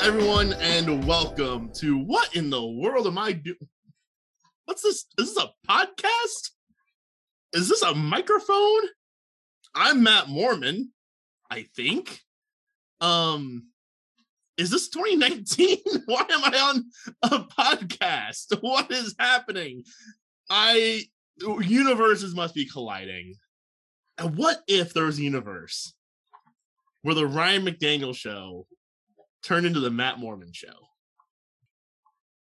everyone, and welcome to What in the World Am I Doing? What's this? Is this a podcast? Is this a microphone? I'm Matt Mormann, I think. Um, is this 2019? Why am I on a podcast? What is happening? I universes must be colliding. And what if there was a universe where the Ryan McDaniel show turned into the Matt Mormann show?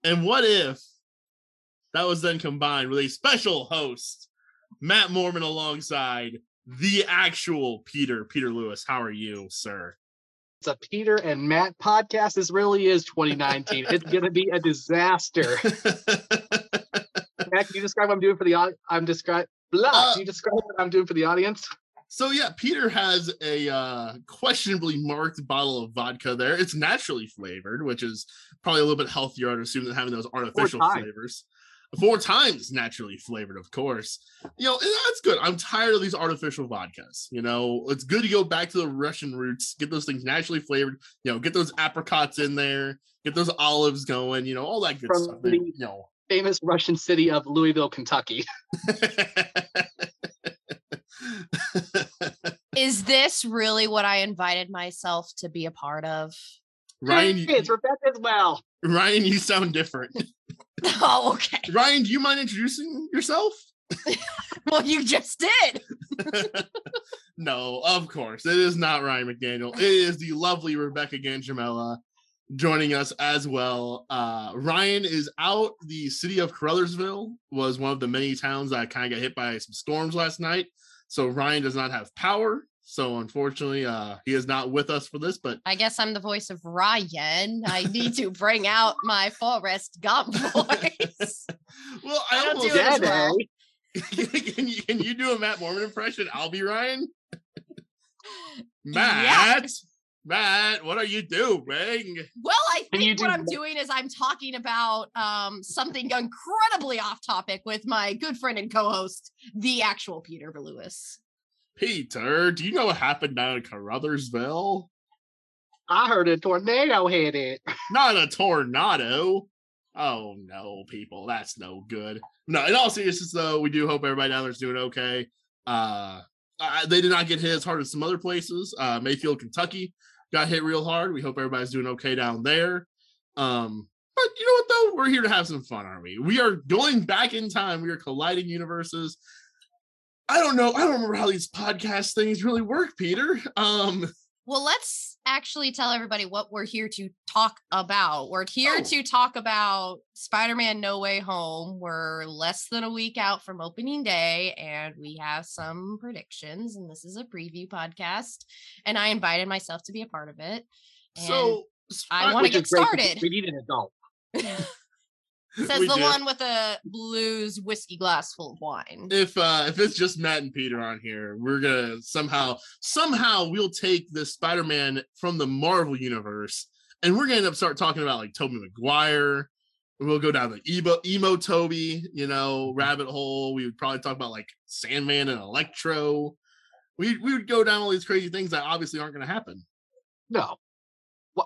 And what if that was then combined with a special host, Matt Mormann, alongside the actual Peter, Peter Lewis? How are you, sir? It's a Peter and Matt podcast. This really is 2019. it's going to be a disaster. Matt, can you describe what I'm doing for the audience? I'm describe blah. Uh, can you describe what I'm doing for the audience? So yeah, Peter has a uh, questionably marked bottle of vodka there. It's naturally flavored, which is probably a little bit healthier, I'd assume, than having those artificial flavors. Four times naturally flavored, of course. You know, that's good. I'm tired of these artificial vodkas. You know, it's good to go back to the Russian roots, get those things naturally flavored. You know, get those apricots in there, get those olives going. You know, all that good From stuff. the- you know, Famous Russian city of Louisville, Kentucky. Is this really what I invited myself to be a part of? Ryan, you, it's Rebecca as well. Ryan, you sound different. Oh, okay. Ryan, do you mind introducing yourself? Well, you just did. no, of course. It is not Ryan McDaniel. It is the lovely Rebecca Gangemella joining us as well. Uh, Ryan is out. The city of Caruthersville was one of the many towns that kind of got hit by some storms last night. So Ryan does not have power. So unfortunately, uh, he is not with us for this, but I guess I'm the voice of Ryan. I need to bring out my Forrest Gump voice. well, I I don't almost do it well. can, you, can you do a Matt Mormann impression? I'll be Ryan. Matt, Matt, what are you doing? Well, I think what do I'm doing is I'm talking about um, something incredibly off topic with my good friend and co-host, the actual Peter Lewis. Peter, do you know what happened down in Caruthersville? I heard a tornado hit it. Not a tornado. Oh no, people, that's no good. No, in all seriousness, though, we do hope everybody down there's doing okay. Uh, uh, they did not get hit as hard as some other places. Uh, Mayfield, Kentucky, got hit real hard. We hope everybody's doing okay down there. Um, but you know what though? We're here to have some fun, aren't we? We are going back in time. We are colliding universes. I don't know. I don't remember how these podcast things really work, Peter. Um, Well, let's actually tell everybody what we're here to talk about. We're here Oh. to talk about Spider Man No Way Home. We're less than a week out from opening day, and we have some predictions. And this is a preview podcast. And I invited myself to be a part of it. And so I get is great, 'cause started. We need an adult. says we the do. one with a blues whiskey glass full of wine. if uh if it's just Matt and Peter on here, we're gonna somehow somehow we'll take this Spider-Man from the Marvel universe and we're gonna end up start talking about like Tobey Maguire. We'll go down the emo, emo Toby, you know, rabbit hole. We would probably talk about like Sandman and Electro. We we would go down all these crazy things that obviously aren't gonna happen. No.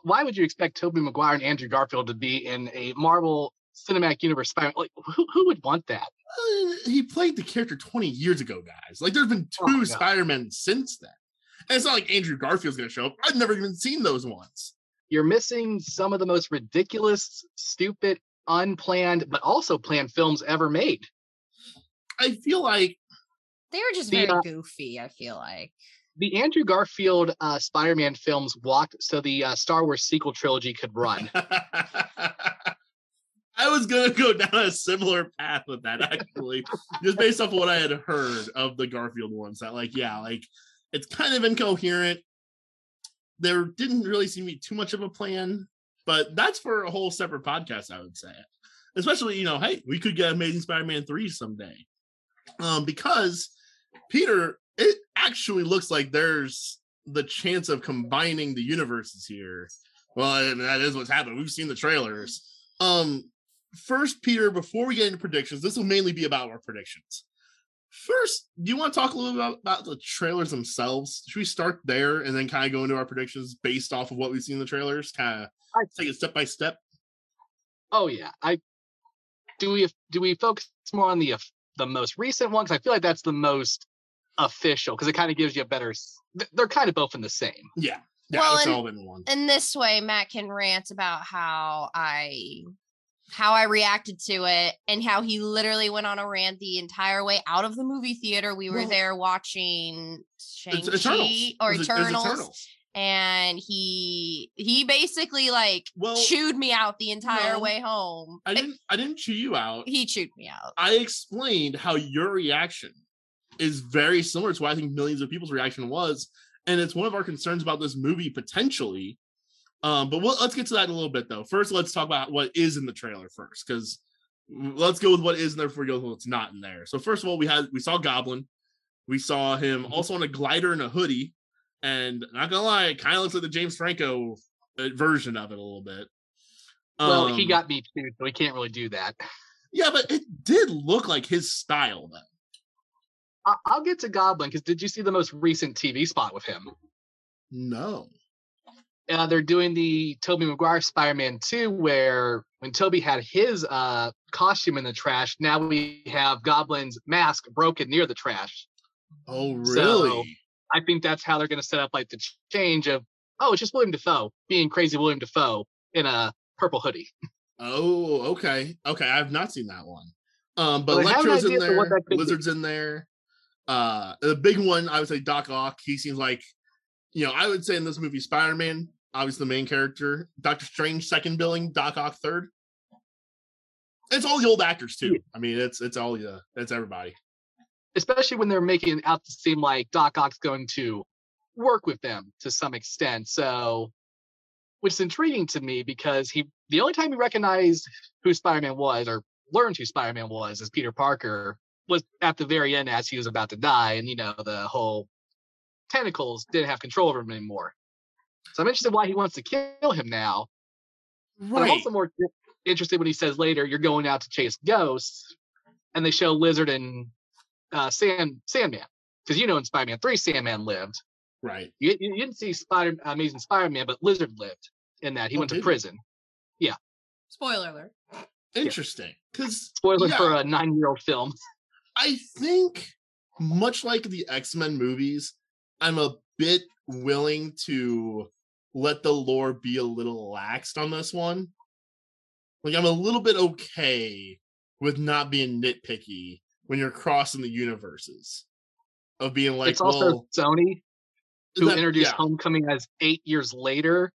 Why would you expect Tobey Maguire and Andrew Garfield to be in a Marvel Cinematic Universe Spider? Like, who, who would want that? Uh, he played the character 20 years ago, guys. Like, there's been two Oh. Spider-Men since then. And it's not like Andrew Garfield's gonna show up. I've never even seen those ones. You're missing some of the most ridiculous, stupid, unplanned, but also planned films ever made. I feel like They were just The, very uh, goofy, I feel like. The Andrew Garfield uh, Spider-Man films walked so the uh, Star Wars sequel trilogy could run. I was gonna go down a similar path with that actually, just based off of what I had heard of the Garfield ones. That like, yeah, like it's kind of incoherent. There didn't really seem to be too much of a plan, but that's for a whole separate podcast, I would say. Especially, you know, hey, we could get Amazing Spider-Man 3 someday. Um, because Peter, it actually looks like there's the chance of combining the universes here. Well, that is what's happened. We've seen the trailers. Um, first, Peter, before we get into predictions, this will mainly be about our predictions. First, do you want to talk a little bit about, about the trailers themselves? Should we start there and then kind of go into our predictions based off of what we've seen in the trailers? Kind of I- take it step by step. Oh yeah, I do we do we focus more on the the most recent one because I feel like that's the most official because it kind of gives you a better. They're kind of both in the same. Yeah. Yeah, Well, it's and- all in one. in this way matt can rant about how i how i reacted to it and how he literally went on a rant the entire way out of the movie theater we were Well, there watching It's Shang-Chi Eternals. or It was- it was Eternals, Eternals. and he he basically like Well, chewed me out the entire no, way home I didn't I didn't chew you out. he chewed me out I explained how your reaction is very similar to what I think millions of people's reaction was, and it's one of our concerns about this movie potentially. Um, but we'll, let's get to that in a little bit though. First, let's talk about what is in the trailer first, because let's go with what is in there before we go with what's not in there. So first of all, we had we saw Goblin, we saw him Mhm. also on a glider and a hoodie, and not gonna lie, it kind of looks like the James Franco uh, version of it a little bit. Well, he Um, got me too, so we can't really do that. yeah, but it did look like his style though. I'll get to Goblin because did you see the most recent TV spot with him? No. Uh, they're doing the Tobey Maguire Spider-Man 2, where when Toby had his uh, costume in the trash, now we have Goblin's mask broken near the trash. Oh, So, really? I think that's how they're going to set up like the change of oh, it's just William Dafoe being crazy William Dafoe in a purple hoodie. oh, okay. Okay, I have not seen that one. Um, but Well, I have an Electro's in idea for what there, could be. Lizard's in there. Uh, the big one, I would say Doc Ock. He seems like, you know, I would say in this movie, Spider Man, obviously the main character. Doctor Strange, second billing. Doc Ock, third. It's all the old actors too. I mean, it's it's all yeah, it's everybody. Especially when they're making it out to seem like Doc Ock's going to work with them to some extent. So, which is intriguing to me because he, the only time he recognized who Spider Man was or learned who Spider Man was as Peter Parker was at the very end as he was about to die. And, you know, the whole tentacles didn't have control over him anymore. So I'm interested why he wants to kill him now. But I'm also more interested when he says later, "You're going out to chase ghosts," and they show Lizard and uh, Sand Sandman, because you know in Spider-Man Three, Sandman lived. Right. You, you didn't see Spider Amazing Spider-Man, but Lizard lived in that. He Oh, went to he? prison. spoiler alert Interesting. Because Spoiler Yeah. for a nine-year-old film. I think, much like the X Men movies, I'm a bit willing to let the lore be a little laxed on this one. Like, I'm a little bit okay with not being nitpicky when you're crossing the universes. Of being like, it's also well, Sony who that- introduced yeah. Homecoming as eight years later,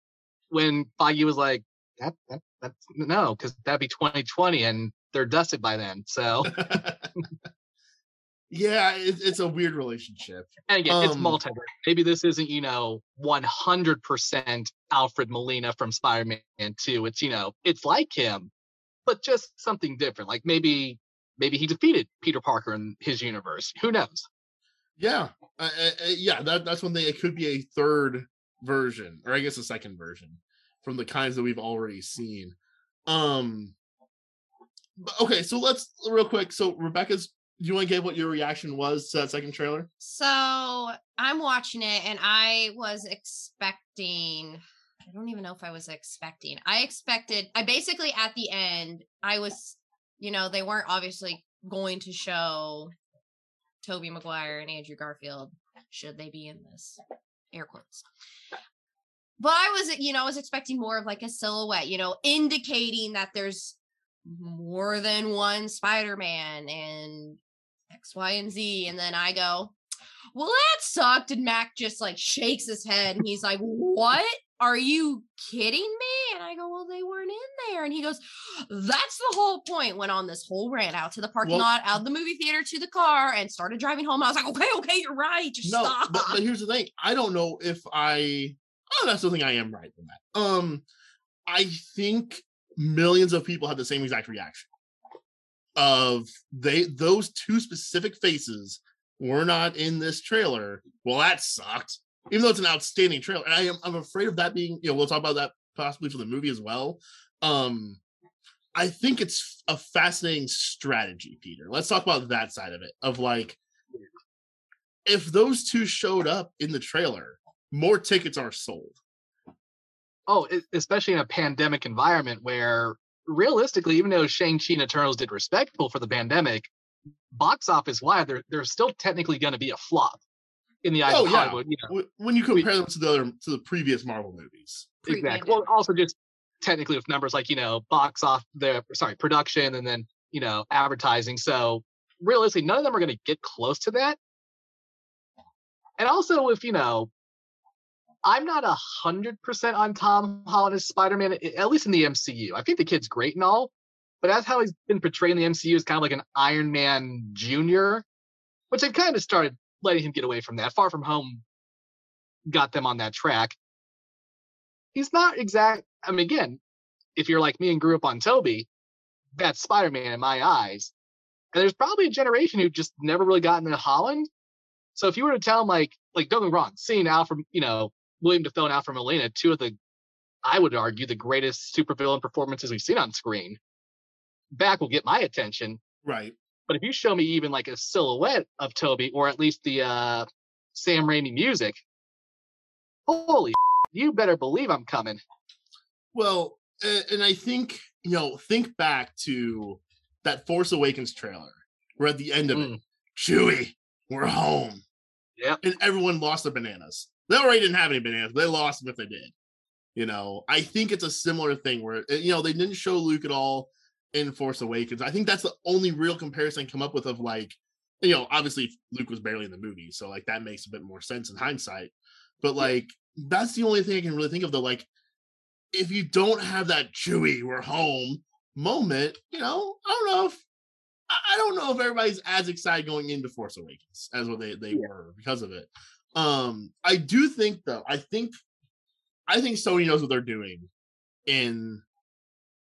when Feige was like, "That, that that's no, because that'd be 2020, and they're dusted by then." So. yeah, it, it's a weird relationship. And again, it's Um, multiverse. Maybe this isn't, you know, 100% Alfred Molina from Spider-Man 2. It's, you know, it's like him, but just something different. Like maybe, maybe he defeated Peter Parker in his universe. Who knows? Yeah, uh, uh, uh, yeah. That that's one thing. It could be a third version, or I guess a second version from the kinds that we've already seen. Um. Okay, so let's real quick. So Rebecca's, you want to give what your reaction was to that second trailer? So I'm watching it and I was expecting, I don't even know if I was expecting. I expected, I basically at the end, I was, you know, they weren't obviously going to show Tobey Maguire and Andrew Garfield, should they be in this? Air quotes. But I was, you know, I was expecting more of like a silhouette, you know, indicating that there's more than one Spider-Man and X, Y, and Z. And then I go, well, that sucked. And Matt just like shakes his head and he's like, what? Are you kidding me? And I go, well, they weren't in there. And he goes, that's the whole point. Went on this whole rant out to the parking Well- lot, out of the movie theater to the car, and started driving home. I was like, okay, okay, you're right. Just No, stop. but, but here's the thing. I don't know if I. Oh, that's the thing. I am right in that. Um, I think millions of people had the same exact reaction. Of they those two specific faces were not in this trailer. Well, that sucked. Even though it's an outstanding trailer, I am I'm afraid of that being. You know, we'll talk about that possibly for the movie as well. Um, I think it's a fascinating strategy, Peter. Let's talk about that side of it. Of like, if those two showed up in the trailer, more tickets are sold. Oh, especially in a pandemic environment where realistically, even though Shang-Chi and Eternals did respectable for the pandemic, box office wise, they're they're still technically gonna be a flop in the eyes Oh, of yeah. Hollywood. You know, When you compare them to the other to the previous Marvel movies. exactly. Well, also just technically with numbers like, you know, box off the sorry, production and then, you know, advertising. So realistically, none of them are gonna get close to that. And also if, you know, I'm not a hundred percent on Tom Holland as Spider-Man, at least in the MCU. I think the kid's great and all, but that's how he's been portrayed in the MCU as kind of like an Iron Man Junior, which they've kind of started letting him get away from that. Far from Home got them on that track. He's not exact. I mean, again, if you're like me and grew up on Toby, that's Spider-Man in my eyes. And there's probably a generation who just never really got into Holland. So if you were to tell him like, like don't get me wrong, seeing Alfred, you know, William Dafoe and Alfred Molina, two of the, I would argue, the greatest supervillain performances we've seen on screen, back will get my attention. Right. But if you show me even like a silhouette of Toby, or at least the uh, Sam Raimi music, holy, you better believe I'm coming. Well, and I think, you know, think back to that Force Awakens trailer We're at the end of it, Mm. Chewie, we're home. Yep. And everyone lost their bananas. They already didn't have any bananas. They lost them if they did. You know, I think it's a similar thing where, uh, you know, they didn't show Luke at all in Force Awakens. I think that's the only real comparison I come up with of like, you know, obviously Luke was barely in the movie. So like that makes a bit more sense in hindsight. But like, that's the only thing I can really think of though. Like, if you don't have that Chewie, we're home moment, you know, I don't know if I I don't know if everybody's as excited going into Force Awakens as what they, they Yeah. were because of it. Um, I do think though, I think I think Sony knows what they're doing in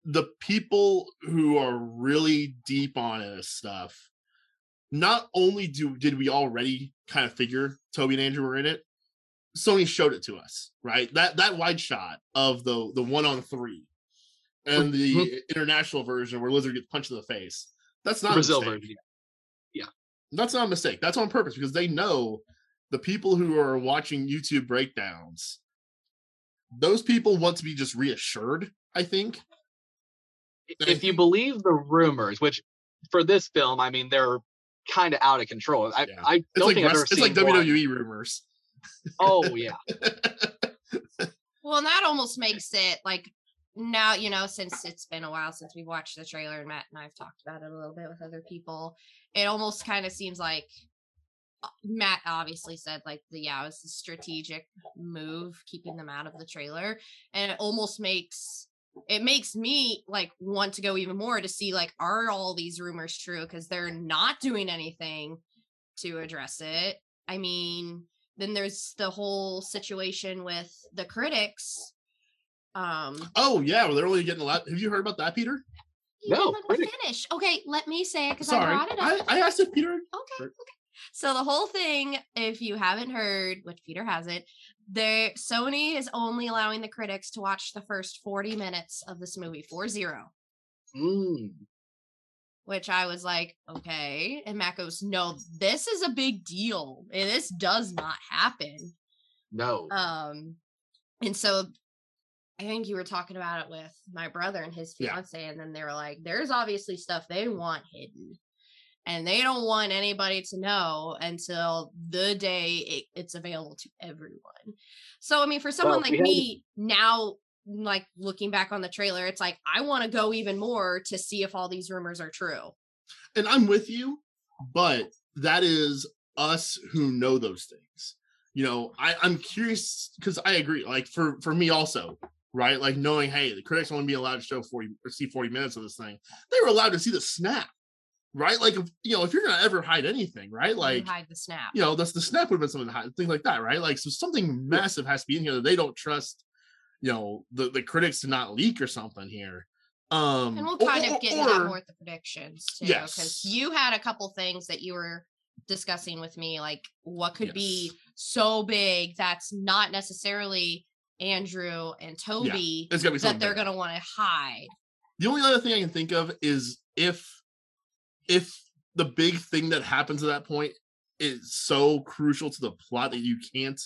the people who are really deep on this stuff. Not only do did we already kind of figure Toby and Andrew were in it, Sony showed it to us, right? That that wide shot of the the one on three and the international version where Lizard gets punched in the face. That's not a Brazil version. That's not a mistake. That's on purpose because they know the people who are watching YouTube breakdowns, those people want to be just reassured, I think. And I If you believe the rumors, which for this film, I mean, they're kind of out of control. I, Yeah. I It's don't like think I've ever rest- it's like seen one- WWE rumors. Oh yeah, Well, and that almost makes it like now, you know, since it's been a while since we've watched the trailer and Matt and I've talked about it a little bit with other people, it almost kind of seems like Matt obviously said like the yeah, it was a strategic move keeping them out of the trailer. And it almost makes it makes me like want to go even more to see like are all these rumors true because they're not doing anything to address it. I mean, then there's the whole situation with the critics. Um, oh yeah, well, they're only getting a lot. Have you heard about that, Peter? you No, didn't let me finish. Okay, let me say it because I brought it up. I, I asked if Peter. Okay, okay. So the whole thing, if you haven't heard, which Peter hasn't, there Sony is only allowing the critics to watch the first 40 minutes of this movie, 4-0. Mm. Which I was like, okay. And Matt goes, no, this is a big deal. and This does not happen. no. Um, and so I think you were talking about it with my brother and his Yeah. fiance, and then they were like, "There's obviously stuff they want hidden, and they don't want anybody to know until the day it, it's available to everyone." So, I mean, for someone Well, like me now, mm, like looking back on the trailer, it's like I want to go even more to see if all these rumors are true. and I'm with you, but that is us who know those things. You know, I, I'm curious because I agree. Like for for me also, right? Like knowing, hey, the critics only be allowed to show 40 or see 40 minutes of this thing. They were allowed to see the snap, right? Like if you know, if you're gonna ever hide anything, right? You Like hide the snap. you know, that's the snap would have been something to hide, things like that, right? Like so something massive has to be in here that they don't trust, you know, the, the critics to not leak or something here. Um And we'll kind or- of get into that more with the predictions too. Because Yes. you had a couple things that you were discussing with me, like what could be so big that's not necessarily Andrew and Toby be that they're gonna want to hide. The only other thing I can think of is if if the big thing that happens at that point is so crucial to the plot that you can't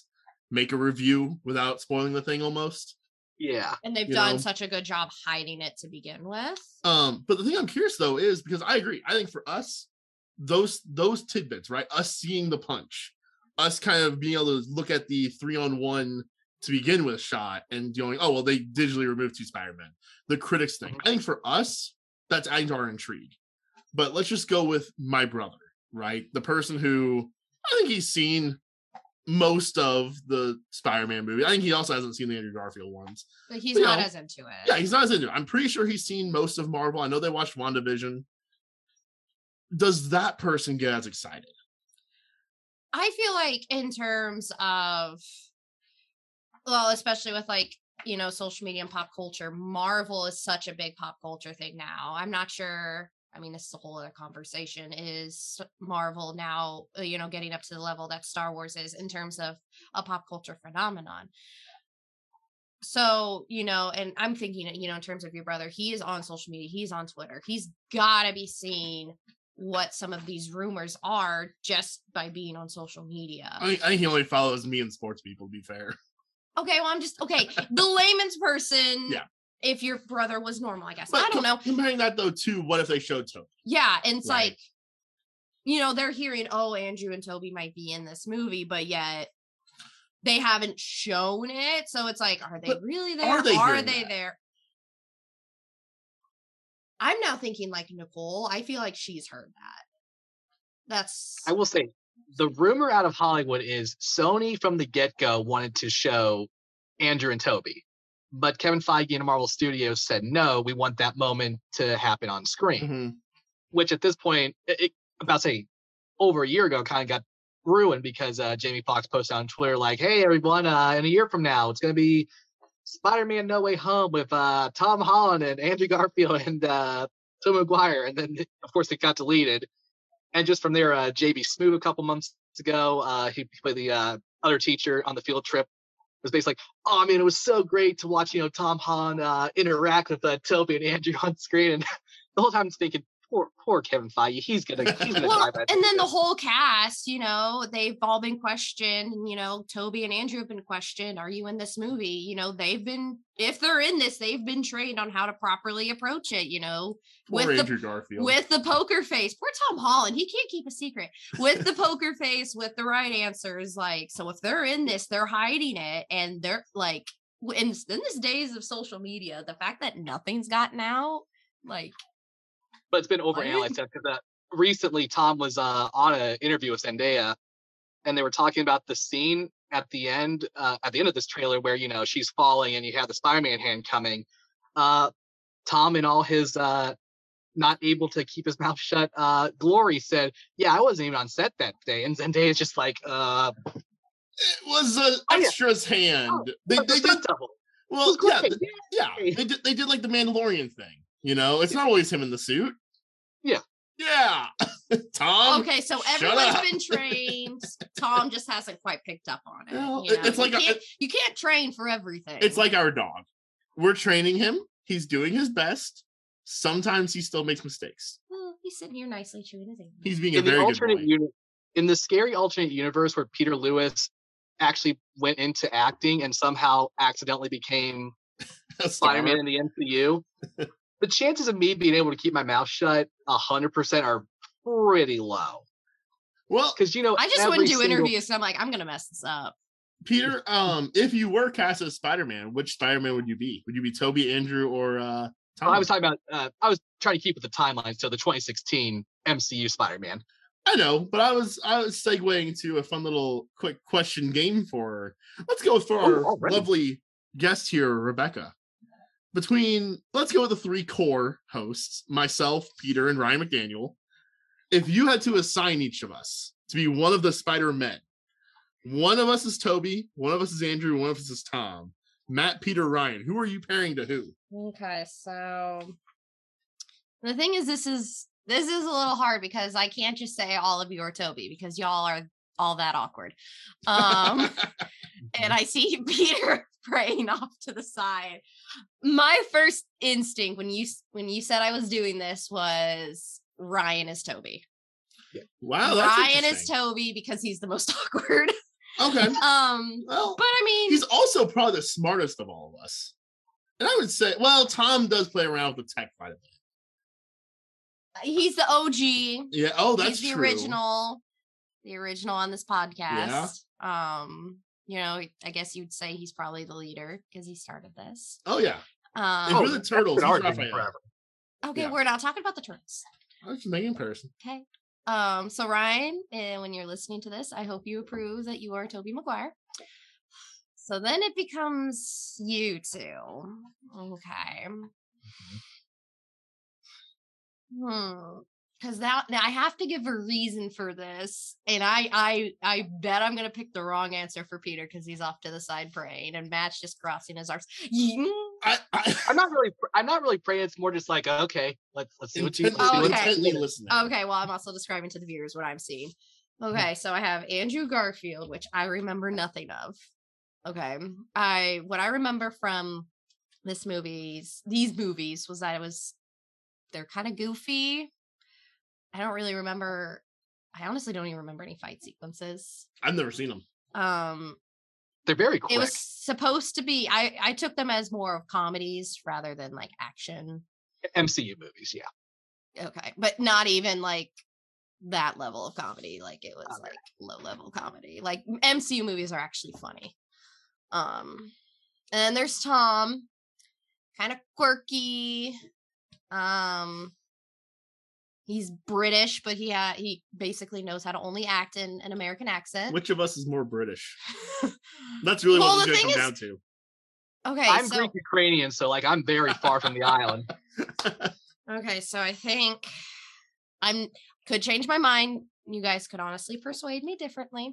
make a review without spoiling the thing almost. Yeah. And they've You done know? such a good job hiding it to begin with. Um, but the thing I'm curious though is because I agree. I think for us, those those tidbits, right? Us seeing the punch, us kind of being able to look at the three on one to begin with shot and going, oh well, they digitally removed two Spider-Man. The critics thing. I think for us, that's adding to our intrigue. But let's just go with my brother, right? The person who I think he's seen most of the Spider-Man movie. I think he also hasn't seen the Andrew Garfield ones. But he's You not know, as into it. Yeah, he's not as into it. I'm pretty sure he's seen most of Marvel. I know they watched WandaVision. Does that person get as excited? I feel like in terms of well, especially with like, you know, social media and pop culture, Marvel is such a big pop culture thing now. I'm not sure. I mean, this is a whole other conversation. Is Marvel now, uh, you know, getting up to the level that Star Wars is in terms of a pop culture phenomenon? So, you know, and I'm thinking, you know, in terms of your brother, he is on social media, he's on Twitter, he's got to be seeing what some of these rumors are just by being on social media. I think, I think he only follows me and sports people. To be fair, Okay, well, I'm just okay. The layman's person, Yeah. If your brother was normal, I guess. but I don't know. Comparing that though to what if they showed Toby? Yeah, and it's Right. like, you know, they're hearing, oh, Andrew and Toby might be in this movie, but yet they haven't shown it. So it's like, are they But really there? are they are they there? I'm now thinking like Nicole. I feel like she's heard that. That's I will say the rumor out of Hollywood is Sony from the get go wanted to show Andrew and Toby. But Kevin Feige and Marvel Studios said, no, we want that moment to happen on screen. Mhm. which at this point, it, it- about say over a year ago, kind of got ruined because uh, Jamie Foxx posted on Twitter like, "Hey everyone, uh, in a year from now, it's going to be Spider-Man: No Way Home with uh, Tom Holland and Andrew Garfield and uh, Tom McGuire," and then of course it got deleted. And just from there, uh, JB Smoove a couple months ago, uh, he played the uh, other teacher on the field trip. Was basically like, oh man, it was so great to watch, you know, Tom Holland uh, interact with uh, Toby and Andrew on screen, and the whole time I'm thinking, poor, poor Kevin Feige, he's gonna, he's gonna well, die by and then the whole cast, you know, they've all been questioned. You know, Toby and Andrew have been questioned. Are you in this movie? You know, they've been, if they're in this, they've been trained on how to properly approach it. You know, Poor with the Andrew Garfield. with the poker face. Poor Tom Holland, he can't keep a secret. With the poker face, with the right answers, like so. If they're in this, they're hiding it, and they're like, in, in this days of social media, the fact that nothing's gotten out, like, but it's been overanalyzed because uh, recently Tom was uh, on an interview with Zendaya, and they were talking about the scene at the end, uh, at the end of this trailer where you know she's falling and you have the Spider-Man hand coming. Uh, Tom, in all his uh, not able to keep his mouth shut, uh, glory said, "Yeah, I wasn't even on set that day," and Zendaya's just like, "Uh, it was an Oh, yeah. extra's hand. Oh, they, they did double well, yeah, yeah. They did they did like the Mandalorian thing. You know, it's not always him in the suit. Yeah. Yeah. Tom. okay, so everyone's been trained. Tom just hasn't quite picked up on it. Well, you know? it's you like a- can't, you can't train for everything. It's like our dog. We're training him. He's doing his best. Sometimes he still makes mistakes. Well, he's sitting here nicely chewing his ear. He's being a in the very good alternate boy. uni- in the scary alternate universe where Peter Lewis actually went into acting and somehow accidentally became Spider-Man in the MCU, the chances of me being able to keep my mouth shut hundred percent are pretty low. Well, Because you know, I just wouldn't do single- interviews, so I'm like, I'm gonna mess this up. Peter, um, if you were cast as Spider-Man, which Spider-Man would you be? Would you be Toby, Andrew, or uh Tom? I was talking about. Uh, I was trying to keep with the timeline. So the 2016 MCU Spider-Man. I know, but I was I was segueing to a fun little quick question game for let's go for Oh, our already? lovely guest here, Rebecca. Between let's go with the three core hosts, myself, Peter, and Ryan McDaniel. If you had to assign each of us to be one of the Spider Men, one of us is Toby, one of us is Andrew, one of us is Tom. Matt, Peter, Ryan. Who are you pairing to who? Okay, so the thing is, this is this is a little hard because I can't just say all of you are Toby because y'all are all that awkward. Um, and I see Peter praying off to the side. My first instinct when you when you said I was doing this was Ryan is Toby. Wow, that's Ryan is. Toby because he's the most awkward. Okay. Um, Well, but I mean, he's also probably the smartest of all of us. And I would say, well, Tom does play around with the tech quite a bit. he's the OG. Yeah. Oh, that's he's the true. original, the original on this podcast. Yeah. Um, you know, I guess you'd say he's probably the leader because he started this. Oh yeah. Um, If you're the turtles, been he's arguing Raphael. forever. okay, yeah. we're not talking about the turtles. I was just making a. Okay. Um, so Ryan, uh, when you're listening to this, I hope you approve that you are Tobey Maguire. So then it becomes you two. Okay. Hmm. Because now, now I have to give a reason for this, and I I I bet I'm gonna pick the wrong answer for Peter because he's off to the side praying, and Matt's just crossing his arms. I, I I'm not really. I'm not really praying. It's more just like, okay, let's let's see what you. intently, let's see Oh, what- okay. intently. Okay, well, I'm also describing to the viewers what I'm seeing. Mm-hmm. Okay, so I have Andrew Garfield, which I remember nothing of. Okay, I what I remember from this movies, these movies, was that it was they're kind of goofy. I don't really remember. I honestly don't even remember any fight sequences. I've never seen them. Um, They're very quick. it was supposed to be. I I took them as more of comedies rather than like action. MCU movies. Yeah. Okay, but not even like that level of comedy. Like it was Okay. like low level comedy. Like MCU movies are actually funny. Um, and then there's Tom, kind of quirky. Um, he's British, but he ha- he basically knows how to only act in an American accent. Which of us is more British? That's really Well, what the it's going to come is- down to. okay, I'm so Greek Ukrainian, so like I'm very far from the island. Okay, so I think I'm could change my mind. You guys could honestly persuade me differently.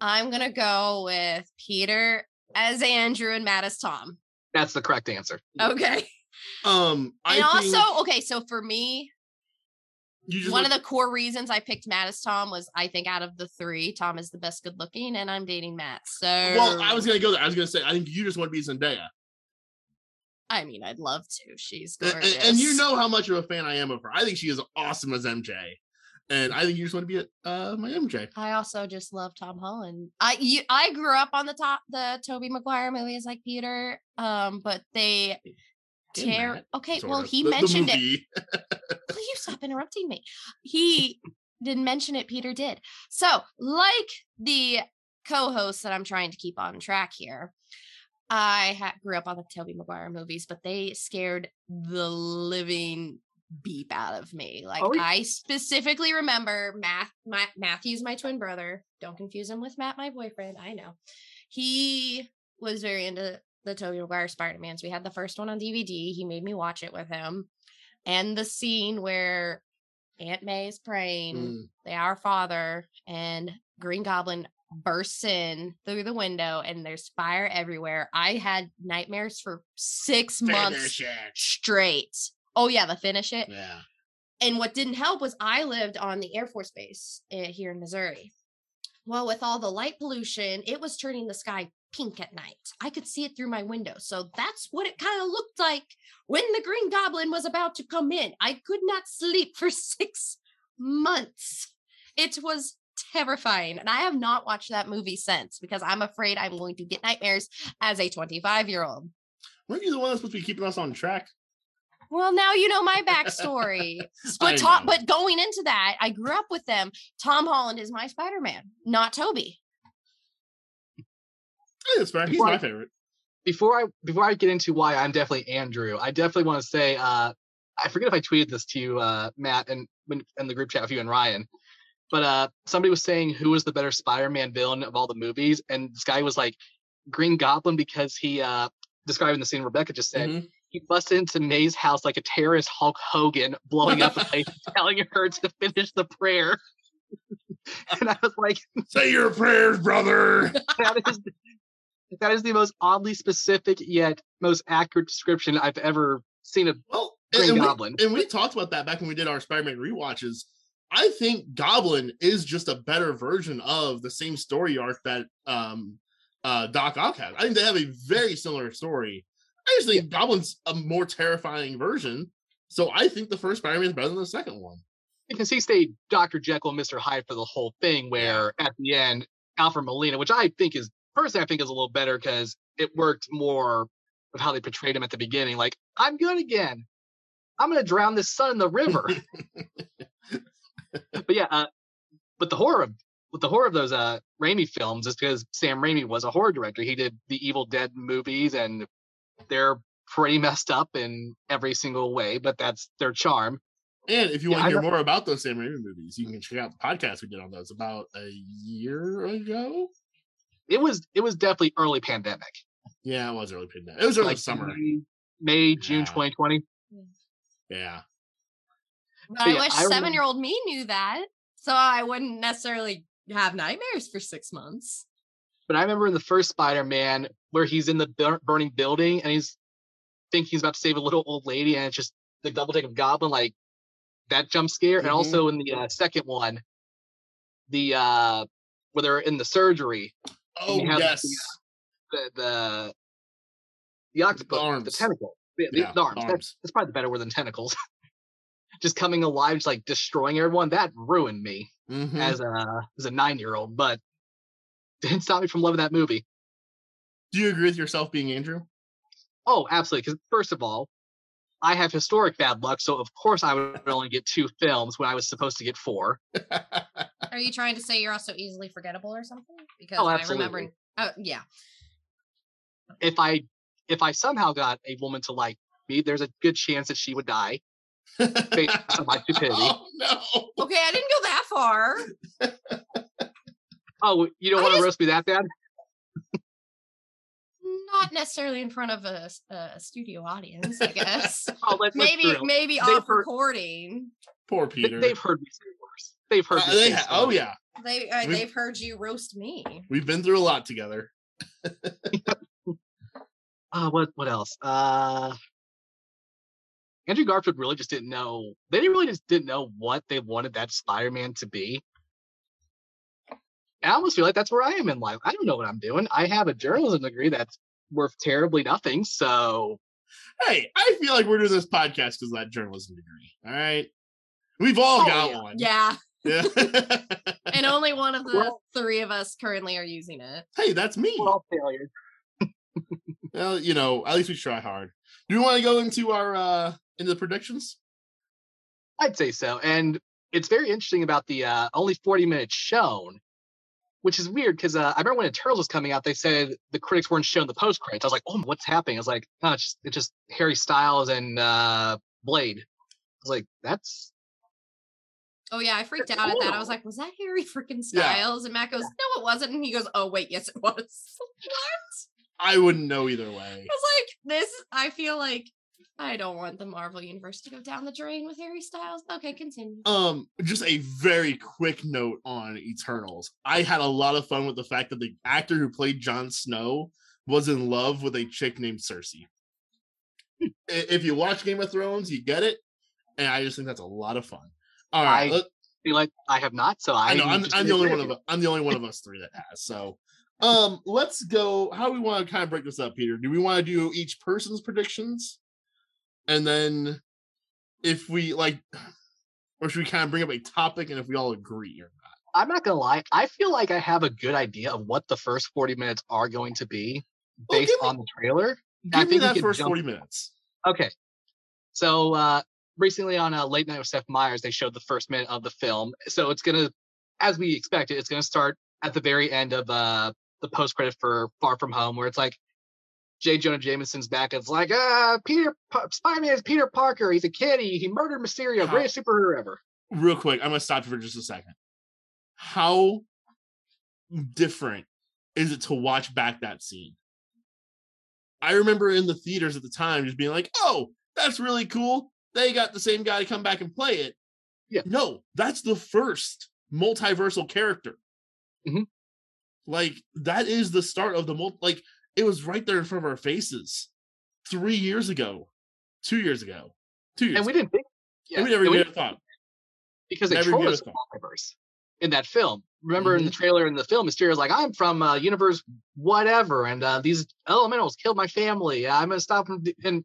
I'm gonna go with Peter as Andrew and Matt as Tom. That's the correct answer. Okay. um, I and think also, okay, so for me, you just one look- of the core reasons I picked Matt as Tom was I think out of the three, Tom is the best good looking, and I'm dating Matt. So well, I was to go there. I was to say, I think you just want to be Zendaya. I mean, I'd love to. She's gorgeous. and, and you know how much of a fan I am of her. I think she is awesome as MJ. And I think you just want to be uh, my MJ. I also just love Tom Holland. I you, I grew up on the top the Tobey Maguire movies like Peter. Um, but they Tear okay, well of. he The- the mentioned it. movie. Will you stop interrupting me? He didn't mention it, Peter did. So, like the co-hosts that I'm trying to keep on track here, I ha- grew up on the Tobey Maguire movies, but they scared the living beep out of me. Like Oh, yeah. I specifically remember Math, my, Matthew's my twin brother. Don't confuse him with Matt, my boyfriend. I know. He was very into the Tobey Maguire Spider-Mans. We had the first one on DVD. He made me watch it with him. And the scene where Aunt May is praying Mm. the Our Father and Green Goblin bursts in through the window and there's fire everywhere. I had nightmares for six months it. straight. Oh yeah, the finish it. Yeah. And what didn't help was I lived on the Air Force Base uh, here in Missouri. Well, with all the light pollution, it was turning the sky pink at night. I could see it through my window. So that's what it kind of looked like when the Green Goblin was about to come in. I could not sleep for six months. It was terrifying. And I have not watched that movie since because I'm afraid I'm going to get nightmares as a 25 year old. Weren't you the one that's supposed to be keeping us on track? Well, now you know my backstory. But Tom, but going into that, I grew up with them. Tom Holland is my Spider-Man, not Toby. That's fair. He's Well, my favorite. Before I before I get into why I'm definitely Andrew, I definitely want to say uh, I forget if I tweeted this to you, uh, Matt, and when in the group chat with you and Ryan. But uh, somebody was saying who was the better Spider-Man villain of all the movies, and this guy was like Green Goblin because he uh, describing the scene Rebecca just said. Mhm. He busts into May's house like a terrorist Hulk Hogan, blowing up the place, telling her to finish the prayer. and I was like, Say your prayers, brother. that is that is the most oddly specific yet most accurate description I've ever seen of Well, Green and we, Goblin. and we talked about that back when we did our Spider-Man rewatches. I think Goblin is just a better version of the same story arc that um uh, Doc Ock has. I think they have a very similar story. I just think Goblin's a more terrifying version. So I think the first Spider-Man is better than the second one. because he stayed Dr. Jekyll and Mr. Hyde for the whole thing, where at the end, Alfred Molina, which I think is personally I think is a little better because it worked more with how they portrayed him at the beginning. Like, I'm good again. I'm gonna drown this son in the river. but yeah, uh, but the horror of with the horror of those uh Raimi films is because Sam Raimi was a horror director. He did the Evil Dead movies and they're pretty messed up in every single way, but that's their charm. And if you Yeah, want to hear more about those Sam Raimi movies, you can check out the podcast we did on those about a year ago. It was it was definitely early pandemic. Yeah, it was early pandemic. It was early like summer. May, May, June Yeah. 2020. Yeah. But So I yeah, wish seven year old me knew that. So I wouldn't necessarily have nightmares for six months. But I remember in the first Spider-Man where he's in the burning building and he's thinking he's about to save a little old lady and it's just the double take of Goblin, like that jump scare. And Mhm. also in the uh, second one, the uh where they're in the surgery, Oh have the, yes. the the the octopus, the arms. tentacle, the, the- Yeah, the arms. That's, arms. that's probably the better word than tentacles. just coming alive, just like destroying everyone. That ruined me. Mhm. as a as a nine year old, but didn't stop me from loving that movie. Do you agree with yourself being Andrew? Oh, absolutely. Because first of all, I have historic bad luck, so of course I would only get two films when I was supposed to get four. Are you trying to say you're also easily forgettable or something? Because Oh, I remember. Oh, yeah. If I if I somehow got a woman to like me, there's a good chance that she would die based on my stupidity. oh no. Okay, I didn't go that far. Oh, you don't I want to roast me that bad? Not necessarily in front of a studio audience, I guess. Oh, let's, let's maybe maybe They've off heard- recording. Poor Peter. They've heard me say worse. They've heard Uh, me they say ha- oh yeah. They uh, they've heard you roast me. We've been through a lot together. Uh, what what else? Uh, Andrew Garfield really just didn't know. They really just didn't know what they wanted that Spider-Man to be. I almost feel like that's where I am in life. I don't know what I'm doing. I have a journalism degree that's worth terribly nothing. So Hey, I feel like we're doing this podcast because of that journalism degree. All right. We've all Oh, got yeah. one. Yeah, Yeah. and only one of the Well- three of us currently are using it. hey, that's me. we're all failures. Well, you know, at least we try hard. Do you want to go into our uh into the predictions? I'd say so. And it's very interesting about the uh, only 40 minutes shown, which is weird because uh, I remember when Eternals was coming out, they said the critics weren't shown the post credits. I was like, oh, what's happening? I was like, no, it's just, it's just Harry Styles and uh, Blade. I was like, that's Oh yeah, I freaked out at that. I was like, "Was that Harry freaking Yeah. Styles?" And Matt goes, "No, it wasn't." And he goes, "Oh wait, yes, it was." what? I wouldn't know either way. I was like, "This." I feel like I don't want the Marvel universe to go down the drain with Harry Styles. Okay, continue. Um, just a very quick note on Eternals. I had a lot of fun with the fact that the actor who played Jon Snow was in love with a chick named Cersei. If you watch Game of Thrones, you get it, and I just think that's a lot of fun. All right, I- let- feel like I have not. So I, I know I'm, I'm the only one of I'm the only one of us three that has. So, um, let's go. How do we want to kind of break this up, Peter? Do we want to do each person's predictions, and then if we like, or should we kind of bring up a topic and if we all agree or not? I'm not gonna lie. I feel like I have a good idea of what the first 40 minutes are going to be Well, based give me- on the trailer. Give I me think we that first jump- forty minutes. Okay. So uh recently on a late night with Seth Meyers, they showed the first minute of the film. So it's gonna, as we expected, it's gonna start at the very end of uh the post credit for Far From Home, where it's like J. Jonah Jameson's back. It's like, uh, Peter Pa- Spider-Man is Peter Parker. He's a kid. He, he murdered Mysterio, How- greatest superhero ever. Real quick, I'm gonna stop you for just a second. How different is it to watch back that scene? I remember in the theaters at the time just being like, "Oh, that's really cool. They got the same guy to come back and play it." Yeah. No, that's the first multiversal character. Mhm. Like that is the start of the multi. Like it was right there in front of our faces, three years ago, two years ago, two years. And we ago. didn't think, yeah, and we never and we gave it a thought. because they Never trolled us multiverse in that film. remember in the trailer in the film, Mysterio's like, I'm from uh, universe whatever, and uh, these elementals killed my family. I'm gonna stop them. And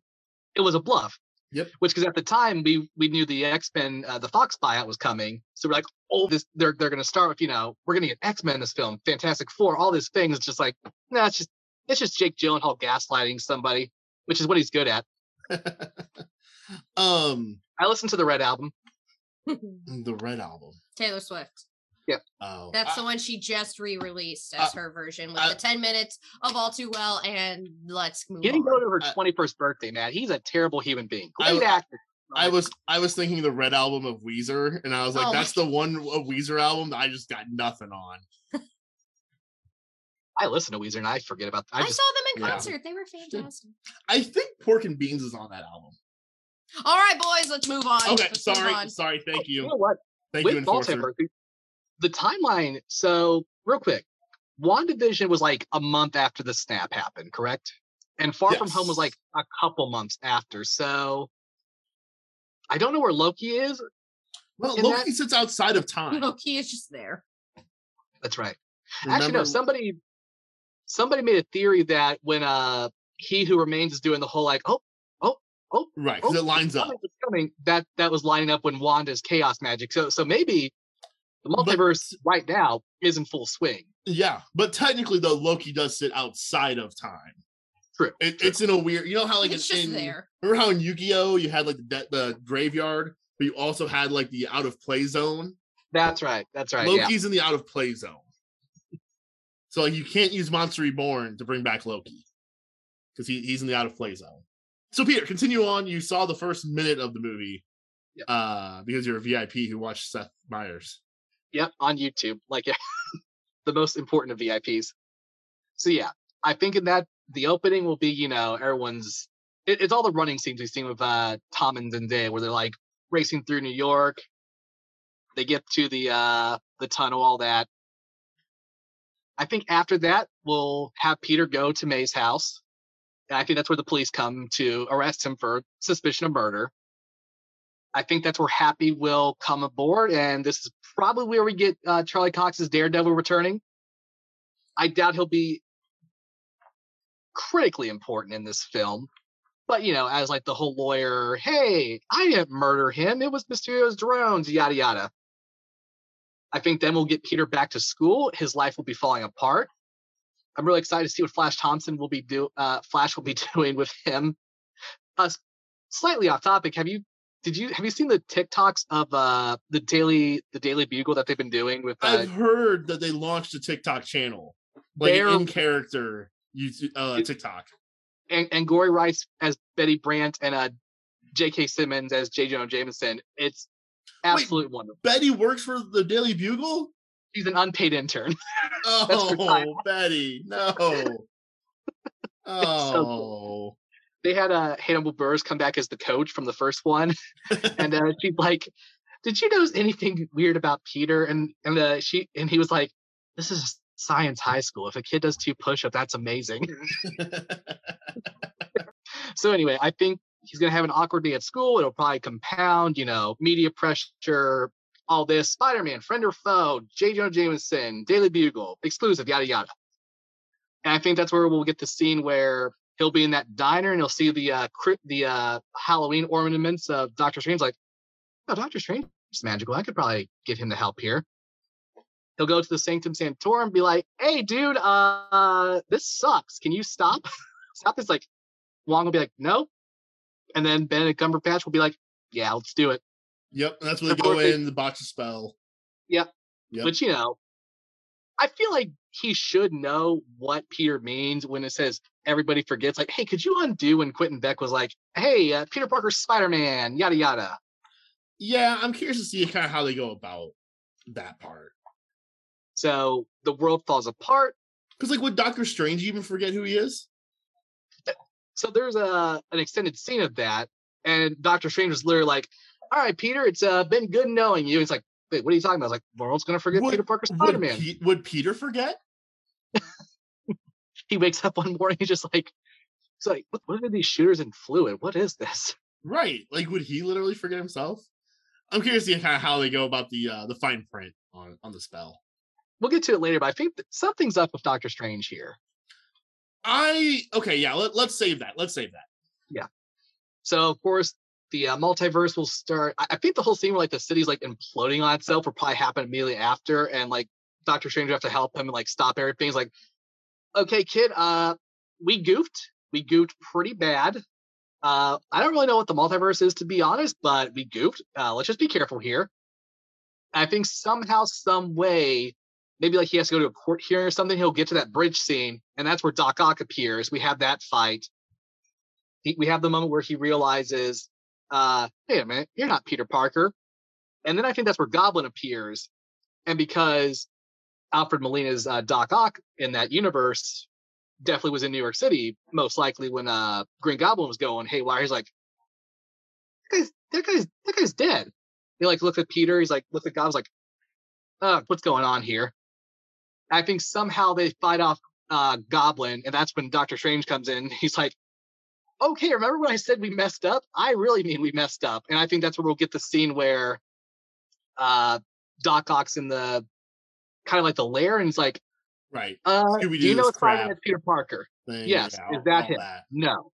it was a bluff. Yep. Which, because at the time we we knew the X Men, uh, the Fox buyout was coming, so we're like, oh, this they're they're gonna start with, you know, we're gonna get X Men this film, Fantastic Four, all these things. It's just like, no, nah, it's just it's just Jake Gyllenhaal gaslighting somebody, which is what he's good at. um, I listened to the Red album. the Red album. Taylor Swift. Yep. Oh, That's I- the one she just re-released as Uh, her version with I- the 10 minutes of All Too Well and Let's Move He didn't On. go to her 21st birthday, man. He's a terrible human being. I- Great actor. I was I was thinking the Red album of Weezer, and I was like, Oh my that's the one of Weezer album that I just got nothing on. I listen to Weezer and I forget about. I I, just saw them in Yeah. concert. They were fantastic. I think Pork and Beans is on that album. All right, boys, let's move on. Okay, Let's sorry, on. sorry. Thank you you, know what? thank With you, Enforcer. Multiverse, the- the timeline. So real quick, WandaVision was like a month after the snap happened, correct? And Far From Home was like a couple months after. So I don't know where Loki is. Well, in Loki that- sits outside of time. Loki is just there. That's right. Actually, no. Somebody, somebody made a theory that when uh He Who Remains is doing the whole like, oh, oh oh right, because oh, it lines up. coming, that that was lining up when Wanda's chaos magic. So so maybe the But- multiverse right now is in full swing. Yeah, but technically, though, Loki does sit outside of time. True. It, true. It's in a weird. You know how like it's in, just in- there. Remember how in Yu-Gi-Oh you had like the the graveyard, but you also had like the out of play zone. That's right. That's right. Yeah. Loki's in the out of play zone. So like you can't use Monster Reborn to bring back Loki because he, he's in the out of play zone. So Peter, continue on. You saw the first minute of the movie Yep. uh, because you're a VIP who watched Seth Meyers. Yep, on YouTube, like the most important of VIPs. So yeah, I think in that the opening will be, you know, everyone's. It, it's all the running scenes we've seen with uh, Tom and Zendaya, where they're like racing through New York. They get to the uh, the tunnel, all that. I think after that, we'll have Peter go to May's house, and I think that's where the police come to arrest him for suspicion of murder. I think that's where Happy will come aboard, and this is probably where we get uh, Charlie Cox's Daredevil returning. I doubt he'll be critically important in this film, but you know, as like the whole lawyer, hey, I didn't murder him; it was Mysterio's drones, yada yada. I think then we'll get Peter back to school. His life will be falling apart. I'm really excited to see what Flash Thompson will be do. Uh, Flash will be doing with him. Uh, slightly off topic. Have you did you have you seen the TikToks of uh the daily the Daily Bugle that they've been doing with uh, I've heard that they launched a TikTok channel, like in character YouTube uh, TikTok. and, and Gory Rice as Betty Brandt and uh J.K. Simmons as J. Jonah Jameson. It's absolutely wonderful. Betty works for the Daily Bugle. She's an unpaid intern. Oh. Betty, no. Oh, They had uh, Hannibal Buress come back as the coach from the first one, and uh, she's like, "Did you notice anything weird about Peter?" And and uh, she and he was like, "This is science high school. If a kid does two push-ups, that's amazing." so anyway, I think he's gonna have an awkward day at school. It'll probably compound, you know, media pressure, all this. Spider-Man, friend or foe, J. Jonah Jameson, Daily Bugle, exclusive, yada yada. And I think that's where we'll get the scene where he'll be in that diner and he'll see the uh cri- the uh Halloween ornaments of Doctor Strange. Like, oh, Doctor Strange is magical. I could probably get him to help here. He'll go to the Sanctum Sanctorum and be like, "Hey, dude, uh, this sucks. Can you stop? stop this." Like, Wong will be like, "No," and then Benedict Cumberbatch will be like, "Yeah, let's do it." yep. That's where they go in the box of spell. Yep. But you know, I feel like he should know what Peter means when it says everybody forgets. Like, hey, could you undo when Quentin Beck was like, "Hey, uh, Peter Parker's Spider Man," yada yada. Yeah, I'm curious to see kind of how they go about that part. So the world falls apart. Because like, would Doctor Strange even forget who he is? So there's a an extended scene of that, and Doctor Strange was literally like, "All right, Peter, it's uh, been good knowing you." It's like, "Wait, what are you talking about?" I was like, "The world's gonna forget Would- Peter Parker Would, Spider Man." Pe- would Peter forget? He wakes up one morning, he's just like, "He's like, what, what are these shooters in fluid? What is this?" Right. Like, would he literally forget himself? I'm curious to see kind of how they go about the uh the fine print on on the spell. we'll get to it later, but I think something's up with Doctor Strange here. I okay, yeah. Let, let's save that. Let's save that. Yeah. So of course the uh, multiverse will start. I, I think the whole scene where like the city's like imploding on itself will probably happen immediately after, and like Doctor Strange will have to help him and like stop everything. He's like, okay, kid, uh, we goofed. We goofed pretty bad. Uh, I don't really know what the multiverse is to be honest, but we goofed. Uh, let's just be careful here. I think somehow, some way, maybe like he has to go to a court hearing or something. He'll get to that bridge scene, and that's where Doc Ock appears. We have that fight. He, we have the moment where he realizes, uh, "Wait a minute, you're not Peter Parker." And then I think that's where Goblin appears, and because Alfred Molina's uh, Doc Ock in that universe definitely was in New York City, most likely when uh, Green Goblin was going "Hey, haywire. He's like, "That guy's that guy's that guy's dead." He like looked at Peter. He's like, looked at Goblin's like, uh, what's going on here? I think somehow they fight off uh, Goblin, and that's when Doctor Strange comes in. He's like, okay, remember when I said we messed up? I really mean we messed up. And I think that's where we'll get the scene where uh, Doc Ock's in the kind of like the lair, and he's like, Right. uh, do you know it's Peter Parker? Thing, Yes, yeah, is that him? No.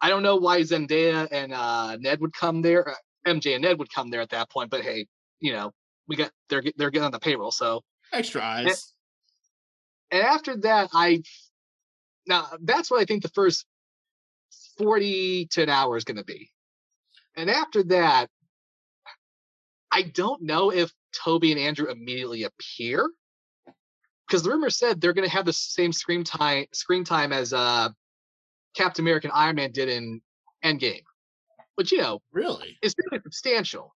I don't know why Zendaya and uh, Ned would come there. Uh, MJ and Ned would come there at that point, but hey, you know, we got they're they're getting on the payroll. So, Extra eyes. And after that, I now that's what I think the first forty to an hour is going to be, and after that, I don't know if Tobey and Andrew immediately appear because the rumor said they're going to have the same screen time screen time as uh, Captain America and Iron Man did in Endgame, which you know Really? is really substantial.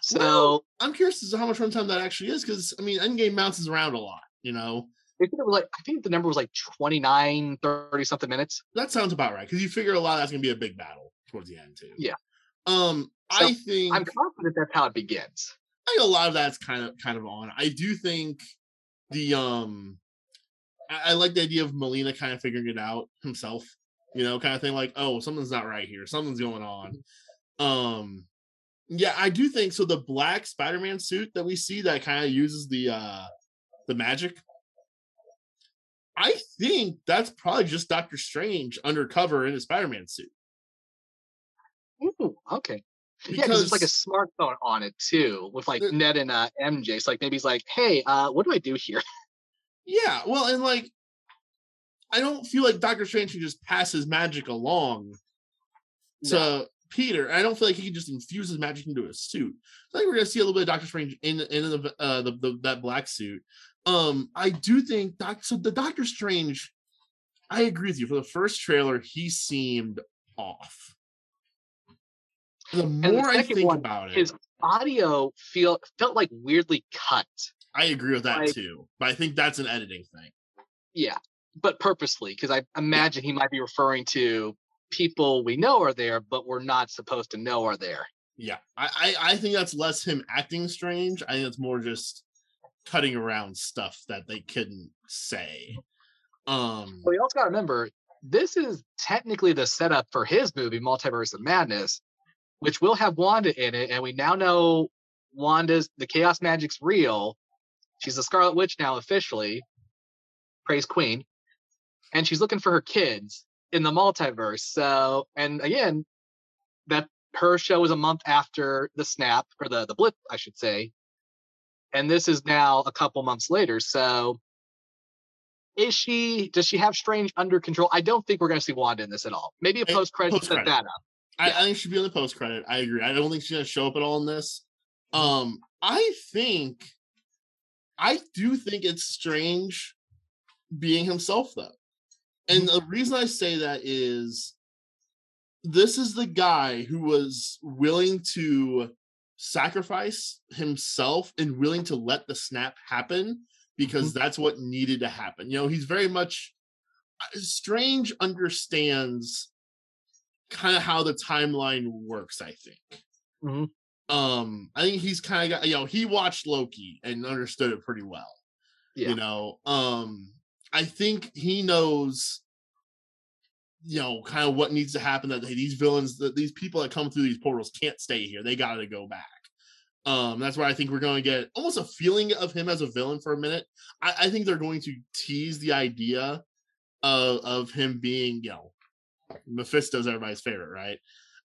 So Well, I'm curious as to how much runtime that actually is, because I mean, Endgame bounces around a lot. You know, I think it was like I think the number was like 29, 30 something minutes. that sounds about right. Because you figure a lot of that's gonna be a big battle towards the end too. Yeah. Um, So, I think I'm confident that's how it begins. I think a lot of that's kind of kind of on. I do think the um I, I like the idea of Molina kind of figuring it out himself, you know, kind of thing like, oh, something's not right here, something's going on. Um yeah, I do think so. The black Spider-Man suit that we see that kind of uses the uh the magic. I think that's probably just Doctor Strange undercover in a Spider-Man suit. Ooh, okay. yeah, because there's like a smartphone on it too, with like The- Ned and uh, MJ. So like maybe he's like, "Hey, uh, what do I do here?" Yeah, well, and like, I don't feel like Doctor Strange can just pass his magic along to Peter. I don't feel like he can just infuse his magic into a suit. I think we're gonna see a little bit of Doctor Strange in in the, uh, the, the that black suit. Um, I do think Doc. So the Doctor Strange, I agree with you. For the first trailer, he seemed off. The the more I second think one, about it, His audio feel felt like weirdly cut. I agree with that like- too. But I think that's an editing thing. Yeah, but purposely because I imagine he might be referring to people we know are there, but we're not supposed to know are there. Yeah, I, I I think that's less him acting strange. I think it's more just cutting around stuff that they couldn't say. Um, But you also got to remember, this is technically the setup for his movie, Multiverse of Madness, which will have Wanda in it. And we now know Wanda's, the Chaos Magic's real. She's a Scarlet Witch now officially. Praise Queen. And she's looking for her kids in the multiverse. So, and again, that her show is a month after the snap, or the, the blip, I should say. And this is now a couple months later. So, is she does she have strange under control i don't think we're going to see wanda in this at all maybe a post credit set that up I, yeah. I think she'd be on the post credit. I agree. I don't think she's gonna show up at all in this. Um, I think, I do think it's strange being himself though, and the reason I say that is, this is the guy who was willing to sacrifice himself and willing to let the snap happen because that's what needed to happen. You know, he's very much uh, strange understands kind of how the timeline works i think Mhm. um i think he's kind of got you know he watched loki and understood it pretty well Yeah. you know um i think he knows you know kind of what needs to happen that hey, these villains that these people that come through these portals can't stay here they gotta go back Um, that's why I think we're going to get almost a feeling of him as a villain for a minute. I, I think they're going to tease the idea of of him being, you know, Mephisto's everybody's favorite, right?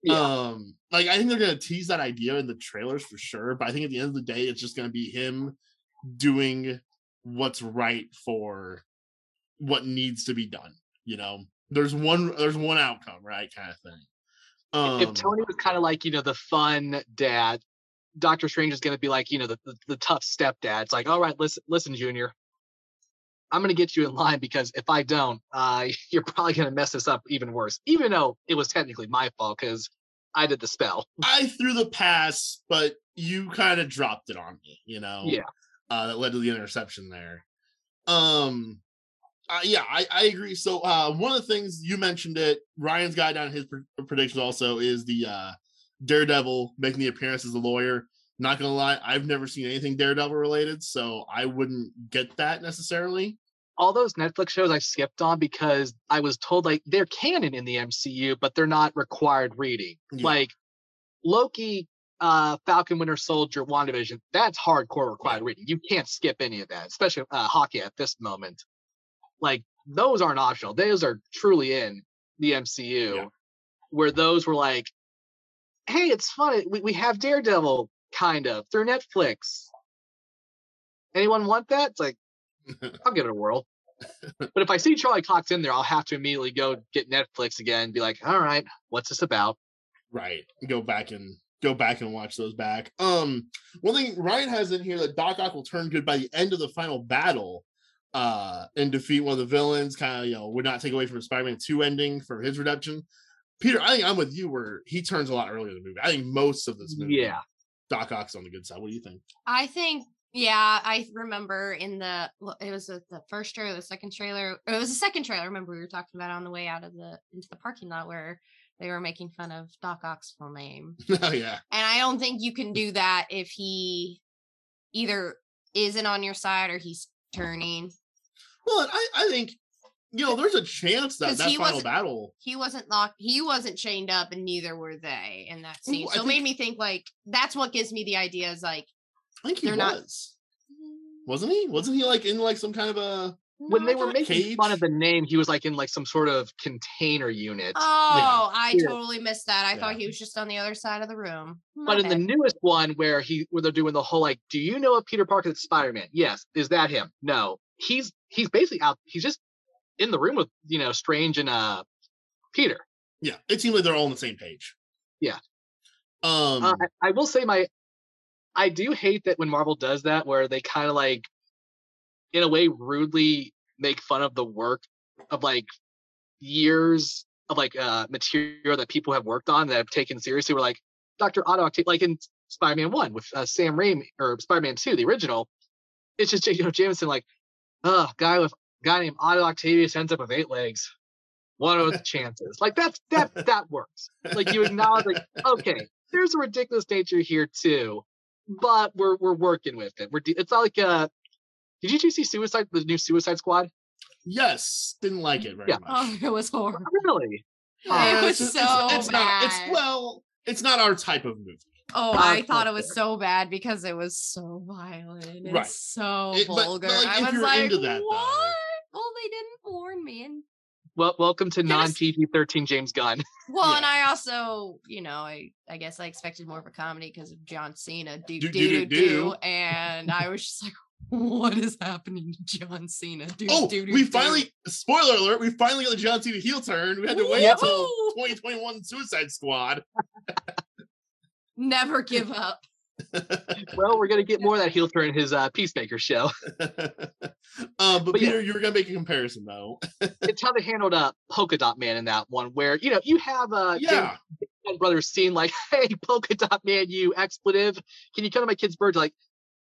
Yeah. Um, like I think they're gonna tease that idea in the trailers for sure, but I think at the end of the day, it's just gonna be him doing what's right for what needs to be done. You know, there's one there's one outcome, right? Kind of thing. Um, if Tony was kind of like you know the fun dad, Doctor Strange is going to be like you know the, the the tough stepdad. It's like, all right, listen, listen, Junior, I'm going to get you in line because if I don't, uh, you're probably going to mess this up even worse. Even though it was technically my fault because I did the spell. I threw the pass, but you kind of dropped it on me. You know, Yeah. uh, that led to the interception there. Um, uh, yeah, I, I agree. So uh, one of the things you mentioned it, Ryan's guy down his pre- predictions also is the uh, Daredevil making the appearance as a lawyer. Not gonna lie, I've never seen anything Daredevil related, so I wouldn't get that necessarily. All those Netflix shows I skipped on because I was told like they're canon in the MCU, but they're not required reading. Yeah. Like Loki, uh, Falcon Winter Soldier, WandaVision, that's hardcore required reading. You can't skip any of that, especially uh, Hawkeye at this moment. Like those aren't optional. Those are truly in the MCU, Yeah. where those were like, hey, it's fun. We, we have Daredevil kind of through Netflix. Anyone want that? It's like, I'll give it a whirl. but if I see Charlie Cox in there, I'll have to immediately go get Netflix again and be like, all right, what's this about? Right. Go back and go back and watch those back. Um, one thing Ryan has in here that Doc Ock will turn good by the end of the final battle, uh, and defeat one of the villains. Kind of, you know, would not take away from Spider-Man Two ending for his redemption. Peter, I think I'm with you where he turns a lot earlier in the movie. I think most of this movie, Yeah. Doc Ock's on the good side. What do you think? I think, yeah, I remember in the it was the the first trailer, the second trailer. It was the second trailer. I remember we were talking about on the way out of the into the parking lot where they were making fun of Doc Ock's full name, oh yeah, and I don't think you can do that if he either isn't on your side or he's turning. Well, I I think you know there's a chance that that he final battle. He wasn't locked. He wasn't chained up, and neither were they in that scene. Ooh, I so it made me think like that's what gives me the idea is like I think he they're not- was, wasn't he? Wasn't he like in like some kind of a? When No, they were thought- making fun of the name, he was like in like some sort of container unit. Oh, I Yeah. totally missed that. I thought he was just on the other side of the room. But My in the newest one where he where they're doing the whole like, do you know if Peter Parker is Spider-Man? Yes. Is that him? No. He's he's basically out he's just in the room with, you know, Strange and uh Peter. Yeah, it seemed like they're all on the same page. Yeah. Um. Uh, I, I will say my I do hate that when Marvel does that where they kind of like in a way rudely make fun of the work of like years of like uh material that people have worked on that have taken seriously. We're like Dr. Otto like in Spider-Man 1 with uh, Sam Raimi or Spider-Man 2, the original. It's just you know Jameson like, uh guy with guy named Otto Octavius ends up with eight legs. What are the chances? Like that's that that works. Like you acknowledge like, okay, there's a ridiculous nature here too, but we're we're working with it. We're de- it's not like uh did you two see Suicide the new Suicide Squad? yes, didn't like it very Yeah. much. Oh, it was horrible. Really? Yeah, it was it's, so it's, it's not. It's well, it's not our type of movie. Oh, Uh, I thought it was so bad because it was so violent and Right. so It- but- but, vulgar. like, I if was you're like, into that, though- what? Well, they didn't warn me. And Well, welcome to non PG thirteen James Gunn. well, and I also, you know, I I guess I expected more of a comedy because of John Cena. Do Do, do do, and I was just like, what is happening to John Cena? Do, Oh, do, do, we do. finally. Spoiler alert! We finally got the John Cena heel turn. We had to wait Woo! until 2021 Suicide Squad. never give up. well, we're gonna get more of that heel turn in his uh, Peacemaker show. um, but, But yeah. Peter, you were gonna make a comparison though. it's how they handled uh, Polka Dot Man in that one, where you know you have uh, James yeah, Gunn brothers scene like, "Hey, Polka Dot Man, you expletive, can you come to my kid's bird?" Like,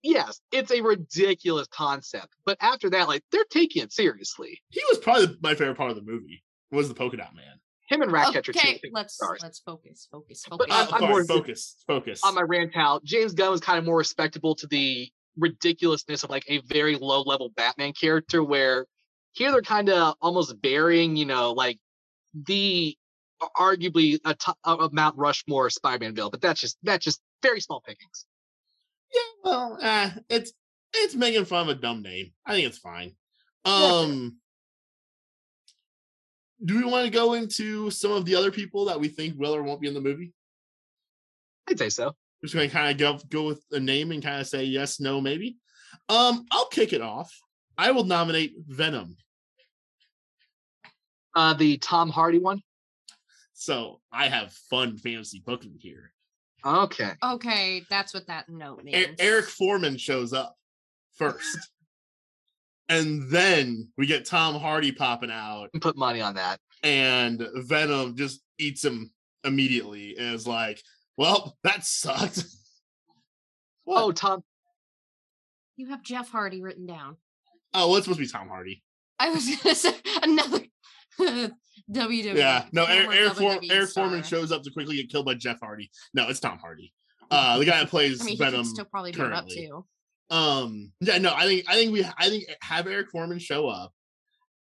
yes, it's a ridiculous concept, but after that, like they're taking it seriously. he was probably my favorite part of the movie. Was the polka dot man? Him and Ratcatcher too. Okay, let's stars. let's focus, focus, focus. I'm- Uh, I'm sorry, more- focus, focus. on my rant out, James Gunn was kind of more respectable to the ridiculousness of like a very low level Batman character, where here they're kind of almost burying, you know, like the arguably a, to- a a Mount Rushmore Spider-Man bill, but that's just that's just very small pickings. Yeah, well, eh, it's it's making fun of a dumb name. I think it's fine. Yeah. Um, do we want to go into some of the other people that we think will or won't be in the movie? I'd say so. Just going to kind of go go with a name and kind of say yes, no, maybe. Um, I'll kick it off. I will nominate Venom. Uh, the Tom Hardy one. So I have fun fantasy booking here. Okay. Okay, that's what that note E- means. Eric Forman shows up first. And then we get Tom Hardy popping out, Put money on that. and Venom just eats him immediately and is like, Well, that sucked. What? Oh, Tom. You have Jeff Hardy written down. Oh, well, it's supposed to be Tom Hardy. I was gonna say another WWE. Yeah, no, Air, former Eric, For- WWE Eric Forman shows up to quickly get killed by Jeff Hardy. No, it's Tom Hardy. Uh, the guy that plays I mean, he Venom. still probably do up currently. too. Um, yeah, no, I think I think we I think have Eric Forman show up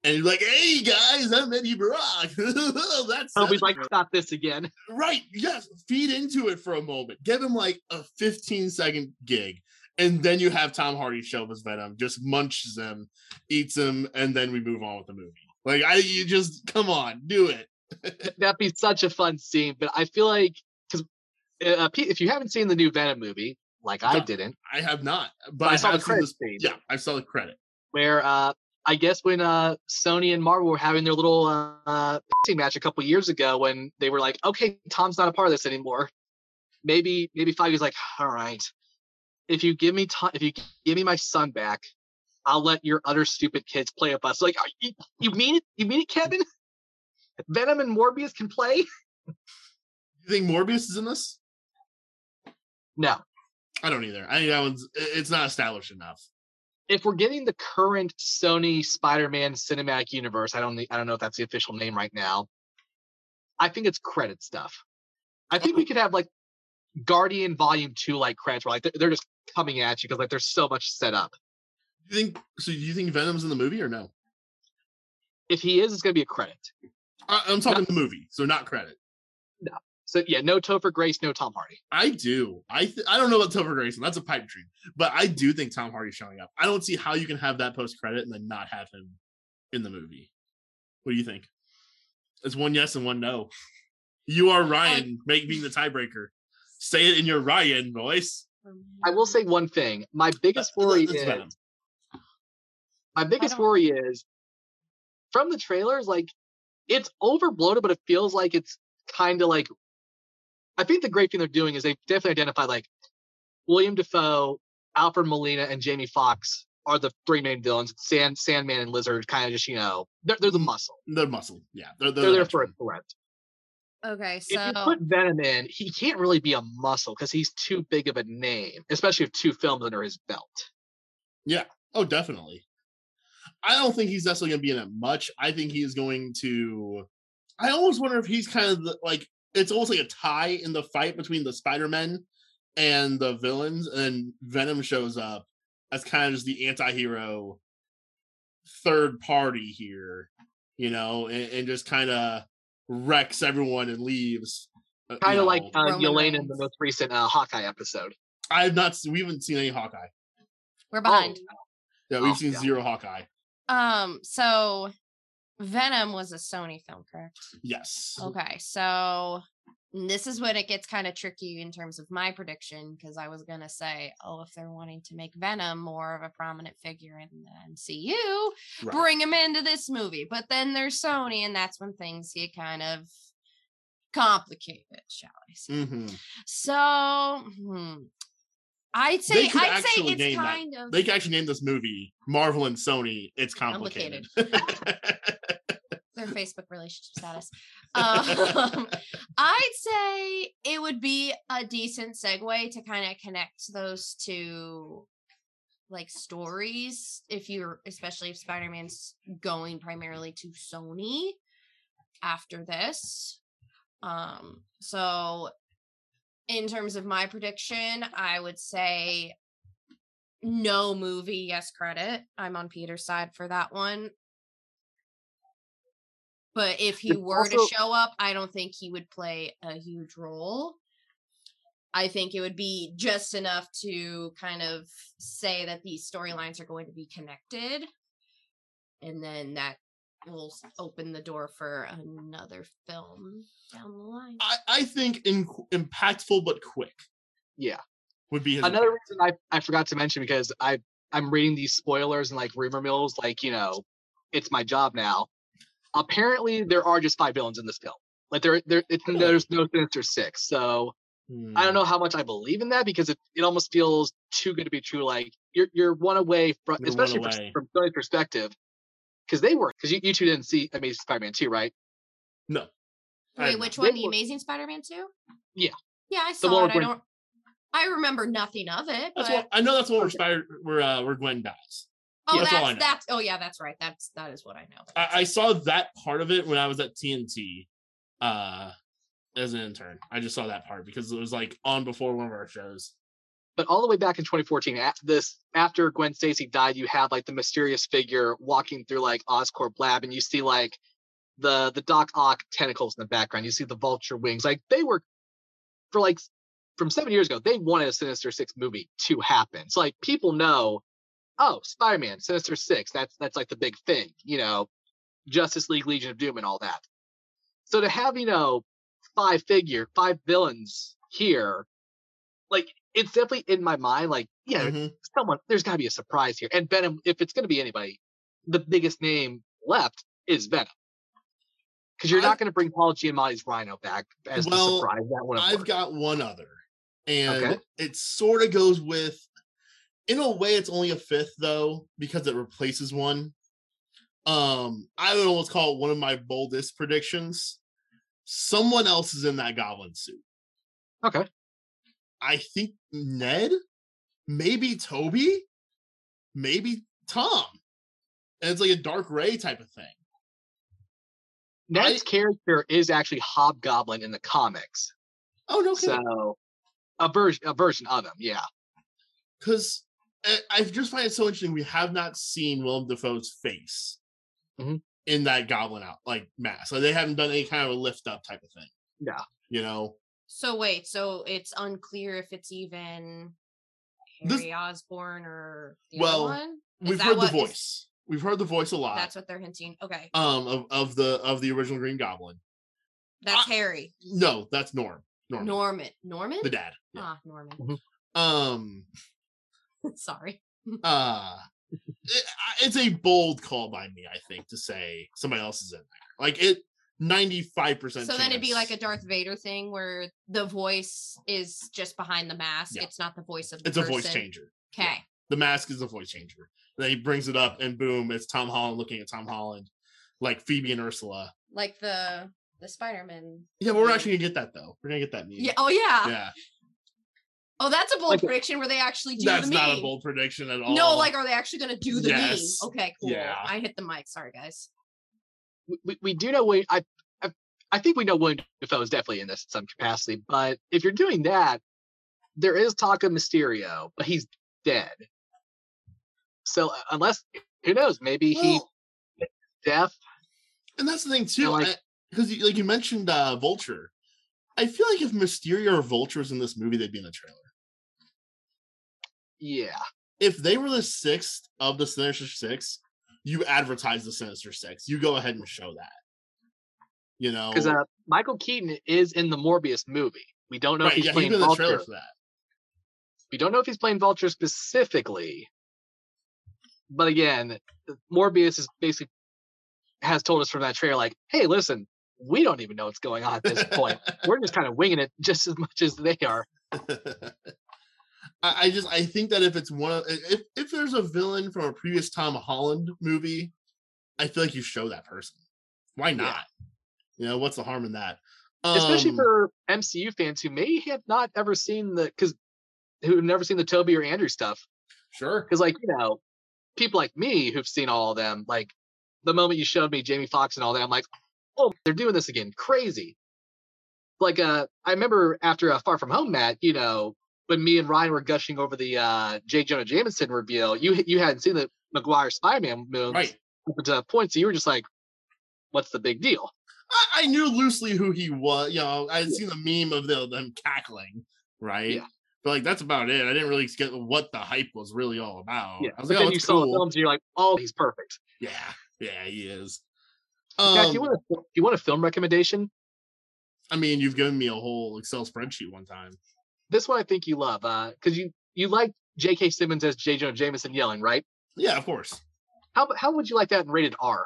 and he's like, "Hey guys, I'm Eddie Brock." that's Oh, we'd like stop this again. right. Yes, feed into it for a moment. Give him like a 15 second gig, and then you have Tom Hardy show up as Venom, just munches them, eats them, and then we move on with the movie. Like I, you just come on, do it. That'd be such a fun scene. But I feel like because uh, if you haven't seen the new Venom movie, like I didn't, I have not, but but I I, saw the credit. Yeah, I saw the credit. where uh, I guess when uh, Sony and Marvel were having their little uh, match a couple years ago, when they were like, "Okay, Tom's not a part of this anymore," maybe maybe Feige's like, "All right, if you give me Tom, if you give me my son back." I'll let your other stupid kids play with us. Like, are you, you mean it? You mean it, Kevin? Venom and Morbius can play? You think Morbius is in this? No. I don't either. I think that one's it's not established enough. if we're getting the current Sony Spider-Man cinematic universe, I don't I don't know if that's the official name right now. I think it's credit stuff. I think we oh. could have like Guardian Volume Two like credits where like they're, just coming at you because like there's so much set up. You think so? Do you think Venom's in the movie or no? If he is, it's gonna be a credit. I, I'm talking the movie, so not credit. So yeah, no Topher Grace, no Tom Hardy. I do. I th- I don't know about Topher Grayson. That's a pipe dream, but I do think Tom Hardy's showing up. I don't see how you can have that post credit and then not have him in the movie. What do you think? It's one yes and one no. You are Ryan, make being the tiebreaker. Say it in your Ryan voice. I will say one thing. My biggest worry is Venom. my biggest worry is from the trailers, like it's overbloated, but it feels like it's kind of like I think the great thing they're doing is they've definitely identified like William Dafoe, Alfred Molina, and Jamie Foxx are the three main villains. Sand, Sandman, and Lizard kind of just you know they're they're the muscle. They're muscle. Yeah, they're, they're, They're the there for a threat. Okay, so If you put Venom in, he can't really be a muscle because he's too big of a name, especially with two films under his belt. Yeah. Oh, definitely. I don't think he's necessarily going to be in it much. I think he's going to. I almost wonder if he's kind of the, like it's almost like a tie in the fight between the Spider Men and the villains, and then Venom shows up as kind of just the anti-hero third party here, you know, and, and just kind of wrecks everyone and leaves. uh, Kind of like know. uh, Yelena in the most recent uh, Hawkeye episode. I have not. We haven't seen any Hawkeye. we're behind. Yeah, we've Oh, seen yeah. zero Hawkeye. Um, so Venom was a Sony film, correct? Yes. Okay, so this is when it gets kind of tricky in terms of my prediction because I was gonna say, oh, if they're wanting to make Venom more of a prominent figure in the MCU, Right. bring him into this movie. But then there's Sony, and that's when things get kind of complicated, shall I say? hmm So, hmm, I'd say I'd say it's name that. kind of They can actually name this movie Marvel and Sony. It's complicated. their Facebook relationship status. Um, I'd say it would be a decent segue to kind of connect those two like stories if you're especially if Spider-Man's going primarily to Sony after this. Um so in terms of my prediction, I would say no movie, yes credit. I'm on Peter's side for that one. But if he It's were to show up, I don't think he would play a huge role. I think it would be just enough to kind of say that these storylines are going to be connected. And then that will open the door for another film down the line. I, I think in, impactful but quick Yeah. would be Another appearance. reason I, I forgot to mention because I I'm reading these spoilers and like rumor mills, like you know, it's my job now. Apparently, there are just five villains in this film. Like there, there, it's, Oh. there's no Sinister Six. So I don't hmm. know how much I believe in that because it, it almost feels too good to be true. Like you're you're one away from, You're especially from, away. from Sony's perspective, because they were because you, you two didn't see Amazing Spider-Man two, right? No. I Wait, which one? They The were- Amazing Spider-Man 2? Yeah. Yeah, I saw it. with I don't I remember nothing of it. That's but... what I know. That's what we're Spider, where uh, where Gwen dies. Oh, That's all I that's know. that's oh yeah, that's right. That's that is what I know. I, I saw that part of it when I was at TNT uh, as an intern. I just saw that part because it was like on before one of our shows. But all the way back in 2014, after this after Gwen Stacy died, you have like the mysterious figure walking through like Oscorp lab, and you see like the the Doc Ock tentacles in the background. You see the vulture wings. Like they were for like from seven years ago, they wanted a Sinister Six movie to happen. So like people know, oh, Spider-Man, Sinister Six, that's that's like the big thing, you know, Justice League, Legion of Doom, and all that. So to have, you know, five figure, five villains here, like it's definitely in my mind, like, yeah, Mhm. someone there's gotta be a surprise here. And Venom, if it's gonna be anybody, the biggest name left is Venom. Because you're I- not gonna bring Paul Giamatti's Rhino back as Well, the surprise. That would I've got one other, and Okay. it sort of goes with. In a way, it's only a fifth though because it replaces one. Um, I would almost call it one of my boldest predictions. Someone else is in that goblin suit. okay. I think Ned, maybe Tobey, maybe Tom. And it's like a dark ray type of thing. Ned's character is actually Hobgoblin in the comics. Oh no, kidding. So a version a version of him, yeah. because I, I just find it so interesting. We have not seen Willem Dafoe's face Mhm. in that goblin out like mask. So they haven't done any kind of a lift up type of thing. Yeah. You know, So wait, so it's unclear if it's even This- Harry Osborn or the Well, other one. Is we've heard the what is- voice. We've heard the voice a lot. That's what they're hinting. Okay, um of, of the of the original Green Goblin. that's I- Harry. No, that's Norm. Norman, Norman. Norman. the dad. Yeah. Ah, Norman. Mhm. Um. Sorry. uh it- it's a bold call by me i think to say somebody else is in there like it 95% So then it'd be like a. Darth Vader thing where the voice is just behind the mask. Yeah. It's not the voice of the it's a voice changer Okay. the mask is a voice changer then he brings it up and boom it's tom holland looking at tom holland like phoebe and ursula Like the the Spider-Man. yeah but we're actually gonna get that though we're gonna get that meme. Yeah. Oh yeah. yeah Oh, that's a bold Like prediction where they actually do that's the not a bold prediction at all No, like, are they actually going to do the Yes. meme? Okay, cool. Yeah. I hit the mic. Sorry, guys. We, we, do know we I, I I think we know William Dafoe is definitely in this in some capacity, but if you're doing that, there is talk of Mysterio, but he's dead. So uh, unless who knows, maybe he Well, deaf. and that's the thing too like- because like you mentioned uh vulture i feel like if mysterio or vulture was in this movie they'd be in the trailer Yeah. if they were the sixth of the Sinister Six, you advertise the Sinister Six. You go ahead and show that. You know, Because uh, Michael Keaton is in the Morbius movie. We don't know right? if he's Yeah, playing been in the trailer Vulture. for that. We don't know if he's playing Vulture specifically. But again, Morbius is basically has told us from that trailer, like, hey, listen, we don't even know what's going on at this point. We're just kind of winging it just as much as they are. I, I just I think that if it's one of if if there's a villain from a previous Tom Holland movie, I feel like you show that person. Why not? You know, what's the harm in that? Especially Um, for MCU fans who may have not ever seen the because who've never seen the Tobey or Andrew stuff. sure. Because like, you know, people like me who've seen all of them, like the moment you showed me Jamie Foxx and all that, I'm like, oh, they're doing this again. Crazy. Like uh I remember after uh, Far From Home, Matt, you know, when me and Ryan were gushing over the uh J. Jonah Jameson reveal, you you hadn't seen the Maguire Spider-Man movies Right. up to that point, so you were just like, what's the big deal? I, I knew loosely who he was. You know, I had seen the meme of the, them cackling, right? Yeah. But like that's about it. I didn't really get what the hype was really all about. Yeah, I was but like, then oh, you saw the cool. films, and you're like, oh, he's perfect. Yeah, yeah, he is. Um, you want a, you want a film recommendation? I mean, you've given me a whole Excel spreadsheet one time. This one I think you love, because you you like J.K. Simmons as J. Jonah Jameson yelling, right? Yeah, of course. How how would you like that in rated R?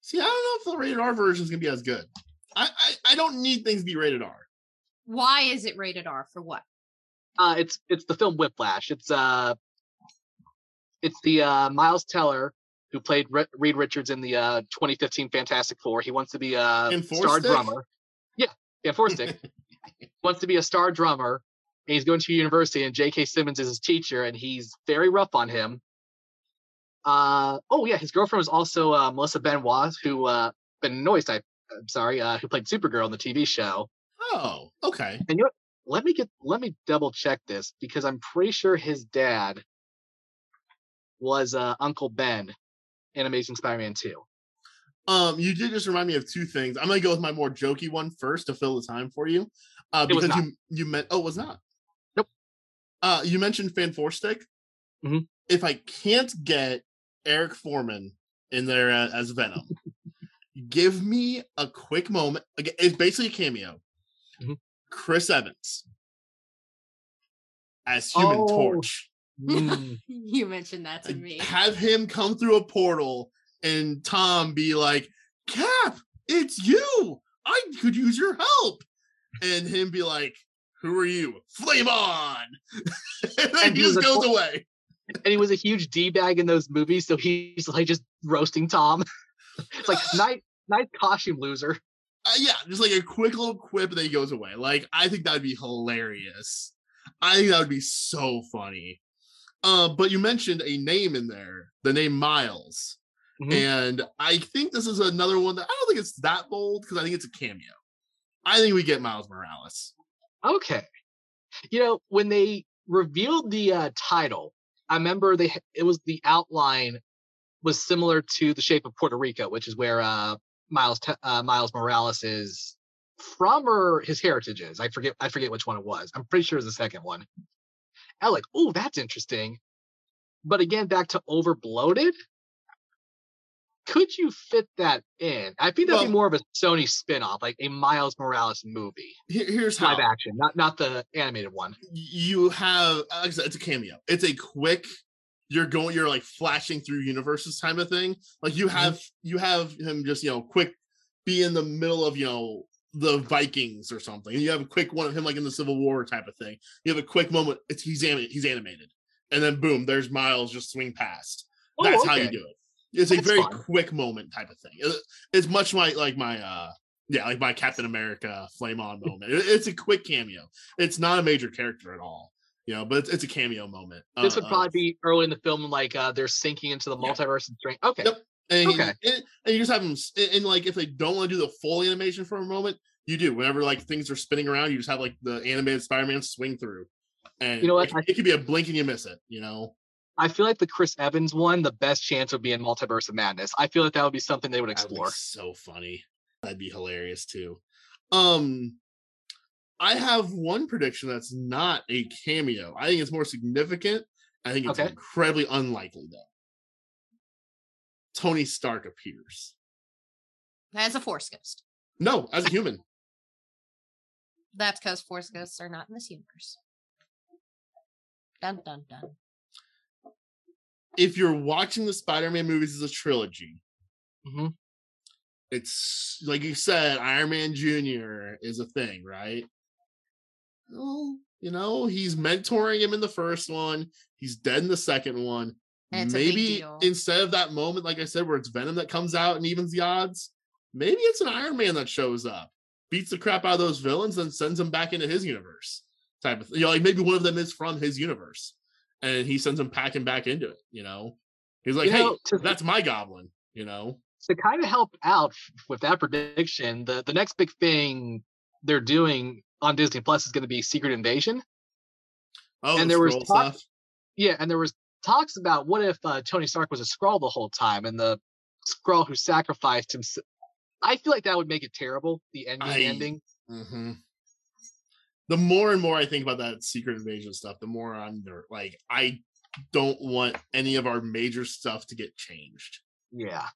See, I don't know if the rated R version is gonna be as good. I, I I don't need things to be rated R. Why is it rated R for what? Uh, it's it's the film Whiplash. It's uh, it's the uh, Miles Teller who played Re- Reed Richards in the uh, 2015 Fantastic Four. He wants to be a In star drummer. Yeah, yeah, four stick. wants to be a star drummer. And he's going to university, and J.K. Simmons is his teacher, and he's very rough on him. Uh, oh yeah, his girlfriend was also uh, Melissa Benoist, who uh, Benoist, I, I'm sorry, uh, who played Supergirl on the TV show. Oh, okay. And you know? Let me get let me double check this because I'm pretty sure his dad was uh, Uncle Ben in Amazing Spider-Man 2. Um, you did just remind me of two things. I'm gonna go with my more jokey one first to fill the time for you. Uh, It was because not. you you meant oh, it was not. Nope. Uh, you mentioned Fan Four Stick. Mhm. If I can't get Eric Forman in there as Venom, give me a quick moment. Again, it's basically a cameo. Mhm. Chris Evans as Human Oh. Torch. Mm. You mentioned that to me. have him come through a portal and Tom be like, Cap, it's you. I could use your help. And him be like, Who are you? Flame on. and he just a goes tor- away. and he was a huge d bag in those movies, so he's like just roasting Tom. it's like nice, nice costume loser. Uh, yeah, just like a quick little quip and then he goes away. Like, I think that would be hilarious. I think that would be so funny. Uh, but you mentioned a name in there, the name Miles. Mhm. And I think this is another one that I don't think it's that bold because I think it's a cameo. I think we get Miles Morales. Okay, you know when they revealed the uh, title, I remember they it was the outline was similar to the shape of Puerto Rico, which is where uh, Miles uh, Miles Morales is from or his heritage is. I forget I forget which one it was. I'm pretty sure it's the second one. I like, oh, that's interesting. But again, back to overbloated. Could you fit that in? I think that'd be more of a Sony spin-off, like a Miles Morales movie. Here- here's how Live action, not not the animated one. you have uh, like said, it's a cameo. It's a quick. You're going. You're like flashing through universes type of thing. Like you mm-hmm. have you have him just you know quick be in the middle of you know the Vikings or something. And you have a quick one of him like in the Civil War type of thing. You have a quick moment. It's he's anim- he's animated, and then boom, there's Miles just swing past. Oh, That's how you do it. It's a That's very fun. quick moment type of thing. It's much like like my uh yeah like my Captain America flame on moment. It's a quick cameo. It's not a major character at all, you know, but it's, it's a cameo moment. This uh, would of- probably be early in the film, like uh, they're sinking into the Yeah. multiverse and strength. Okay, Yep. and, okay. and, and you just have them and, and, like if they don't want to do the full animation for a moment, you do. Whenever like things are spinning around, you just have like the animated Spider-Man swing through. And You know what? It, it could be a blink and you miss it, you know. I feel like the Chris Evans one, the best chance would be in Multiverse of Madness. I feel like that would be something they would That would be explore. so funny. That'd be hilarious too. Um, I have one prediction that's not a cameo. I think it's more significant. I think it's Okay. incredibly unlikely though. Tony Stark appears. As a force ghost. No, as a human. That's because force ghosts are not in this universe. Dun dun dun. If you're watching the Spider-Man movies as a trilogy, Mhm. it's like you said, Iron Man Jr. is a thing, right? Well, you know, he's mentoring him in the first one. He's dead in the second one. And it's a big maybe instead of that moment, like I said, where it's Venom that comes out and evens the odds, maybe it's an Iron Man that shows up, beats the crap out of those villains, and sends them back into his universe. Type of, thing. you know, like maybe one of them is from his universe, and he sends him packing back into it. You know, he's like, You "Hey, know, to- that's my goblin." You know, to kind of help out with that prediction, the the next big thing they're doing on Disney Plus is going to be Secret Invasion. oh, And the there was talk- stuff. Yeah, and there was talks about what if uh, Tony Stark was a Skrull the whole time, and the Skrull who sacrificed him. I feel like that would make it terrible. The ending I- ending. hmm the more and more I think about that secret invasion stuff, the more I'm ner- like I don't want any of our major stuff to get changed. Yeah.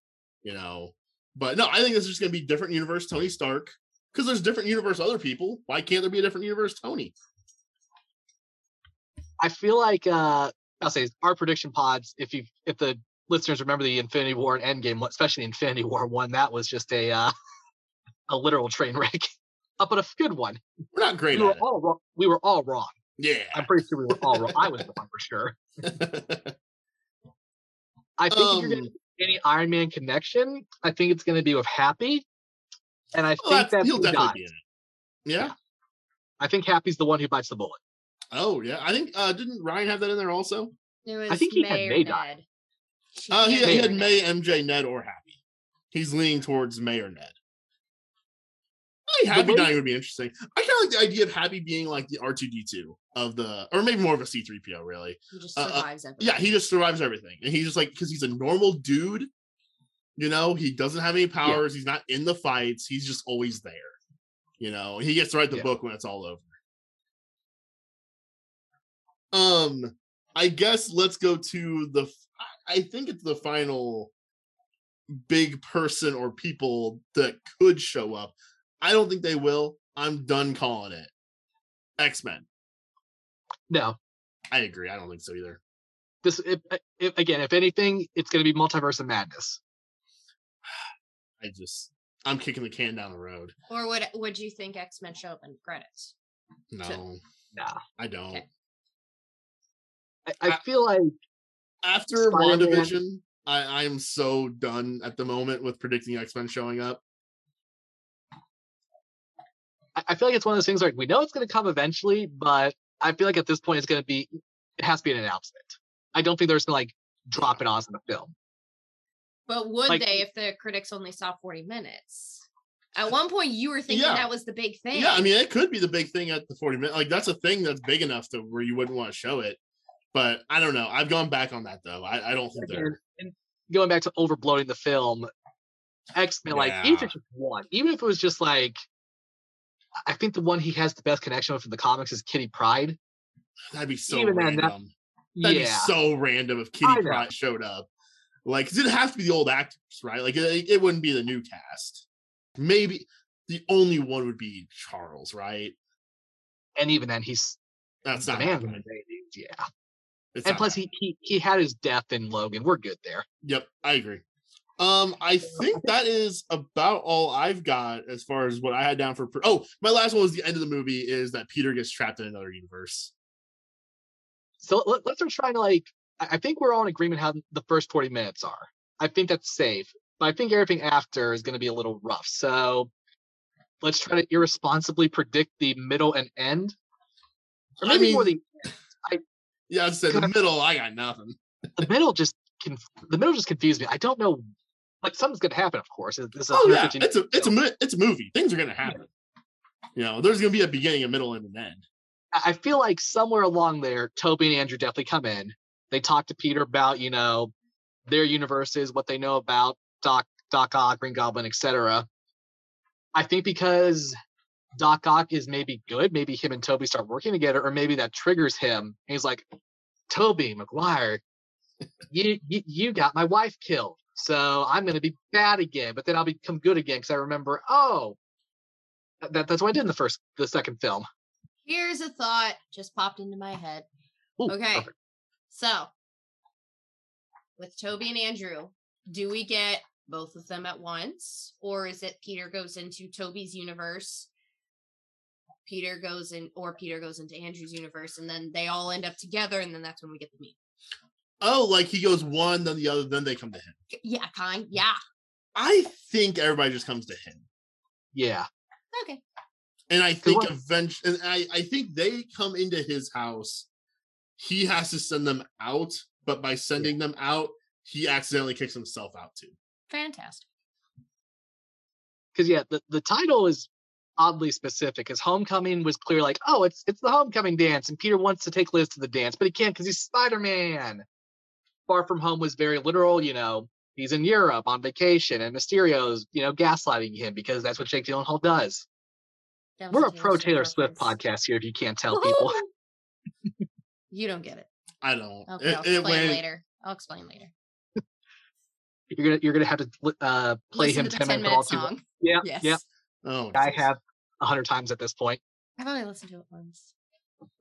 You know, but no, I think this is just gonna be different universe Tony Stark because there's different universe other people. Why can't there be a different universe Tony? I feel like uh I'll say our prediction pods, if you if the listeners remember the Infinity War and Endgame, especially Infinity War one, that was just a uh a literal train wreck. Uh, but a good one. We're not great We were at it. all wrong. We were all wrong. Yeah. I'm pretty sure we were all wrong. I was wrong for sure. I think if you're gonna Um, any Iron Man connection, I think it's gonna be with Happy. And I well, think Oh, that's- that's he'll who definitely dies. be in it. Yeah. I think Happy's the one who bites the bullet. Oh yeah. I think uh didn't Ryan have that in there also? It was think he had May or May die. Uh he, had he May had May, Ned. MJ, Ned, or Happy. He's leaning towards May or Ned. I think Happy dying would be interesting. I kind of like the idea of Happy being like the R2D2 of the, or maybe more of a C3PO, really. He just uh, uh, everything. Yeah, he just survives everything. And he's just like, because he's a normal dude, you know, he doesn't have any powers. He's not in the fights. He's just always there, you know, he gets to write the Yeah. book when it's all over. Um, I guess let's go to the, I think it's the final big person or people that could show up. I don't think they will. I'm done calling it. X Men. No. I agree. I don't think so either. This if, if, again, if anything, it's gonna be multiverse of madness. I just I'm kicking the can down the road. Or would would you think X Men show up in credits? No, Nah. I don't. Okay. I, I I- feel like After Spider-Man- WandaVision, I I am so done at the moment with predicting X Men showing up. I- I feel like it's one of those things like we know it's gonna come eventually, but I feel like at this point it's gonna be it has to be an announcement. I don't think they're just gonna like drop it on in the film. But would Like- they if the critics only saw 40 minutes? At one point, you were thinking Yeah. that was the big thing. Yeah, I mean it could be the big thing at the 40 minute. Like that's a thing that's big enough to where you wouldn't want to show it. But I don't know. I've gone back on that though. I, I don't think Again, they're going back to overbloating the film, X Men, like even if Yeah. it's just one, even if it was just like, I think the one he has the best connection with in the comics is Kitty Pryde. that'd be so Even then, that- random. That'd yeah, be so random if Kitty. Pryde showed up. Like, 'cause it'd have to be the old actors, right? Like, it, it wouldn't be the new cast. Maybe the only one would be Charles, right? and even then he's That's not man. happening. Yeah, It's and plus he, he he had his death in Logan. We're good there. Yep, I agree. Um, I think that is about all I've got as far as what I had down for. Pre- oh, my last one was the end of the movie is that Peter gets trapped in another universe. So let, let's start trying to like. I I think we're all in agreement how the first forty minutes are. I think that's safe, but I think everything after is going to be a little rough. So let's try to irresponsibly predict the middle and end, or I maybe more mean- the Yeah, I said the middle. I got nothing. the middle. Just the middle just confused me. I don't know. Like something's to happen, of course. This is Oh yeah, it's a it's a it's a movie. Things are gonna happen. You know, there's gonna be a beginning, a middle, and an end. I I feel like somewhere along there, Tobey and Andrew definitely come in. They talk to Peter about, you know, their universes, what they know about Doc, Doc Ock, Green Goblin, etc. I think because Doc Ock is maybe good, maybe him and Tobey start working together, or maybe that triggers him. He's like, Tobey Maguire, you, you you got my wife killed, so I'm gonna be bad again, but then I'll become good again because I remember, oh, that, that's what I did in the first, the second film. Here's a thought just popped into my head. Ooh, Okay. perfect. So, with Tobey and Andrew, do we get both of them at once? Or is it Peter goes into Tobey's universe, Peter goes in, or Peter goes into Andrew's universe, and then they all end up together, and then that's when we get the meet? Oh, like he goes one, then the other, then they come to him. Yeah, kind. Yeah. I think everybody just comes to him. Yeah. Okay. And I think eventually, and I, I think they come into his house. He has to send them out, but by sending them out, he accidentally kicks himself out too. Fantastic. because yeah, the, the title is oddly specific. Because Homecoming was clear, like, oh, it's it's the Homecoming dance, and Peter wants to take Liz to the dance, but he can't because he's Spider Man. Far From Home was very literal, you know. He's in Europe on vacation, and Mysterio's, you know, gaslighting him because that's what Jake Gyllenhaal does. We're a pro Taylor Swift podcast here. If you can't tell people, you don't get it. I don't. Okay, It- I'll it explain went- later. I'll explain later. you're gonna you're gonna have to uh, play Listen him to 10 10 minutes minute all too. Yeah, Yes. yeah. Oh, I have a hundred times at this point. I've only listened to it once.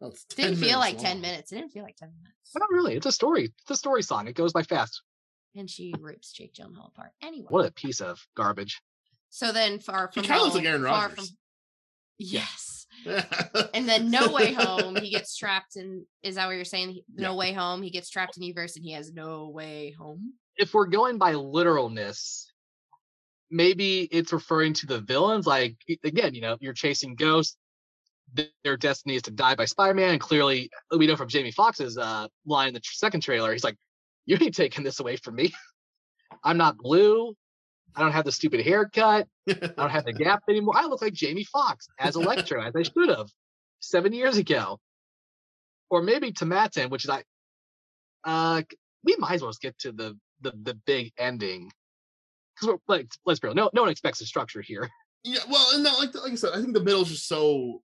That's 10 Didn't feel minutes like 10 minutes. It didn't feel like 10 minutes. But not really. It's a story. It's a story song. It goes by fast. And she rips Jake Gyllenhaal apart. Anyway. What a piece of garbage. So then far from kinda looks like Aaron far Rodgers. Yes. And then No Way Home, he gets trapped in. Is that what you're saying? No Yeah. Way Home, he gets trapped in Uverse and he has no way home. If we're going by literalness, maybe it's referring to the villains. Like again, you know, you're chasing ghosts. Th- Their destiny is to die by Spider-Man, and clearly we know from Jamie Foxx's uh, line in the second trailer, he's like, "You ain't taking this away from me. I'm not blue. I don't have the stupid haircut. I don't have the gap anymore. I look like Jamie Foxx as Electro, as I should have seven years ago. Or maybe to Matt's end, which is I uh we might as well just get to the the, the big ending. Because we're like let's be real, no no one expects a structure here. yeah, well, and like like I said, I think the middle is just so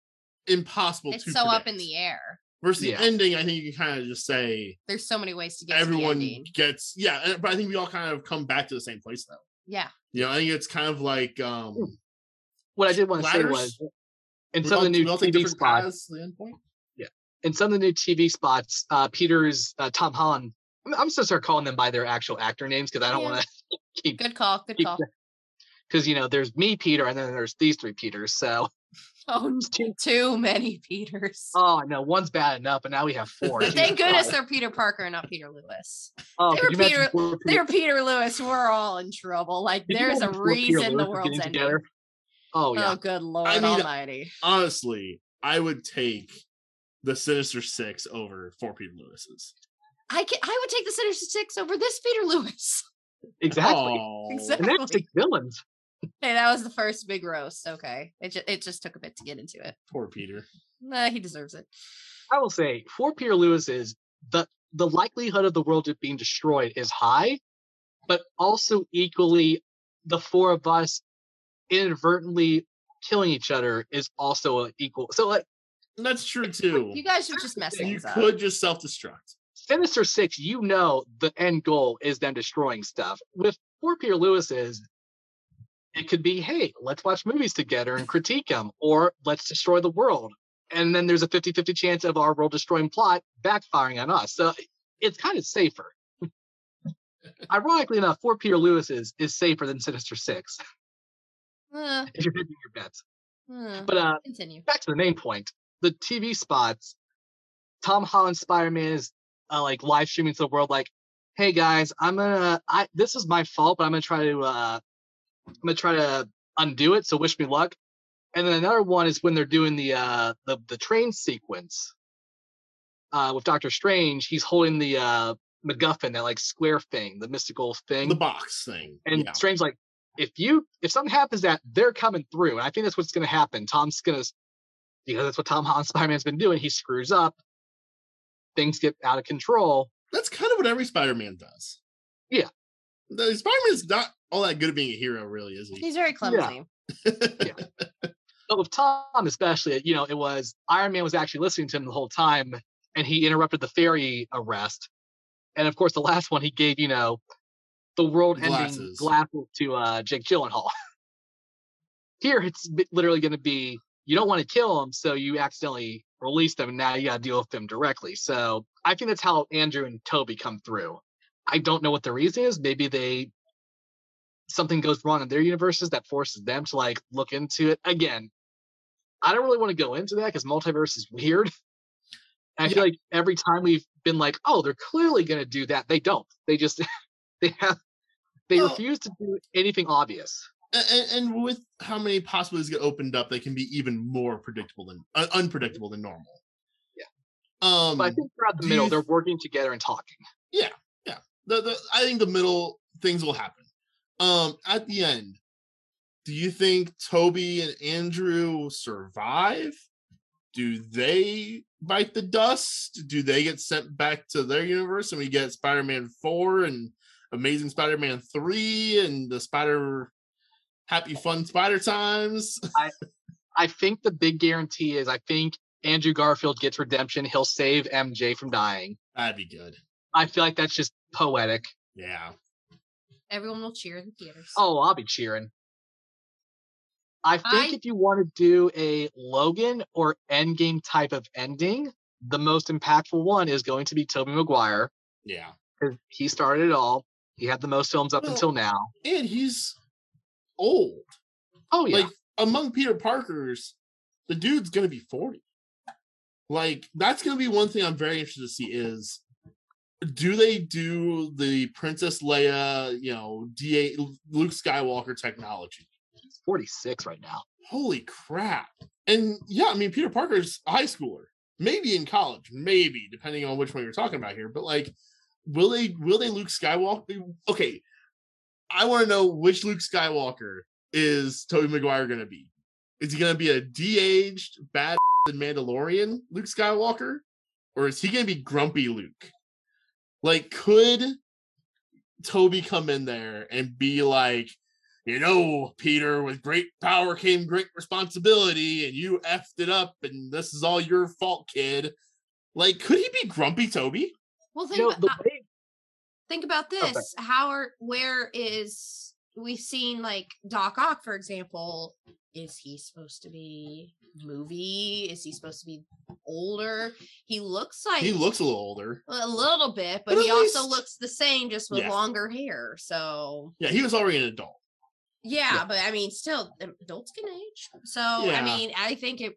impossible It's to so up in the air. Versus Yeah. the ending, I think you can kind of just say There's so many ways to get everyone to the gets yeah, but I think we all kind of come back to the same place though. Yeah. You know, I think it's kind of like um What I did want to say was in we some of the new we all take TV spots, paths to the end point. in some of the new TV spots, uh Peter's uh, Tom Holland. I'm, I'm just gonna start calling them by their actual actor names because I don't Yeah. want to keep Good call. Good keep call. because you know there's me Peter and then there's these three Peters. So Oh, n- too many Peters. oh no, one's bad enough, but now we have four. Thank goodness they're Peter Parker and not Peter Lewis. Oh, they could were you imagine Peter- four They're Peter Lewis. We're all in trouble. Like Could you there's a imagine four Peter reason the Lewises world's ending. together? Oh yeah, Oh, good Lord mean, Almighty! Honestly, I would take the Sinister Six over four Peter Lewis's. I can, I would take the Sinister Six over this Peter Lewis. exactly. Aw. Exactly. And that's six villains. Hey, that was the first big roast. Okay, it just it just took a bit to get into it. Poor Peter. Nah, he deserves it. I will say, for Peter Lewis is the the likelihood of the world being destroyed is high, but also equally, the four of us inadvertently killing each other is also equal. So like That's true too. You guys should just mess You things up. could just self-destruct. Sinister Six, you know the end goal is them destroying stuff. With four Peter Lewis's, it could be, hey, let's watch movies together and critique them, or let's destroy the world. And then there's a 50 50 chance of our world destroying plot backfiring on us. So it's kind of safer. Ironically enough, four Peter Lewis's is safer than Sinister Six Uh, if you're hedging your bets. uh, But uh, continue. back to the main point the TV spots, Tom Holland Spider Man is uh, like live streaming to the world, like, hey guys, I'm gonna, I this is my fault, but I'm gonna try to, uh, I'm gonna try to undo it. So wish me luck. And then another one is when they're doing the uh the the train sequence uh with Doctor Strange. He's holding the uh MacGuffin, that like square thing, the mystical thing. The box thing. And yeah. Strange like, if you if something happens that they're coming through, and I think that's what's gonna happen. Tom's gonna because that's what Tom Holland Spider-Man's been doing. He screws up, things get out of control. That's kind of what every Spider-Man does. Yeah. The Spider-Man's not all that good at being a hero, really, is he? He's very clumsy. But with Tom, especially, you know, it was Iron Man was actually listening to him the whole time, and he interrupted the fairy arrest. And of course, the last one he gave, you know, the world-ending Glasses. glasses to uh, Jake Gyllenhaal. Here, it's literally going to be you don't want to kill him, so you accidentally release them, and now you got to deal with them directly. So I think that's how Andrew and Tobey come through. I don't know what the reason is. Maybe they something goes wrong in their universes that forces them to like look into it again. I don't really want to go into that because multiverse is weird. And I feel like every time we've been like, oh, they're clearly going to do that, they don't. They just they have they refuse to do anything obvious. and, and with how many possibilities get opened up, they can be even more predictable than uh, unpredictable than normal. Yeah. Um, But I think throughout the middle, you they're working together and talking. Yeah, yeah. The, the I think the middle things will happen. Um, at the end, do you think Tobey and Andrew survive? Do they bite the dust? Do they get sent back to their universe and we get Spider-Man 4 and Amazing Spider-Man 3 and the Spider Happy Fun Spider Times? I think the big guarantee is I think Andrew Garfield gets redemption. He'll save MJ from dying. That'd be good. I feel like that's just poetic. Yeah. Everyone will cheer in the theaters. Oh, I'll be cheering. I think I- if you want to do a Logan or Endgame type of ending, the most impactful one is going to be Tobey Maguire. Yeah. 'cause He started it all. He had the most films up Well, until now. And he's old. Oh yeah. Like among Peter Parker's, the dude's gonna be 40. Like, that's gonna be one thing I'm very interested to see is do they do the Princess Leia, you know, D8 Luke Skywalker technology? He's 46 right now. Holy crap. And yeah, I mean Peter Parker's a high schooler, maybe in college, maybe, depending on which one you're talking about here. But like, will they will they Luke Skywalker? Okay. I want to know which Luke Skywalker is Tobey Maguire gonna be? Is he gonna be a de-aged, bad Mandalorian Luke Skywalker? Or is he gonna be grumpy Luke? Like, could Tobey come in there and be like, you know, Peter, with great power came great responsibility, and you effed it up, and this is all your fault, kid. Like, could he be grumpy Tobey? well, think, You know, about, way think about Okay. this. How are where is we've seen like Doc Ock, for example. Is he supposed to be movie? Is he supposed to be older? He looks like He looks a little older. a little bit, but, But at he also looks the same, just with Yeah. longer hair. So Yeah, he was already an adult. yeah, Yeah. but I mean, still, um, adults can age. So Yeah. I mean, I think if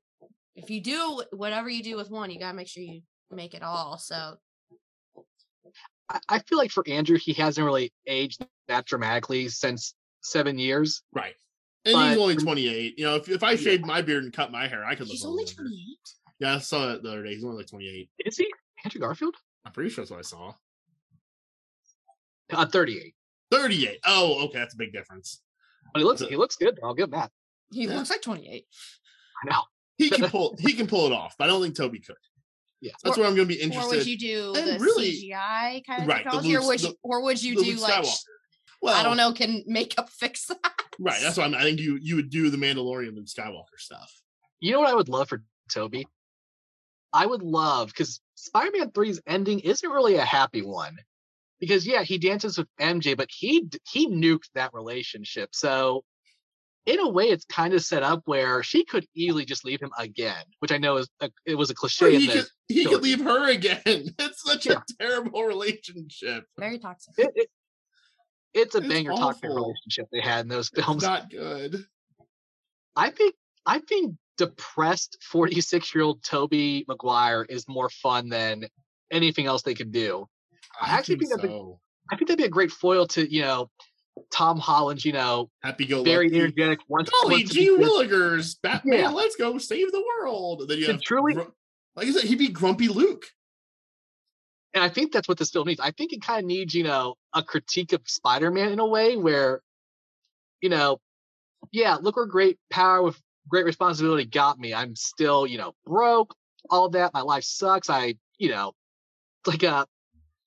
if you do whatever you do with one, you gotta make sure you make it all. So I, I feel like for Andrew, he hasn't really aged that dramatically since seven years. Right. And he's only 28. You know, if, if I Yeah. shaved my beard and cut my hair, I could look he's only 28. Yeah, I saw that the other day. He's only like 28. Is he Andrew Garfield? I'm pretty sure that's what I saw. Uh, 38. 38. Oh, okay. That's a big difference. But he looks So- he looks good. I'll give him that. He Yeah. looks like 28. I know. He can pull he can pull it off, but I don't think Tobey could. Yeah. So that's Or- where I'm gonna be interested. Or would you do And the really- CGI kind of Right, the technology, or Luke- would the- you, or would you the do Luke like Skywalker. Well, I don't know, can makeup fix that? Right. That's why I'm, I think you you would do the Mandalorian and Skywalker stuff. You know what I would love for Tobey? I would love because Spider-Man 3's ending isn't really a happy one. Because yeah, he dances with MJ, but he he nuked that relationship. So in a way, it's kind of set up where she could easily just leave him again, which I know is a, it was a Or cliche. in he the- could he could leave her again. It's such Yeah. a terrible relationship. Very toxic. it, it- it's a It's banger toxic relationship they had in those It's films. not good. I think I think depressed 46 year old Tobey Maguire is more fun than anything else they could do. Ah, I actually think that'd be- I think that'd be a great foil to, you know, Tom Holland's, you know, Happy go very lucky. energetic. Wants, Golly wants to be gee good. willikers, Batman, Yeah. let's go save the world. And then you have truly- like I said, he'd be grumpy Luke. And I think that's what this film needs. I think it kind of needs, you know, a critique of Spider-Man in a way where, you know, yeah, look where great power with great responsibility got me. I'm still, you know, broke, all that. My life sucks. I, you know, like uh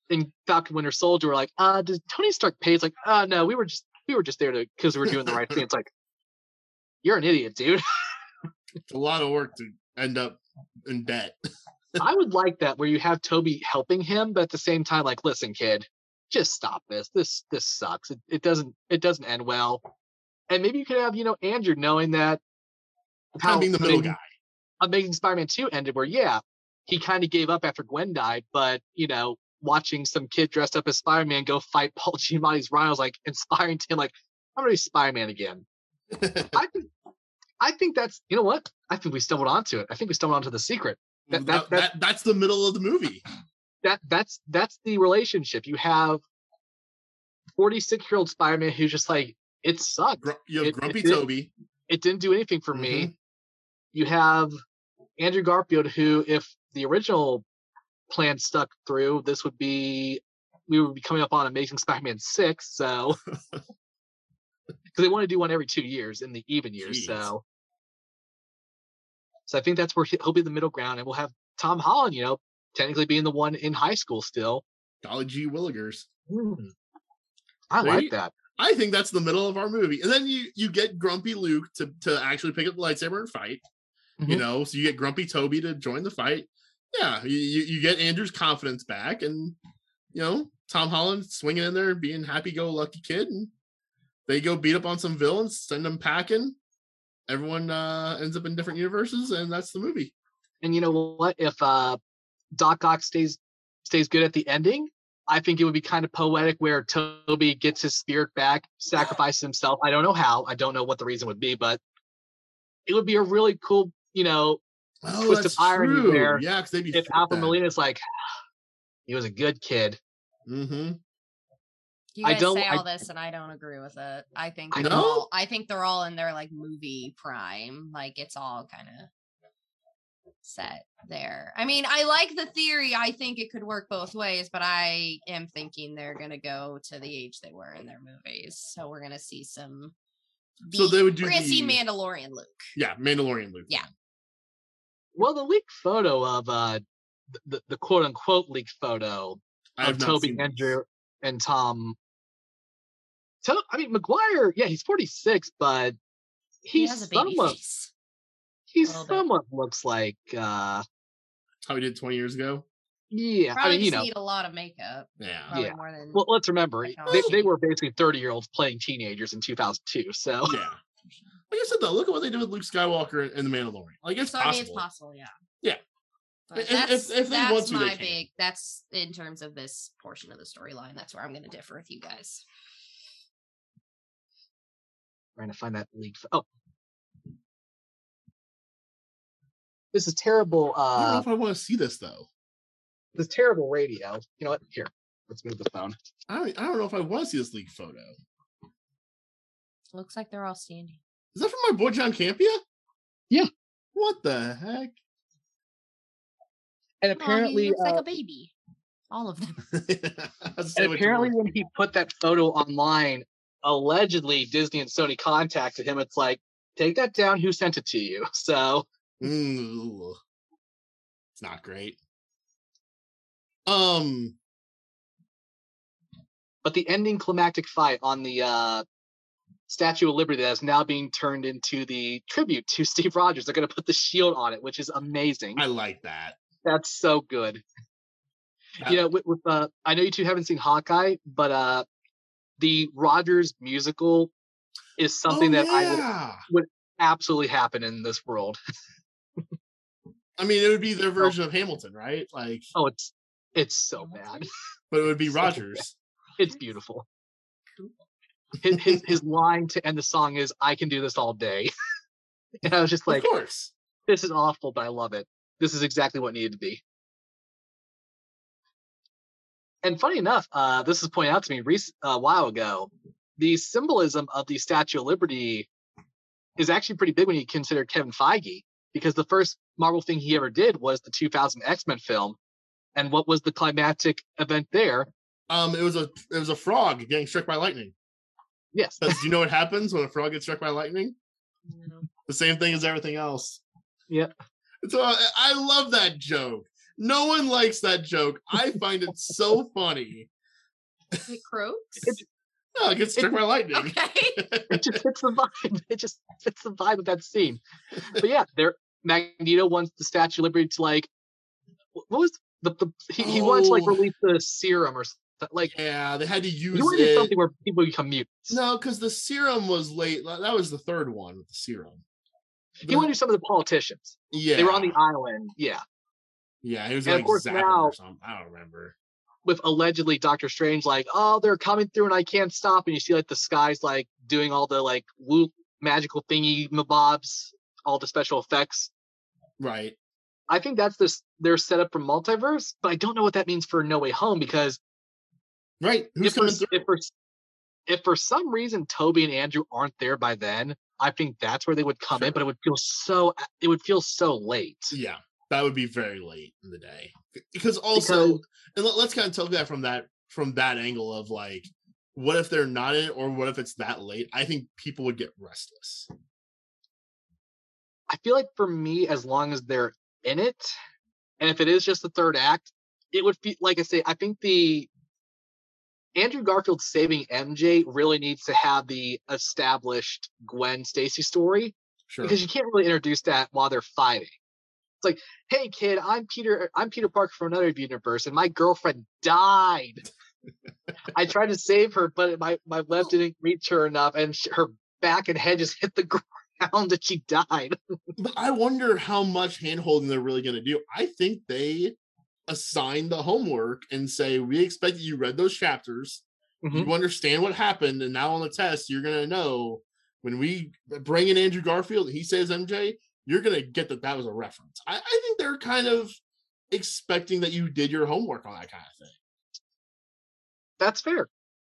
in Falcon Winter Soldier, we're like, uh, does Tony Stark pay? It's like, uh no, we were just we were just there to because we were doing the right thing. It's like, you're an idiot, dude. It's a lot of work to end up in debt. I would like that where you have Tobey helping him, but at the same time, like, listen, kid, just stop this. This this sucks. It, it doesn't it doesn't end well. And maybe you could have, you know, Andrew knowing that Kind of being the middle Amazing- guy. Amazing Spider-Man 2 ended where, yeah, he kind of gave up after Gwen died, but you know, watching some kid dressed up as Spider-Man go fight Paul Giamatti's was like inspiring to him, like, I'm gonna be Spider-Man again. I think I think that's you know what? I think we stumbled onto it. I think we stumbled onto the secret. That- that, that- that, that's the middle of the movie. that that's that's the relationship. You have 46 year old Spider-Man who's just like, it sucked. Gru- You have It- grumpy it Tobey. It didn't do anything for me. Mm-hmm. You have Andrew Garfield, who, if the original plan stuck through, this would be we would be coming up on Amazing Spider-Man six. So because they want to do one every two years in the even years. Jeez. So so I think that's where he- he'll be the middle ground, and we'll have Tom Holland, you know, technically being the one in high school still. Golly gee willikers. Hmm. I There like you- that. I think that's the middle of our movie. And then you you get grumpy Luke to to actually pick up the lightsaber and fight. You Mhm. know, so you get grumpy Tobey to join the fight. Yeah, you, you you get Andrew's confidence back, and you know Tom Holland swinging in there, being happy-go-lucky kid, and they go beat up on some villains, send them packing. Everyone uh, ends up in different universes, and that's the movie. And you know what? If uh, Doc Ock stays stays good at the ending, I think it would be kind of poetic where Tobey gets his spirit back, sacrifices himself. I don't know how. I don't know what the reason would be, but it would be a really cool, you know, Oh, Twist of irony true. there. Yeah, because if Alfred Molina's like, he was a good kid. Mm-hmm. You I guys don't- say I- all this, and I don't agree with it. I think I all. I think they're all in their like movie prime. Like it's all kind of set there. I mean, I like the theory. I think it could work both ways, but I am thinking they're gonna go to the age they were in their movies. So we're gonna see some. So they would do We're gonna see Mandalorian Luke. Yeah, Mandalorian Luke. Yeah. Well, the leaked photo of uh, the, the quote unquote leaked photo of Tobey, Andrew. this. Andrew, and Tom. To, I mean, Maguire, yeah, he's 46, but He he's has a baby somewhat, he little bit. somewhat looks like, uh, How we did 20 years ago. yeah, Probably I mean, you just know, need a lot of makeup. Yeah. Probably Yeah. more than. well, let's remember, they, they were basically 30 year olds playing teenagers in 2002. So, Yeah. Like I said though, look at what they did with Luke Skywalker and the Mandalorian. Like it's so I mean, it's possible, yeah. Yeah. But If- if- that's if they that's want to, my big. That's in terms of this portion of the storyline. That's where I'm going to differ with you guys. trying to find that leaked. pho- Oh. This is terrible. I don't know Uh, if I want to see this though. this terrible radio. You know what? Here, let's move the phone. I don't, I don't know if I want to see this leaked photo. Looks like they're all standing. Is that from my boy John Campea? Yeah. What the heck? And Aw, he apparently, looks like uh, a baby. All of them. And apparently, when he put that photo online, allegedly Disney and Sony contacted him. It's like, take that down. Who sent it to you? So, Ooh. it's not great. Um, but the ending climactic fight on the uh, Statue of Liberty that is now being turned into the tribute to Steve Rogers. They're going to put the shield on it, which is amazing. I like that. That's so good. you know, with, with uh, I know you two haven't seen Hawkeye, but uh, the Rogers musical is something Oh, that I would yeah. absolutely happen in this world. I mean, it would be their version of Hamilton, right? Like, Oh, it's it's so bad. but it would be So Rogers. It's beautiful. His, his his line to end the song is "I can do this all day," and I was just like, of course. "This is awful, but I love it. This is exactly what needed to be." And funny enough, uh, this was pointed out to me rec- a while ago. The symbolism of the Statue of Liberty is actually pretty big when you consider Kevin Feige, because the first Marvel thing he ever did was the 2000 X Men film, and what was the climactic event there? Um, it was a it was a frog getting struck by lightning. Yes, do you know what happens when a frog gets struck by lightning? The same thing as everything else. Yep. So I, I love that joke. No one likes that joke. I find it so funny. It croaks. No, it gets struck by lightning. okay. it just fits the vibe. It just fits the vibe of that scene. But yeah, there Magneto wants the Statue of Liberty to like what was the, the he, he wanted to like Oh. release the serum or something like Yeah, they had to use he wanted it. something where people become mutants. No, because the serum was late. That was the third one with the serum. He went to some of the politicians. yeah, They were on the island, yeah, yeah. He was and of course now- or something. I don't remember. with allegedly Doctor Strange like, oh, they're coming through and I can't stop. And you see like the skies like doing all the like woo magical thingy mabobs, all the special effects. Right. I think that's this their setup for multiverse, but I don't know what that means for No Way Home because Right. Who's if for, coming s- through? if for if for some reason Tobey and Andrew aren't there by then, I think that's where they would come in, but it would feel so it would feel so late. Yeah, that would be very late in the day. Because also, Because- and let, us kind of take that from that from that angle of like, what if they're not in it, or what if it's that late? I think people would get restless. I feel like for me, as long as they're in it, and if it is just the third act, it would feel like I say, I think the Andrew Garfield saving MJ really needs to have the established Gwen Stacy story Sure. because you can't really introduce that while they're fighting. It's like, hey kid, I'm Peter. I'm Peter Parker from another universe, and my girlfriend died. I tried to save her, but my my web oh. didn't reach her enough, and sh- her back and head just hit the ground, and she died. But I wonder how much handholding they're really going to do. I think they assign the homework and say, we expect that you read those chapters, Mhm. you understand what happened, and now on the test, you're going to know when we bring in Andrew Garfield and he says MJ, you're going to get that that was a reference. I, I think they're kind of expecting that you did your homework on that kind of thing. That's fair,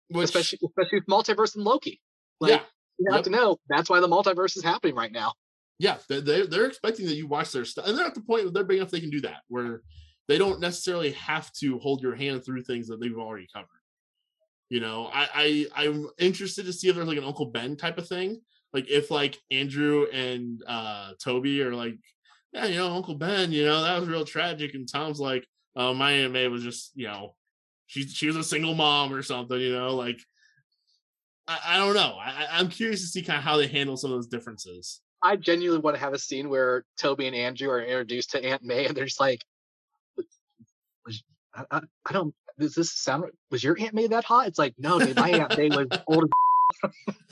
Which, especially especially with multiverse and Loki. Like, yeah, you have Yep. to know that's why the multiverse is happening right now. yeah, they they're, they're expecting that you watch their stuff, and they're at the point where they're big enough they can do that, where they don't necessarily have to hold your hand through things that they've already covered. You know, I, I I'm interested to see if there's like an Uncle Ben type of thing, like if like Andrew and uh Tobey are like, yeah, you know, Uncle Ben, you know, that was real tragic, and Tom's like, oh, my Aunt May was just, you know, she she was a single mom or something, you know, like. I, I don't know. I, I'm curious to see kind of how they handle some of those differences. I genuinely want to have a scene where Tobey and Andrew are introduced to Aunt May, and they're just like, I, I, I don't. Does this sound? Was your Aunt May that hot? It's like, no, dude, my Aunt May was old.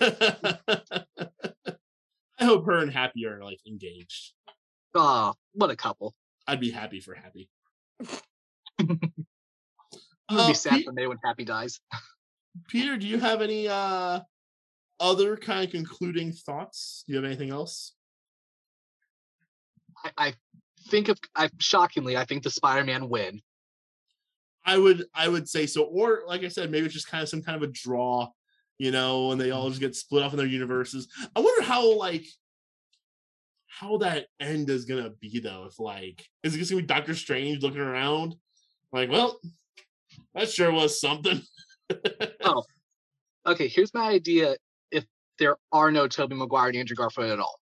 I hope her and Happy are like engaged. Oh, what a couple. I'd be happy for Happy. Gonna Uh, be sad Pe- for May when Happy dies. Peter, do you have any uh other kind of concluding thoughts? Do you have anything else? I, I think of, I shockingly, I think the Spider-Man win. I would I would say so. Or like I said, maybe it's just kind of some kind of a draw, you know, and they all mm-hmm. just get split off in their universes. I wonder how like how that end is gonna be though. If like is it just gonna be Doctor Strange looking around? Like, well, that sure was something. Oh, okay, here's my idea. If there are no Tobey Maguire and Andrew Garfield at all,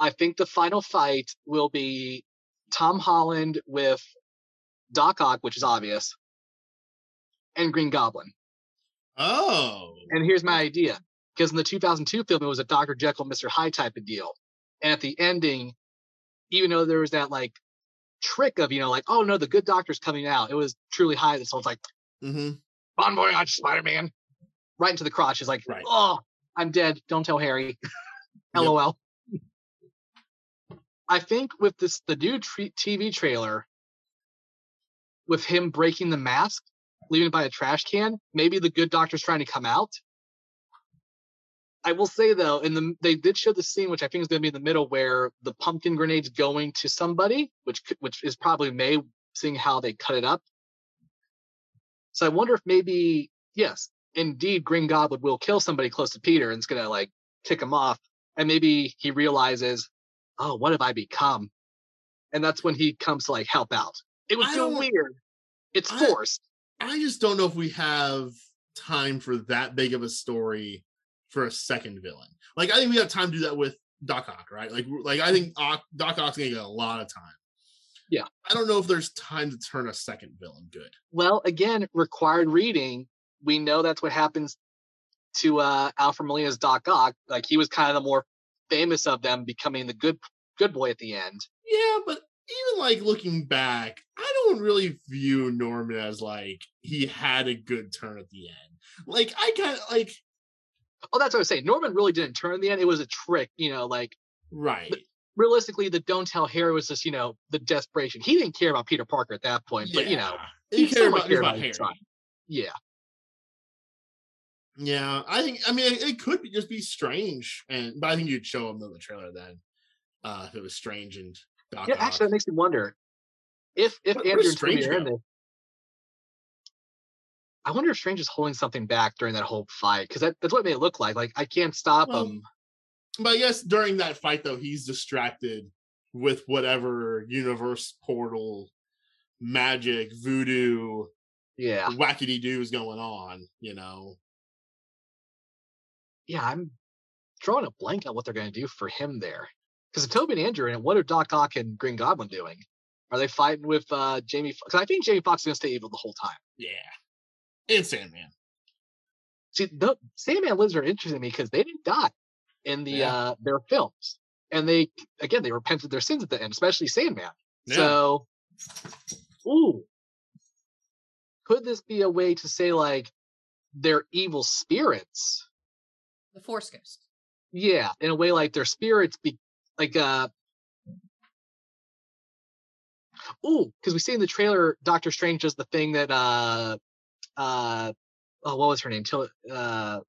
I think the final fight will be Tom Holland with Doc Ock, which is obvious, and Green Goblin. Oh. And here's my idea. Because in the 2002 film, it was a Dr. Jekyll, Mr. Hyde type of deal. And at the ending, even though there was that like trick of, you know, like, oh no, the good doctor's coming out, it was truly Hyde. So it's like, mm-hmm. bon voyage, Spider Man. Right into the crotch. Is like, Right. oh, I'm dead. Don't tell Harry. Yep. LOL. I think with this, the new tre- TV trailer, with him breaking the mask, leaving it by a trash can, maybe the good doctor's trying to come out. I will say though, in the they did show the scene, which I think is going to be in the middle, where the pumpkin grenade's going to somebody, which which is probably May, seeing how they cut it up. So I wonder if maybe yes, indeed, Green Goblin will kill somebody close to Peter and it's going to like kick him off, and maybe he realizes, oh, what have I become? And that's when he comes to like help out. It was so weird. It's I- forced. I just don't know if we have time for that big of a story for a second villain. Like I think we have time to do that with Doc Ock, right? Like like I think Ock, Doc Ock's gonna get a lot of time. Yeah. I don't know if there's time to turn a second villain good. Well, again, required reading. We know that's what happens to uh Alfred Molina's Doc Ock. Like he was kind of the more famous of them, becoming the good good boy at the end. Yeah, but even like looking back, I don't really view Norman as like he had a good turn at the end. Like I kind of like Oh, that's what I was saying. Norman really didn't turn in the end. It was a trick, you know, like right. realistically, the don't tell Harry was just, you know, the desperation. He didn't care about Peter Parker at that point, but you know, Yeah. he he cared about, cared about about Harry. yeah. Yeah, I think. I mean, it, it could be, just be strange, and but I think you'd show him the trailer then, uh, if it was strange and Doc Yeah, Ock. actually, that makes me wonder if if where's Andrew and Strange are in this. I wonder if Strange is holding something back during that whole fight because that, that's what it may look like. Like I can't stop Well, him. But I guess during that fight, though, he's distracted with whatever universe portal, magic, voodoo, Yeah, wackety doo is going on. You know, yeah. I'm drawing a blank on what they're going to do for him there. Because if Tobey and Andrew are in it, what are Doc Ock and Green Goblin doing? Are they fighting with uh, Jamie? Because I think Jamie Foxx is going to stay evil the whole time. yeah. and Sandman. See, the Sandman Lizard interested me because they didn't die in the Yeah. uh their films, and they again they repented their sins at the end, especially Sandman. Yeah. So, ooh, could this be a way to say like they're evil spirits? The Force Ghost. Yeah, in a way like their spirits be like uh. Ooh, because we see in the trailer Doctor Strange does the thing that uh uh oh what was her name? Till uh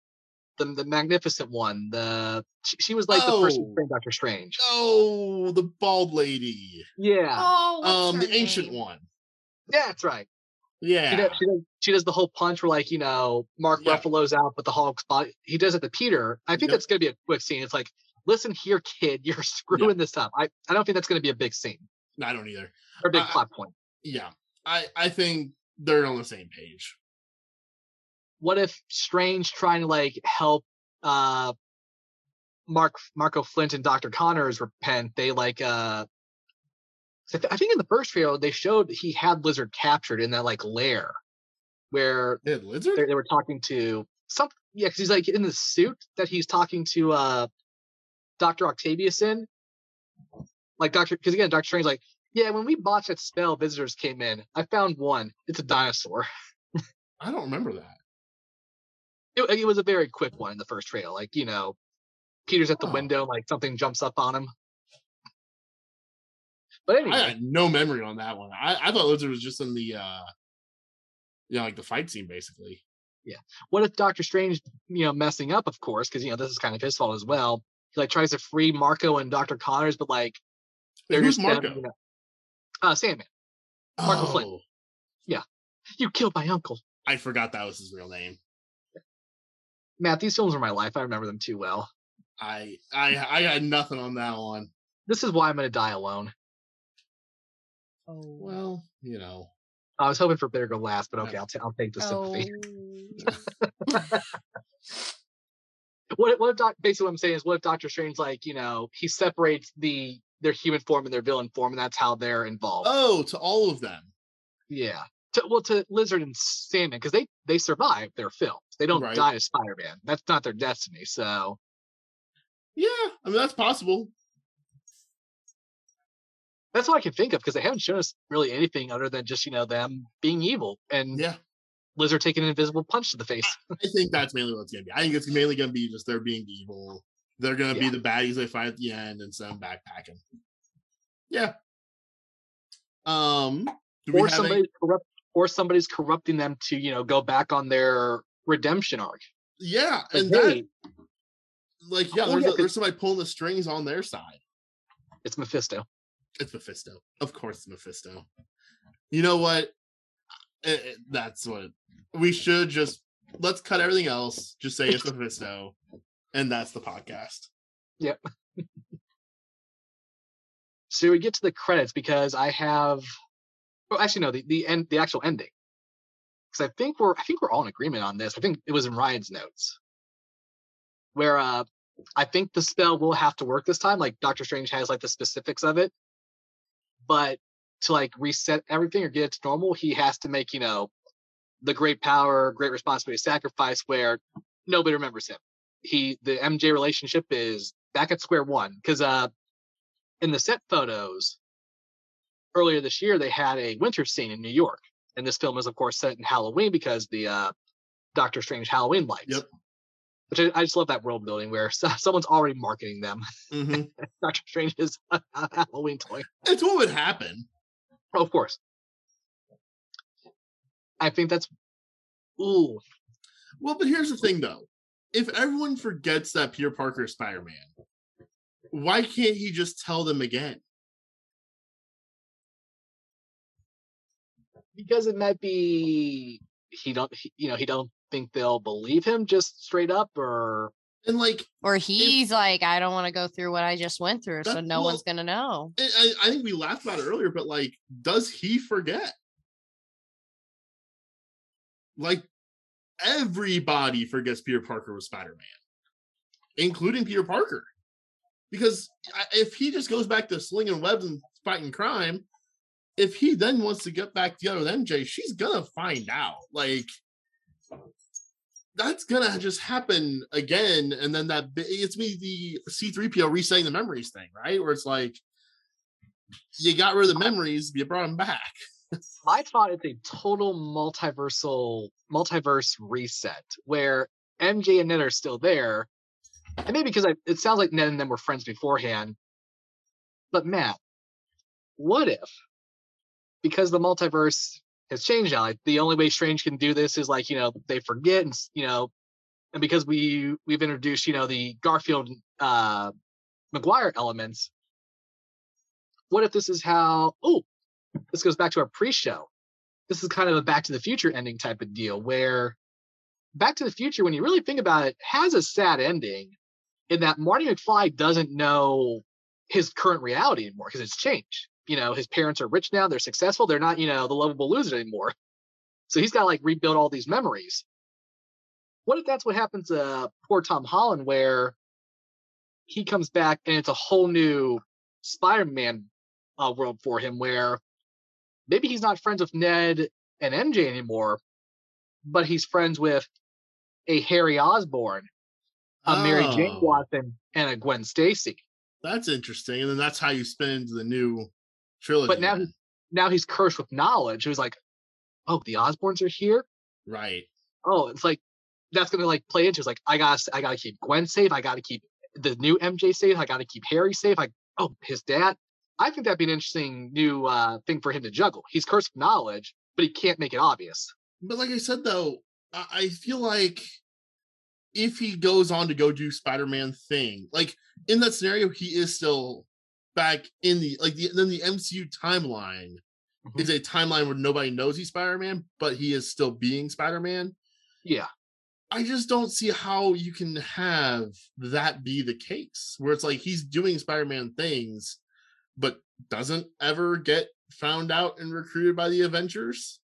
the the magnificent one. The she, she was like the person who Oh. Doctor Strange. Oh, the bald lady. Yeah, Oh, what's Um, her the ancient one. yeah, that's right. She Yeah. does, she, does, she does the whole punch where like you know Mark Yeah. Ruffalo's out, but the Hulk's body. He does it to Peter. I think Yep. that's gonna be a quick scene. It's like, listen here, kid, you're screwing this up. I I don't think that's gonna be a big scene No, I don't either. or a big I- plot point. Yeah. I I think they're on the same page. What if Strange trying to like help uh Mark Marko Flint and Doctor Connors repent? They like uh. I th- I think in the first trailer they showed he had Lizard captured in that like lair, where Did lizard? they, they were talking to some yeah because he's like in the suit that he's talking to uh dr octavius in like dr because again dr strange's like yeah when we botched that spell visitors came in i found one it's a dinosaur I don't remember that. it, it was a very quick one in the first trail. like you know peter's at the Oh. window like something jumps up on him but anyway I had no memory on that one. I, I thought lizard was just in the uh you know, like the fight scene basically. Yeah. What if Doctor Strange, you know, messing up, of course, because you know this is kind of his fault as well. He like tries to free Marko and Doctor Connors, but like they're Who's just them, Marko? you know- uh, Sandman. Marko Flint. Yeah, You killed my uncle. I forgot that was his real name. Matt, these films are my life. I remember them too well. I I I had nothing on that one. This is why I'm gonna die alone. Oh. Well, you know. I was hoping for Bitter Go last, but okay, I'll, ta- I'll take the sympathy. Oh. What if, what if doc, basically what I'm saying is what if Doctor Strange like you know he separates the their human form and their villain form, and that's how they're involved. Oh, to all of them. Yeah. To, well, to Lizard and Sandman because they they survive their films. They don't Right. die as Spider-Man. That's not their destiny. So Yeah, I mean that's possible. that's all I can think of because they haven't shown us really anything other than just you know them being evil and Yeah. Lizard taking an invisible punch to the face. I think that's mainly what it's gonna be. I think it's mainly gonna be just they're being evil. They're gonna be Yeah. the baddies they fight at the end and send backpacking. Yeah. Um do we or have any- corrupt, or somebody's corrupting them to you know go back on their redemption arc. Yeah, Like, and that like yeah, Oh, there's, yeah, a, there's somebody pulling the strings on their side. it's Mephisto. It's Mephisto. Of course it's Mephisto. You know what? Eh, eh, that's what we should just let's cut everything else. Just say it's Mephisto, and that's the podcast. Yep. so we get to the credits because I have, well, actually no, the the end, the actual ending. Because I think we're, I think we're all in agreement on this. I think it was in Ryan's notes, where uh, I think the spell will have to work this time. Like Doctor Strange has like the specifics of it, but to like reset everything or get it to normal, he has to make you know, the great power, great responsibility, sacrifice, where nobody remembers him. He, the MJ relationship is back at square one because uh in the set photos earlier this year they had a winter scene in new york and this film is of course set in halloween because the uh doctor strange halloween lights Yep. which I, I just love that world building where so, someone's already marketing them hmm doctor strange is a, a halloween toy It's what would happen. Oh, of course i think that's ooh Well, but here's the thing though. If everyone forgets that Peter Parker is Spider-Man, why can't he just tell them again? because it might be he don't he, you know he don't think they'll believe him just straight up or And like Or he's like, I don't want to go through what I just went through, so no well- one's gonna know. I, I think we laughed about it earlier, but like, does he forget? Like, everybody forgets Peter Parker was Spider Man, including Peter Parker. Because if he just goes back to slinging webs and fighting crime, if he then wants to get back together with MJ, she's gonna find out. Like, that's gonna just happen again, and then that it's me the C3PO resetting the memories thing, right? Where it's like you got rid of the memories, you brought them back. My thought is a total multiversal multiverse reset where MJ and Ned are still there, and maybe because I, it sounds like Ned and them were friends beforehand. But Matt, what if because the multiverse has changed now, like the only way Strange can do this is like you know they forget and you know, and because we we've introduced you know the Garfield uh Maguire elements. What if this is how? Oh, this goes back to our pre-show. This is kind of a Back to the Future ending type of deal where Back to the Future, when you really think about it, has a sad ending in that Marty McFly doesn't know his current reality anymore because it's changed. You know, his parents are rich now, they're successful, they're not, you know, the lovable loser anymore. So he's got to like rebuild all these memories. What if that's what happens to poor Tom Holland, where he comes back and it's a whole new Spider-Man uh, world for him, where maybe he's not friends with Ned and MJ anymore, but he's friends with a Harry Osborn, a oh. Mary Jane oh. Watson, and a Gwen Stacy. That's interesting. And then that's how you spin into the new trilogy. But now, now he's cursed with knowledge. He was like, oh, the Osborns are here. Right. Oh, it's like that's gonna like play into. It's like I got I gotta keep Gwen safe. I gotta keep the new MJ safe. I gotta keep Harry safe. Like oh, his dad. I think that'd be an interesting new uh, thing for him to juggle. He's cursed with knowledge, but he can't make it obvious. But like I said, though, I feel like if he goes on to go do Spider-Man thing, like in that scenario, he is still back in the like the then the MCU timeline mm-hmm. is a timeline where nobody knows he's Spider-Man, but he is still being Spider-Man. Yeah. I just don't see how you can have that be the case where it's like he's doing Spider-Man things but doesn't ever get found out and recruited by the Avengers.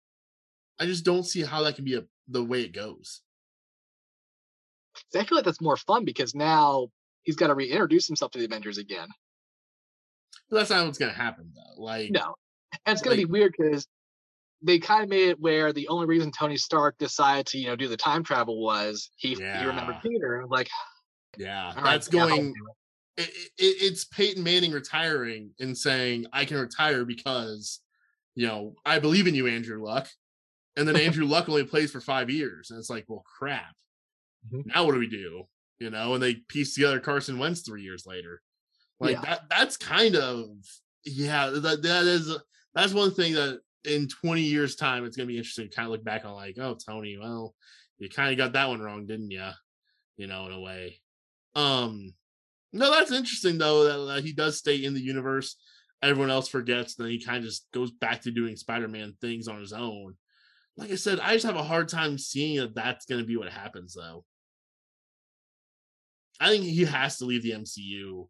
I just don't see how that can be a, the way it goes. I feel like that's more fun because now he's got to reintroduce himself to the Avengers again. But that's not what's going to happen, though. Like, no, and it's going like, to be weird because they kind of made it where the only reason Tony Stark decided to, you know, do the time travel was he yeah. he remembered Peter. Like, yeah, that's right, going it, it, it's Peyton Manning retiring and saying, I can retire because, you know, I believe in you, Andrew Luck. And then Andrew Luck only plays for five years. And it's like, well, crap. Mm-hmm. Now what do we do? You know, and they piece together Carson Wentz three years later. Like yeah. that that's kind of yeah, that that is that's one thing that in 20 years time it's gonna be interesting to kind of look back on like, oh Tony, well, you kind of got that one wrong, didn't you? You know, in a way. Um no, that's interesting though that, he does stay in the universe. Everyone else forgets, then he kind of just goes back to doing Spider-Man things on his own. Like I said, I just have a hard time seeing that that's going to be what happens though. I think he has to leave the MCU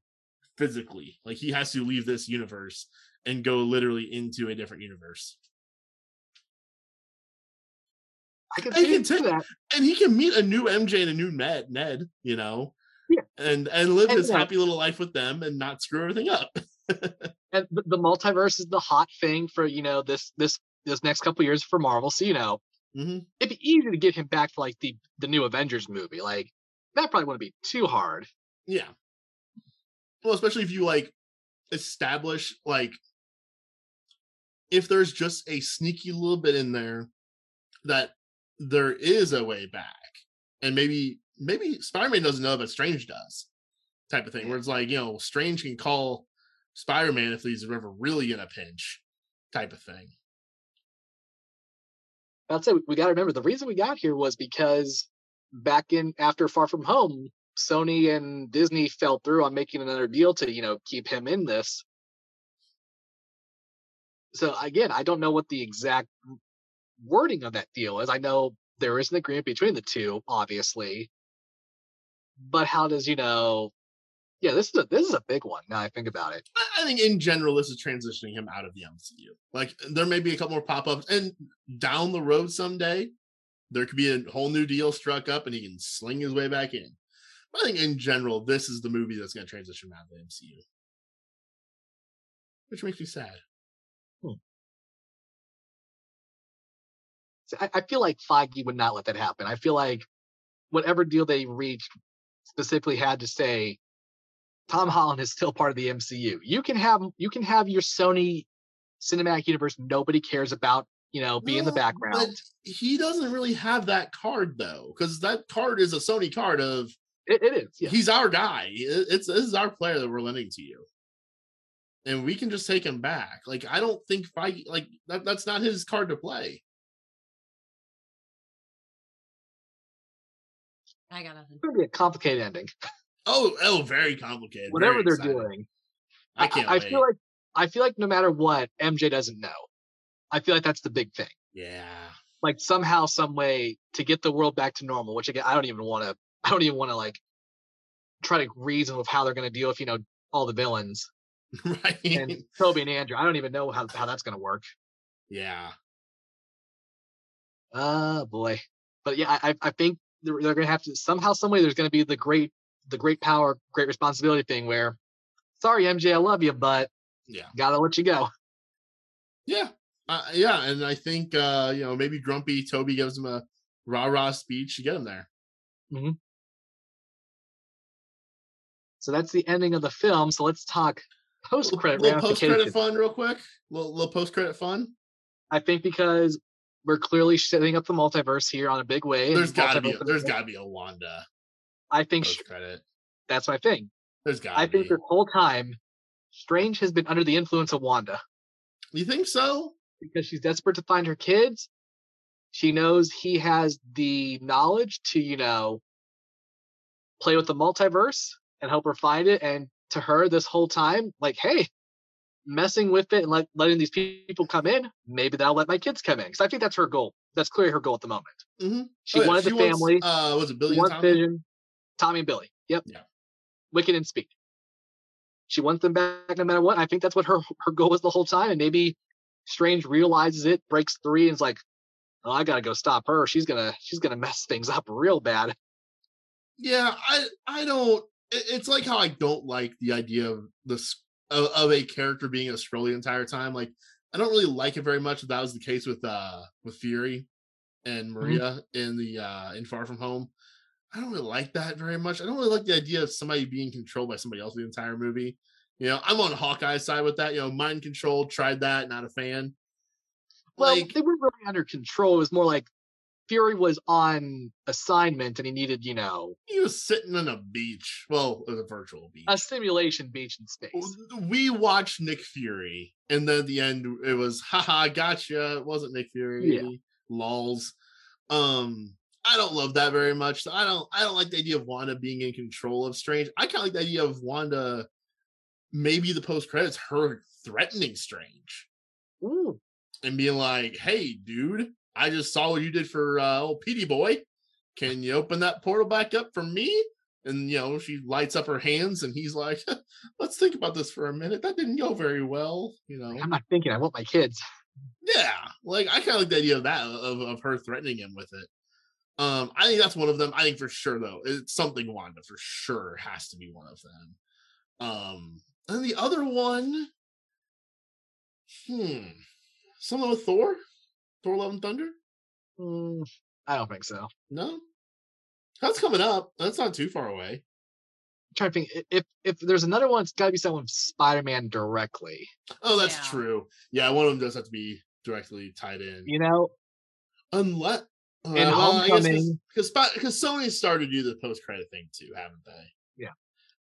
physically. Like he has to leave this universe and go literally into a different universe. I can see that. And he can meet a new MJ and a new Ned, Ned, you know yeah. and and live and his happy little life with them and not screw everything up. and the multiverse is the hot thing for you know this this this next couple years for Marvel. So you know, mm-hmm. it'd be easy to get him back for like the the new Avengers movie. Like that probably wouldn't be too hard. Yeah. Well, especially if you like establish like if there's just a sneaky little bit in there that there is a way back and maybe maybe Spider-Man doesn't know, but Strange does, type of thing. Where it's like, you know, Strange can call Spider-Man if he's ever really in a pinch, type of thing. I'll say we got to remember the reason we got here was because back in after Far From Home, Sony and Disney fell through on making another deal to you know keep him in this. So again, I don't know what the exact wording of that deal is. I know there is an agreement between the two, obviously, but how does you know yeah this is a this is a big one now i think about it i think in general this is transitioning him out of the mcu like there may be a couple more pop-ups and down the road someday there could be a whole new deal struck up and he can sling his way back in but i think in general this is the movie that's going to transition out of the mcu which makes me sad hmm. So I, I feel like Feige would not let that happen. I feel like whatever deal they reached specifically had to say Tom Holland is still part of the MCU. You can have you can have your Sony cinematic universe nobody cares about, you know, be in the background. But he doesn't really have that card though, because that card is a Sony card of It, it is. Yeah. he's our guy. It's this is our player that we're lending to you. And we can just take him back. Like I don't think Feige like that, that's not his card to play. I got nothing. It's gonna be a complicated ending. Oh, oh, very complicated. Whatever very they're exciting. doing. I can't I, wait. feel like I feel like no matter what, MJ doesn't know. I feel like that's the big thing. yeah. Like somehow, some way to get the world back to normal, which again I don't even want to I don't even want to like try to reason with how they're gonna deal with, you know, all the villains right. and Tobey and Andrew. I don't even know how, how that's gonna work. yeah. Oh boy. But yeah, I I- think they're, they're gonna have to somehow, some way. There's gonna be the great the great power, great responsibility thing where, sorry MJ, I love you, but Yeah. gotta let you go. Yeah. Uh, yeah. And I think uh, you know, maybe grumpy Tobey gives him a rah-rah speech to get him there. So that's the ending of the film. So let's talk post credit little post credit fun real quick. Little, little post credit fun. I think because we're clearly setting up the multiverse here on a big way. There's gotta be a, there's gotta be a Wanda I think credit. that's my thing. There's gotta I think be. this whole time, Strange has been under the influence of Wanda You think so? because she's desperate to find her kids. She knows he has the knowledge to, you know, play with the multiverse and help her find it. And to her, this whole time, like, hey, messing with it and let, letting these people come in, maybe that'll let my kids come in. Because I think that's her goal. That's clearly her goal at the moment. Mhm. She Oh, yeah, wanted she the wants, family. Uh, was it Billy and wants Tommy? Vision, Tommy and Billy. Yep. Yeah. Wiccan and Speed. She wants them back no matter what. I think that's what her her goal was the whole time. And maybe Strange realizes it, breaks three, and is like, "Oh, I gotta go stop her. She's gonna she's gonna mess things up real bad." Yeah, I I don't. It- It's like how I don't like the idea of this of, of a character being a Skrull the entire time. Like I don't really like it very much. That was the case with uh with Fury and Maria in the uh in Far From Home. I don't really like that very much. I don't really like the idea of somebody being controlled by somebody else the entire movie. You know, I'm on Hawkeye's side with that. You know, mind control, tried that, not a fan. Well, Like, they weren't really under control. It was more like Fury was on assignment and he needed, you know, he was sitting on a beach. Well, it was a virtual beach. a simulation beach in space. we watched Nick Fury, and then at the end it was, haha, gotcha. It wasn't Nick Fury. Yeah. Lols. Um, I don't love that very much. I don't I don't like the idea of Wanda being in control of Strange. I kind of like the idea of Wanda maybe the post credits her threatening Strange Ooh, and being like, hey, dude, I just saw what you did for uh old Petey boy. Can you open that portal back up for me? And you know, she lights up her hands and he's like, let's think about this for a minute. That didn't go very well, you know. I'm not thinking. I want my kids. Yeah, like I kind of like the idea of that of, of her threatening him with it. Um, I think that's one of them. I think for sure though, it's something Wanda for sure has to be one of them. Um, and the other one, hmm, something with Thor, Thor: Love and Thunder. Mm, I don't think so. No, that's coming up. That's not too far away. I'm trying to think if if there's another one, it's got to be someone with Spider-Man directly. Oh, that's Yeah. true. Yeah, one of them does have to be directly tied in. You know, Unless uh, In Homecoming- because because Sony started to do the post credit thing too, haven't they? Yeah.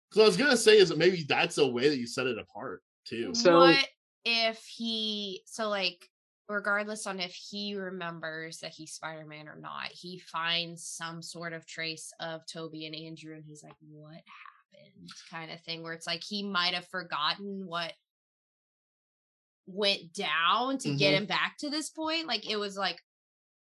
Because I was gonna say is that maybe that's a way that you set it apart too. So- what if he so like regardless on if he remembers that he's Spider-Man or not, he finds some sort of trace of Tobey and Andrew and he's like, What happened? kind of thing where it's like he might have forgotten what went down to get Mhm. him back to this point. Like it was like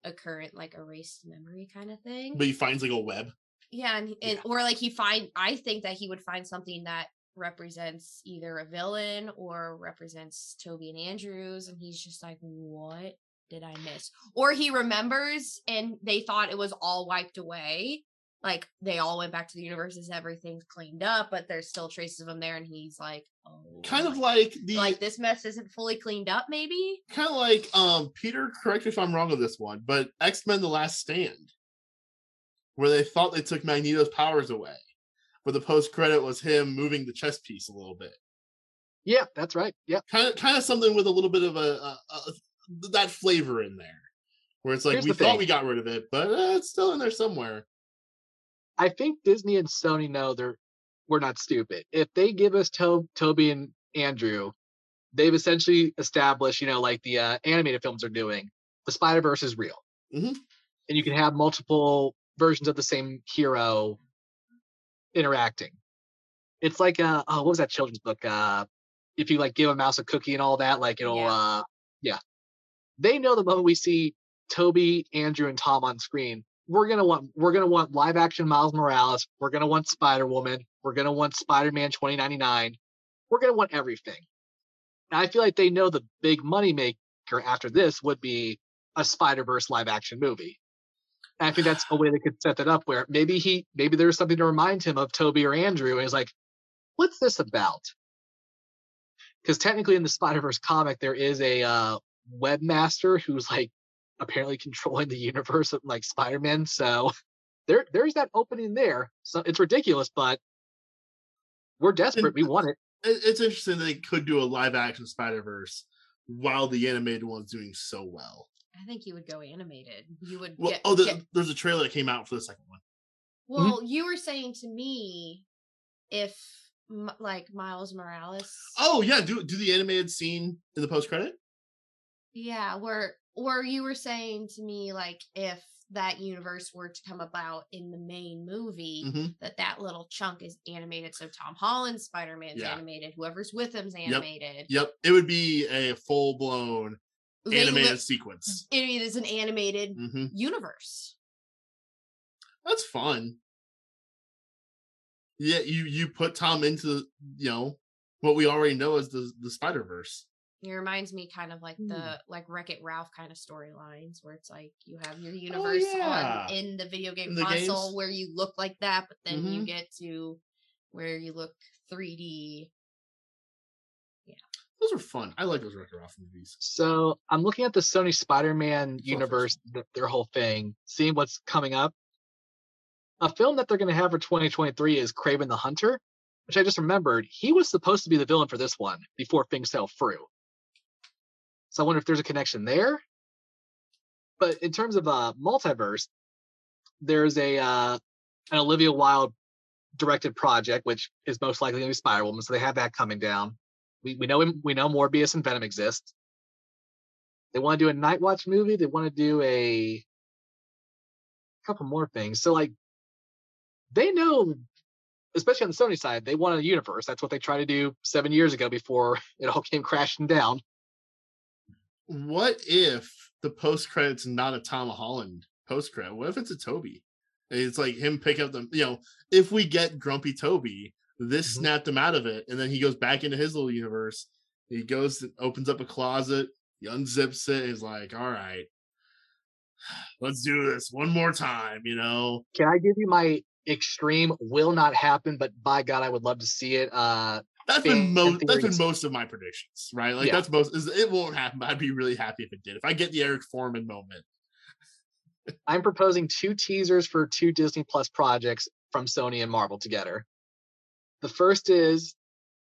a current like erased memory kind of thing. But he finds like a web. Yeah, and, and or like he find I think that he would find something that represents either a villain or represents Tobey and Andrews, and he's just like, What did I miss? Or he remembers and they thought it was all wiped away. like they all went back to the universe as everything's cleaned up, but there's still traces of him there, and he's like, oh, Kind of like the like this mess isn't fully cleaned up, maybe. kind of like um Peter. Correct me if I'm wrong on this one, but X Men: The Last Stand, where they thought they took Magneto's powers away, but the post credit was him moving the chess piece a little bit. Yeah, that's right. Yeah, Kind of, kind of something with a little bit of a, a, a that flavor in there, where it's like Here's we thought thing. we got rid of it, but uh, it's still in there somewhere. I think Disney and Sony know they're we're not stupid. If they give us to- Tobey and Andrew, they've essentially established, you know, like the uh, animated films are doing, the Spider Verse is real, Mhm. and you can have multiple versions of the same hero interacting. It's like uh, oh, what was that children's book? Uh, if you like give a mouse a cookie and all that, like it'll Yeah. uh, yeah. They know the moment we see Tobey, Andrew, and Tom on screen, we're gonna want we're gonna want live action Miles Morales. We're gonna want Spider Woman. We're gonna want Spider Man 2099. We're gonna want everything. And I feel like they know the big money maker after this would be a Spider Verse live action movie. And I think that's a way they could set that up where maybe he maybe there's something to remind him of Tobey or Andrew, and he's like, "What's this about?" Because technically, in the Spider Verse comic, there is a uh, webmaster who's like apparently controlling the universe of like Spider-Man. So there there's that opening there. So it's ridiculous, but we're desperate. We want it. it, it's interesting that they could do a live action Spider Verse while the animated one's doing so well. I think you would go animated. You would Well, get, oh, the, get- there's a trailer that came out for the second one. well, you were saying to me if like Miles Morales. Oh yeah, do do the animated scene in the post credit. Yeah, where or you were saying to me like if that universe were to come about in the main movie, hmm that that little chunk is animated. So Tom Holland's Spider Man's Yeah. animated. Whoever's with him's animated. Yep, it would be a full blown They animated li- sequence. it is an animated hmm universe. That's fun. Yeah, you you put Tom into you know what we already know as the the Spider Verse. It reminds me kind of like the like Wreck It Ralph kind of storylines where it's like you have your universe Oh, yeah. on in the video game In console where you look like that, but then you Mhm. get to where you look 3D. Those are fun. I like those Wreck-It Ralph movies. So I'm looking at the Sony Spider-Man universe, th- their whole thing, seeing what's coming up. A film that they're going to have for 2023 is Kraven the Hunter, which I just remembered. He was supposed to be the villain for this one before things fell through. So I wonder if there's a connection there. But in terms of uh, multiverse, there's a uh, an Olivia Wilde directed project, which is most likely going to be Spider Woman. So they have that coming down. We we know him, we know Morbius and Venom exist. They want to do a Night Watch movie. They want to do a couple more things. So like they know, especially on the Sony side, they want a universe. That's what they tried to do seven years ago before it all came crashing down. What if the post credits not a Tom Holland post credit? What if it's a Tobey? It's like him pick up the you know if we get Grumpy Tobey, this Mhm. snapped him out of it, and then he goes back into his little universe. He goes opens up a closet, he unzips it, he's like, "All right, let's do this one more time." You know, Can I give you my extreme will not happen, but by God, I would love to see it. Uh, that's been most that's been most of my predictions, right? Like Yeah. that's most. is- It won't happen, but I'd be really happy if it did. If I get the Eric Forman moment, I'm proposing two teasers for two Disney Plus projects from Sony and Marvel together. The first is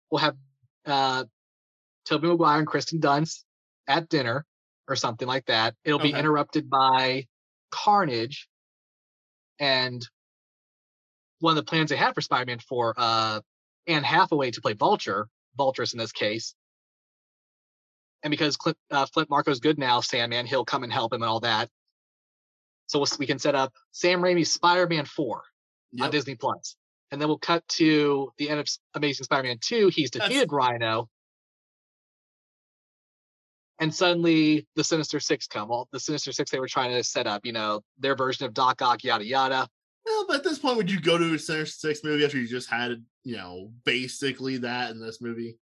we'll have uh, Tobey Maguire and Kristen Dunst at dinner or something like that. It'll be interrupted by Carnage and one of the plans they had for Spider-Man for uh, Anne Hathaway to play Vulture, Vulturess in this case. And because Clint, uh, Flint Marko's good now, Sandman, he'll come and help him and all that. So we'll, we can set up Sam Raimi's Spider-Man 4 on Disney Plus, and then we'll cut to the end of Amazing Spider-Man 2. He's That's- defeated Rhino, and suddenly the Sinister Six come. Well, the Sinister Six they were trying to set up, you know, their version of Doc Ock, yada yada. Well, but at this point, would you go to a Sinister Six movie after you just had, you know, basically that in this movie?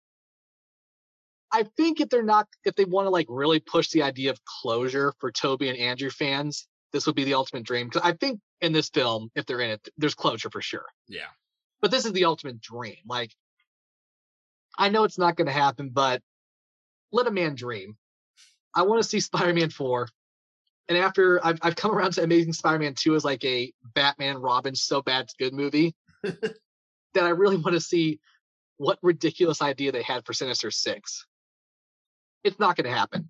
I think if they're not, if they want to like really push the idea of closure for Tobey and Andrew fans, this would be the ultimate dream. Because I think in this film, if they're in it, there's closure for sure. Yeah. But this is the ultimate dream. Like, I know it's not going to happen, but let a man dream. I want to see Spider-Man four, and after I've I've come around to Amazing Spider-Man two as like a Batman Robin so bad it's good movie that I really want to see what ridiculous idea they had for Sinister Six. It's not going to happen.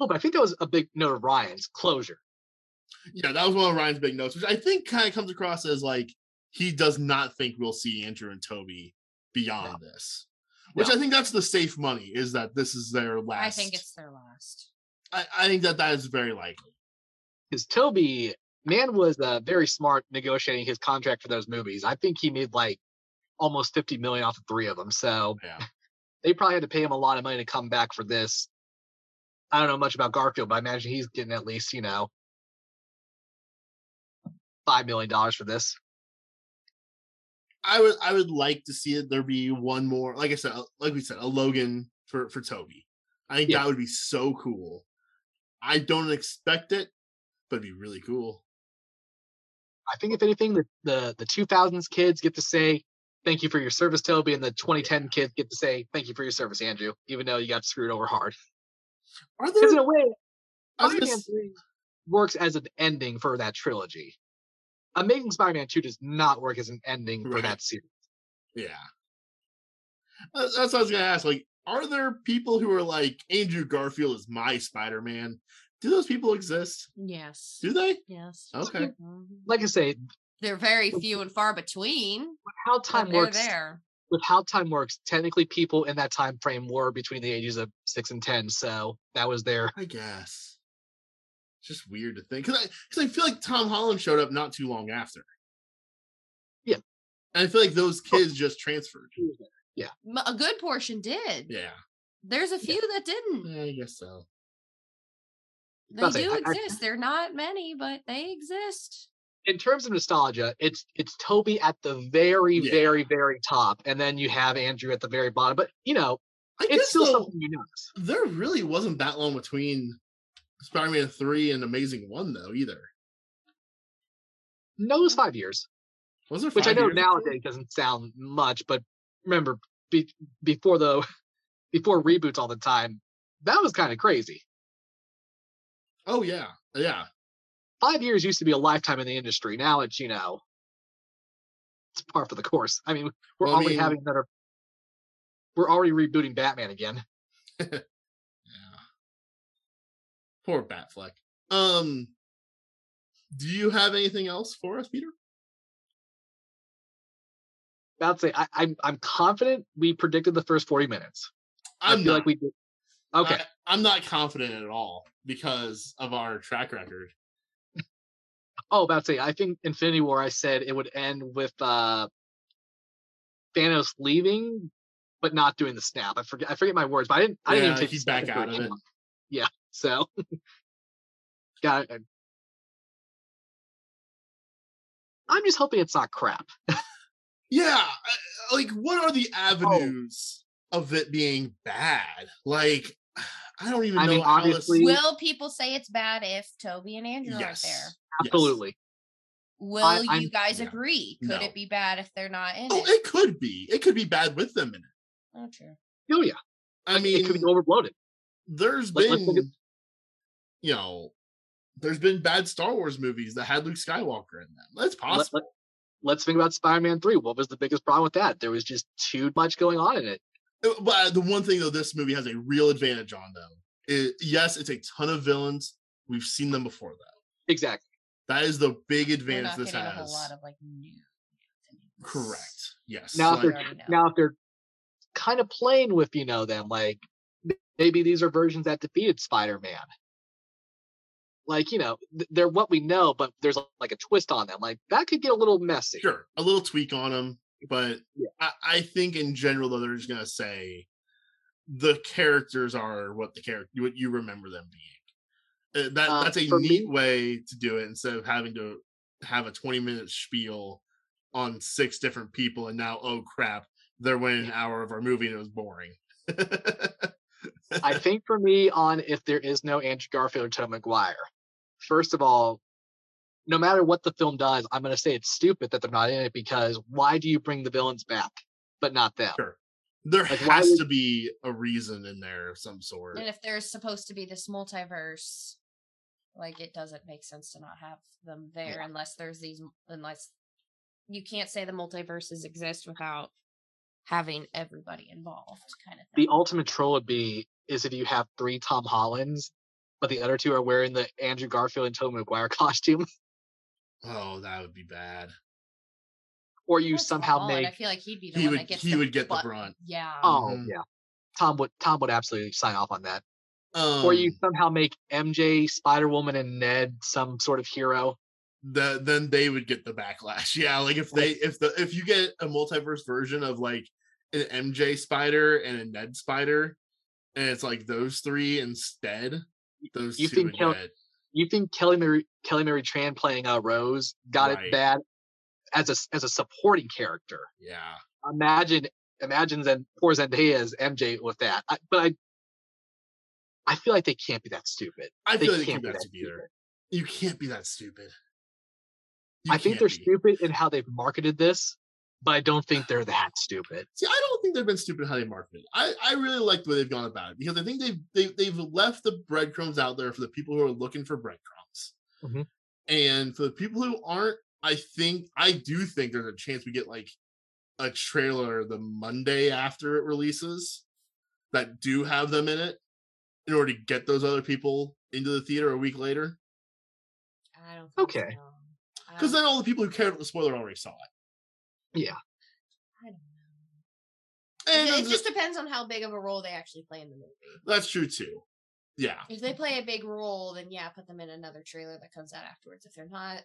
Oh, but I think that was a big note of Ryan's closure. Yeah, that was one of Ryan's big notes, which I think kind of comes across as like he does not think we'll see Andrew and Tobey beyond this. Which No. I think that's the safe money is that this is their last. I think it's their last. I, I think that that is very likely. Because Tobey, man, was uh, very smart negotiating his contract for those movies. I think he made like almost 50 million off the three of them. So Yeah. they probably had to pay him a lot of money to come back for this. I don't know much about Garfield, but I imagine he's getting at least, you know, five million dollars for this. I would I would like to see it there be one more, like I said, uh, like we said, a Logan for for Tobey. I think Yeah. that would be so cool. I don't expect it, but it'd be really cool. I think if anything, the the the 2000s kids get to say thank you for your service, Tobey, and the 2010 kids get to say thank you for your service, Andrew, even though you got screwed over hard. Are Because in a way, I was gonna Spider-Man 3 works as an ending for that trilogy. Amazing Spider-Man 2 does not work as an ending for that series. Yeah. That's what I was gonna ask. Like, are there people who are like Andrew Garfield is my Spider Man? Do those people exist? Yes. Do they? Yes. Okay. Mhm. Like I say, They're very few and far between. how time works there. with how time works, technically people in that time frame were between the ages of six and ten, so that was their I guess. It's just weird to think because I because I feel like Tom Holland showed up not too long after. Yeah. And I feel like those Oh. kids just transferred. Yeah, a good portion did. Yeah. There's a few that didn't. Yeah, I guess so. They I'll say, do I- I- exist. They're not many, but they exist. in terms of nostalgia, it's it's Tobey at the very, Yeah. very, very top, and then you have Andrew at the very bottom. But you know, I it's guess still though, something you notice. there really wasn't that long between Spider-Man 3 and Amazing 1 though either. No, it was five years. Was there which I know nowadays doesn't sound much, but remember be, before the before reboots all the time, that was kind of crazy. Oh yeah. Yeah. Five years used to be a lifetime in the industry. Now it's you know, it's par for the course. I mean, we're Well, I already mean- having another. We're already rebooting Batman again. Yeah. Poor Batfleck. Um do you have anything else for us, Peter? I'd say I, I'm I'm confident we predicted the first forty minutes. i I'm feel not. like we did. Okay, I, I'm not confident at all because of our track record. Oh, about to say, I think Infinity War. I said it would end with uh Thanos leaving, but not doing the snap. I forget. I forget my words, but I didn't. I didn't even take he's back out of it. Yeah. So, got it. I'm just hoping it's not crap. Yeah, like what are the oh. avenues of it being bad? Like I don't even I know mean, how this- obviously- Will people say it's bad if Tobey and Andrew aren't there? Yes. Yes. Absolutely. Will I- you guys yeah. agree? Could No. it be bad if they're not in Oh, it? it could be. It could be bad with them in it. Oh, true. Oh yeah. I it mean, could be overbloated. There's Let- let's been, at- you know, there's been bad Star Wars movies that had Luke Skywalker in them. That's Let, possible. let, us think about Spider-Man Three. What was the biggest problem with that? There was just too much going on in it. Uh, But the one thing though, this movie has a real advantage on though. Is, yes, it's a ton of villains. We've seen them before though. Exactly. That is the big advantage not this getting a has. lot of like new. Anthony's. Correct. Yes. Now, if they're now if they're kind of playing with you know them like m- maybe these are versions that defeated spider-man like you know they're what we know but there's like a twist on them like that could get a little messy sure, a little tweak on them, but Yeah. I, I think in general though they're just gonna say the characters are what the character what you remember them being. Uh, That Uh, that's a neat me- way to do it instead of having to have a 20 minute spiel on six different people and now oh crap they're winning an hour of our movie and it was boring. i think for me on if there is no andrew garfield or tom maguire first of all no matter what the film does, I'm going to say it's stupid that they're not in it because why do you bring the villains back but not them? Sure. There Like, has would- to be a reason in there of some sort. And if there's supposed to be this multiverse, like it doesn't make sense to not have them there Yeah. unless there's these unless you can't say the multiverses exist without having everybody involved kind of thing. The ultimate troll would be is if you have three Tom Hollands, but the other two are wearing the Andrew Garfield and Tobey Maguire costume, Oh, that would be bad. or you Well, Tom somehow Holland, I feel like he'd be the He one would that gets he the would get the brunt. Yeah. oh Mhm. yeah, Tom would Tom would absolutely sign off on that. Um, or you somehow make MJ, Spider Woman, and Ned some sort of hero. the, then they would get the backlash. Yeah, like if they if the if you get a multiverse version of like an MJ spider and a Ned spider, and it's like those three instead, those you two think would Kel- You think Kelly Marie Kelly Marie Tran playing uh, Rose got Right. it bad as a as a supporting character? yeah. Imagine imagine Zen, poor Zendaya as MJ with that. I, but I I feel like they can't be that stupid. I They feel like they can't can't be that stupid stupid. You can't be that stupid. You I think they're be. stupid in how they've marketed this, but I don't think they're that stupid. See, I don't think they've been stupid how they marketed. it. I, I really like the way they've gone about it because I think they've they, they've left the breadcrumbs out there for the people who are looking for breadcrumbs, Mhm. and for the people who aren't, I think I do think there's a chance we get like a trailer the Monday after it releases that do have them in it in order to get those other people into the theater a week later. I don't think Okay. Because don't- then all the people who cared about the spoiler already saw it. Yeah. I don't know. And It, it just depends on how big of a role they actually play in the movie. that's true too. Yeah. If they play a big role, then yeah, put them in another trailer that comes out afterwards. If they're not,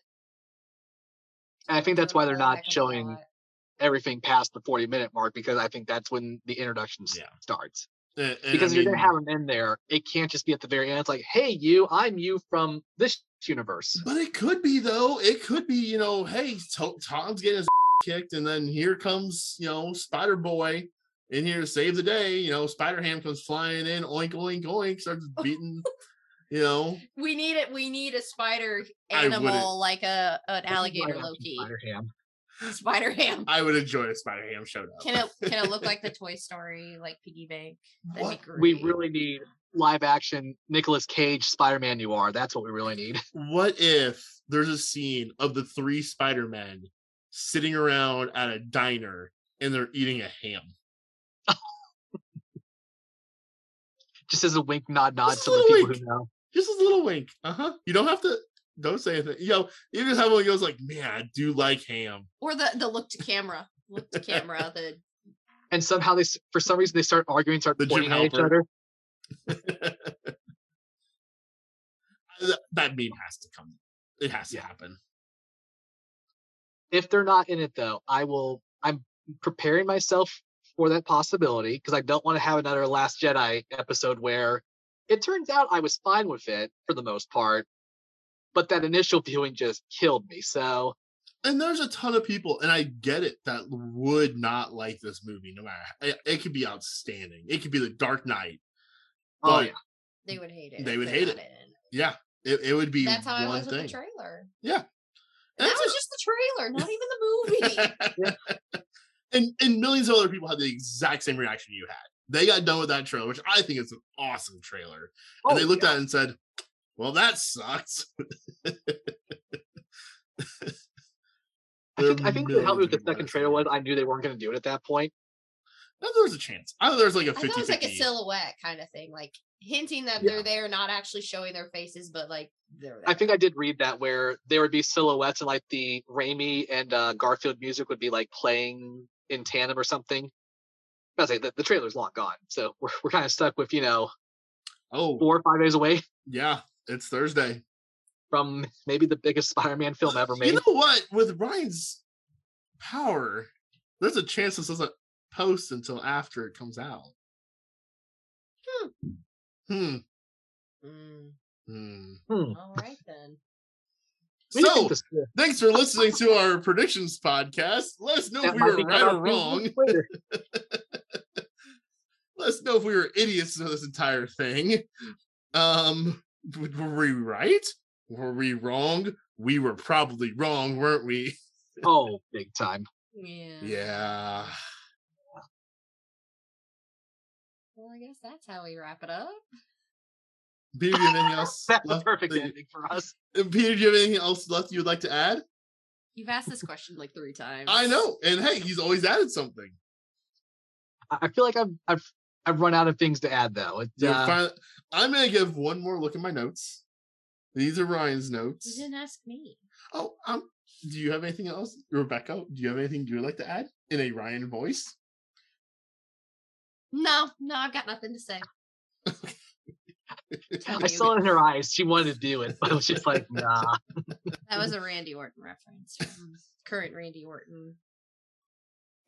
And I think that's why they're not heck of a showing everything past the 40 minute mark because I think that's when the introduction Yeah. starts. And- and I Because if you're gonna have them in there, it can't just be at the very end. It's like, hey, you, I'm you from this universe. But it could be though. It could be, you know, hey, To- Tom's getting his kicked, and then here comes, you know, Spider Boy in here to save the day. You know, Spider Ham comes flying in, oink oink oink, starts beating. you know, We need it. We need a spider animal like a an This alligator live action Loki. Spider Ham. Spider ham. I would enjoy if Spider Ham showed up. Can it can it look like the Toy Story like piggy bank? What? We really need live action Nicolas Cage Spider Man Noir. That's what we really need. What if there's a scene of the three Spider Men sitting around at a diner and they're eating a ham? Just as a wink, nod, nod Just to the people wink. who know. Just a little wink. Uh huh. You don't have to. Don't say anything. You know, you just have one goes like, "Man, I do like ham." or the the look to camera, look to camera. The And somehow they, s- for some reason, they start arguing, start The Jim pointing at each other. That meme has to come. It has to Yeah. happen. If they're not in it, though, I will. I'm preparing myself for that possibility because I don't want to have another Last Jedi episode where it turns out I was fine with it for the most part, but that initial viewing just killed me. So And there's a ton of people, and I get it, that would not like this movie. No matter, it, it could be outstanding. It could be the Dark Knight. Oh, yeah. they would hate it. They would hate not it. yeah, it, it would be That's how I one was with thing. the trailer. Yeah. And that That's was just the trailer, not even the movie. and and millions of other people had the exact same reaction you had. They got done with that trailer, which I think is an awesome trailer. Oh, and they looked yeah. at it and said, "Well, that sucks." I think, I think what helped me with the second trailer was I knew they weren't going to do it at that point. I thought there was a chance. I thought there was like a I 50 thought it was like a silhouette kind of thing, like hinting that Yeah. they're there, not actually showing their faces, but like they're there. I think I did read that where there would be silhouettes and like the Raimi and uh, Garfield music would be like playing in tandem or something. I was like, the, the trailer's long gone, so we're we're kind of stuck with you know Oh, four or five days away yeah, it's Thursday. from maybe the biggest Spider-Man film ever made. You know what? With Ryan's power, there's a chance this doesn't post until after it comes out. Hmm. Hmm. Mm, Hmm. Hmm. all right then. What do you So, thanks for listening to our predictions podcast. Let us know if we were right or wrong. Let us know if we were idiots of this entire thing. Um, were we right? Were we wrong? We were probably wrong, weren't we? Oh, big time. Yeah. Yeah. I guess that's how we wrap it up. Peter, do you have anything else? That's a left perfect that ending for us. Peter, do you have anything else left you would like to add? You've asked this question like three times. I know. And hey, he's always added something. I I feel like I've I've I've run out of things to add though. It, uh, fin- I'm gonna give one more look at my notes. These are Ryan's notes. You didn't ask me. Oh, um, do you have anything else, Rebecca? Do you have anything you would like to add in a Ryan voice? No, no, I've got nothing to say. I saw it in her eyes. She wanted to do it, but I was just like, nah. That was a Randy Orton reference. Current Randy Orton.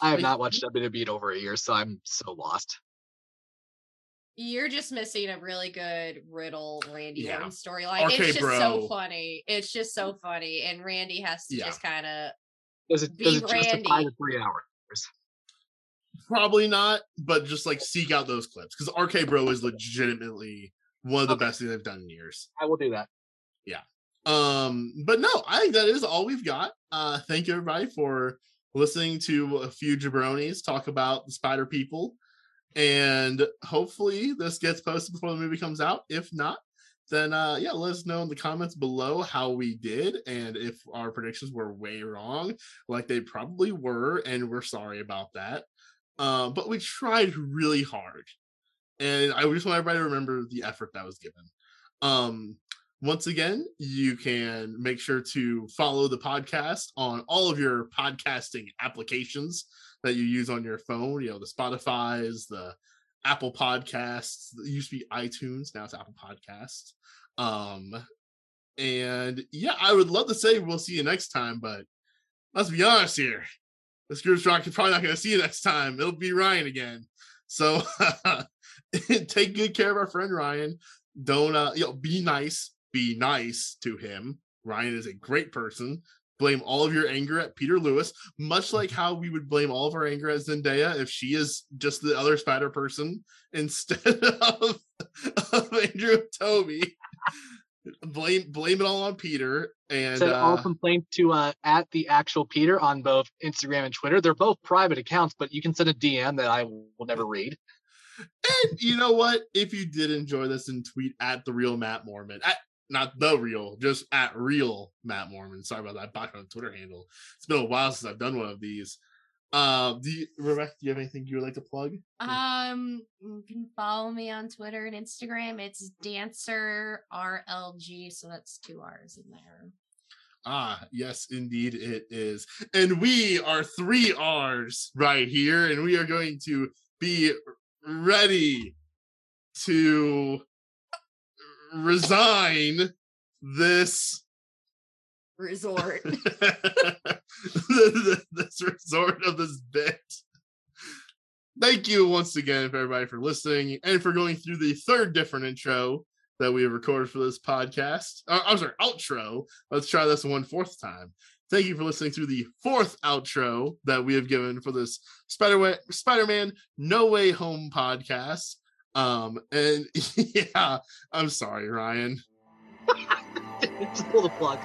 I have not watched WWE in over a year, so I'm so lost. You're just missing a really good Riddle Randy Yeah. Orton storyline. Okay, it's just so funny. It's just so funny, and Randy has to Yeah. just kind of. Does it Be does it justify Randy. the three hours? Probably not, but just like seek out those clips because RK Bro is legitimately one of the Okay. best things they've done in years. I will do that. Yeah. Um, but no, I think that is all we've got. Uh, thank you everybody for listening to a few jabronis talk about the Spider People, and hopefully this gets posted before the movie comes out. If not, then uh, yeah, let us know in the comments below how we did and if our predictions were way wrong, like they probably were, and we're sorry about that. Uh, but we tried really hard, and I just want everybody to remember the effort that was given. Um, once again, you can make sure to follow the podcast on all of your podcasting applications that you use on your phone. You know, the Spotify's, the Apple Podcasts. It used to be iTunes, now it's Apple Podcasts. Um, and yeah, I would love to say we'll see you next time, but let's be honest here. This group's rock is probably not going to see you next time. It'll be Ryan again. So take good care of our friend Ryan. Don't uh, you know, be nice. Be nice to him. Ryan is a great person. Blame all of your anger at Peter Lewis, much like how we would blame all of our anger at Zendaya if she is just the other spider person instead of, of Andrew Tobey. Blame blame it all on Peter and Send all uh, complaints to uh, at the actual Peter on both Instagram and Twitter. They're both private accounts, but you can send a DM that I will never read. And you know what? If you did enjoy this, and tweet at the real Matt Mormann, at not the real, just at real Matt Mormann. Sorry about that. Back on Twitter handle. It's been a while since I've done one of these. Uh, do you, Rebecca? Do you have anything you would like to plug? Um, you can follow me on Twitter and Instagram. It's Dancer RLG, so that's two R's in there. Ah, yes, indeed it is. And we are three R's right here, and we are going to be ready to resign this Resort. this resort of this bit. Thank you once again for everybody for listening and for going through the third different intro that we have recorded for this podcast. Uh, I'm sorry, outro. Let's try this one fourth time. Thank you for listening to the fourth outro that we have given for this Spider Spider-Man No Way Home podcast. Um, and yeah, I'm sorry, Ryan. Just pull the plug.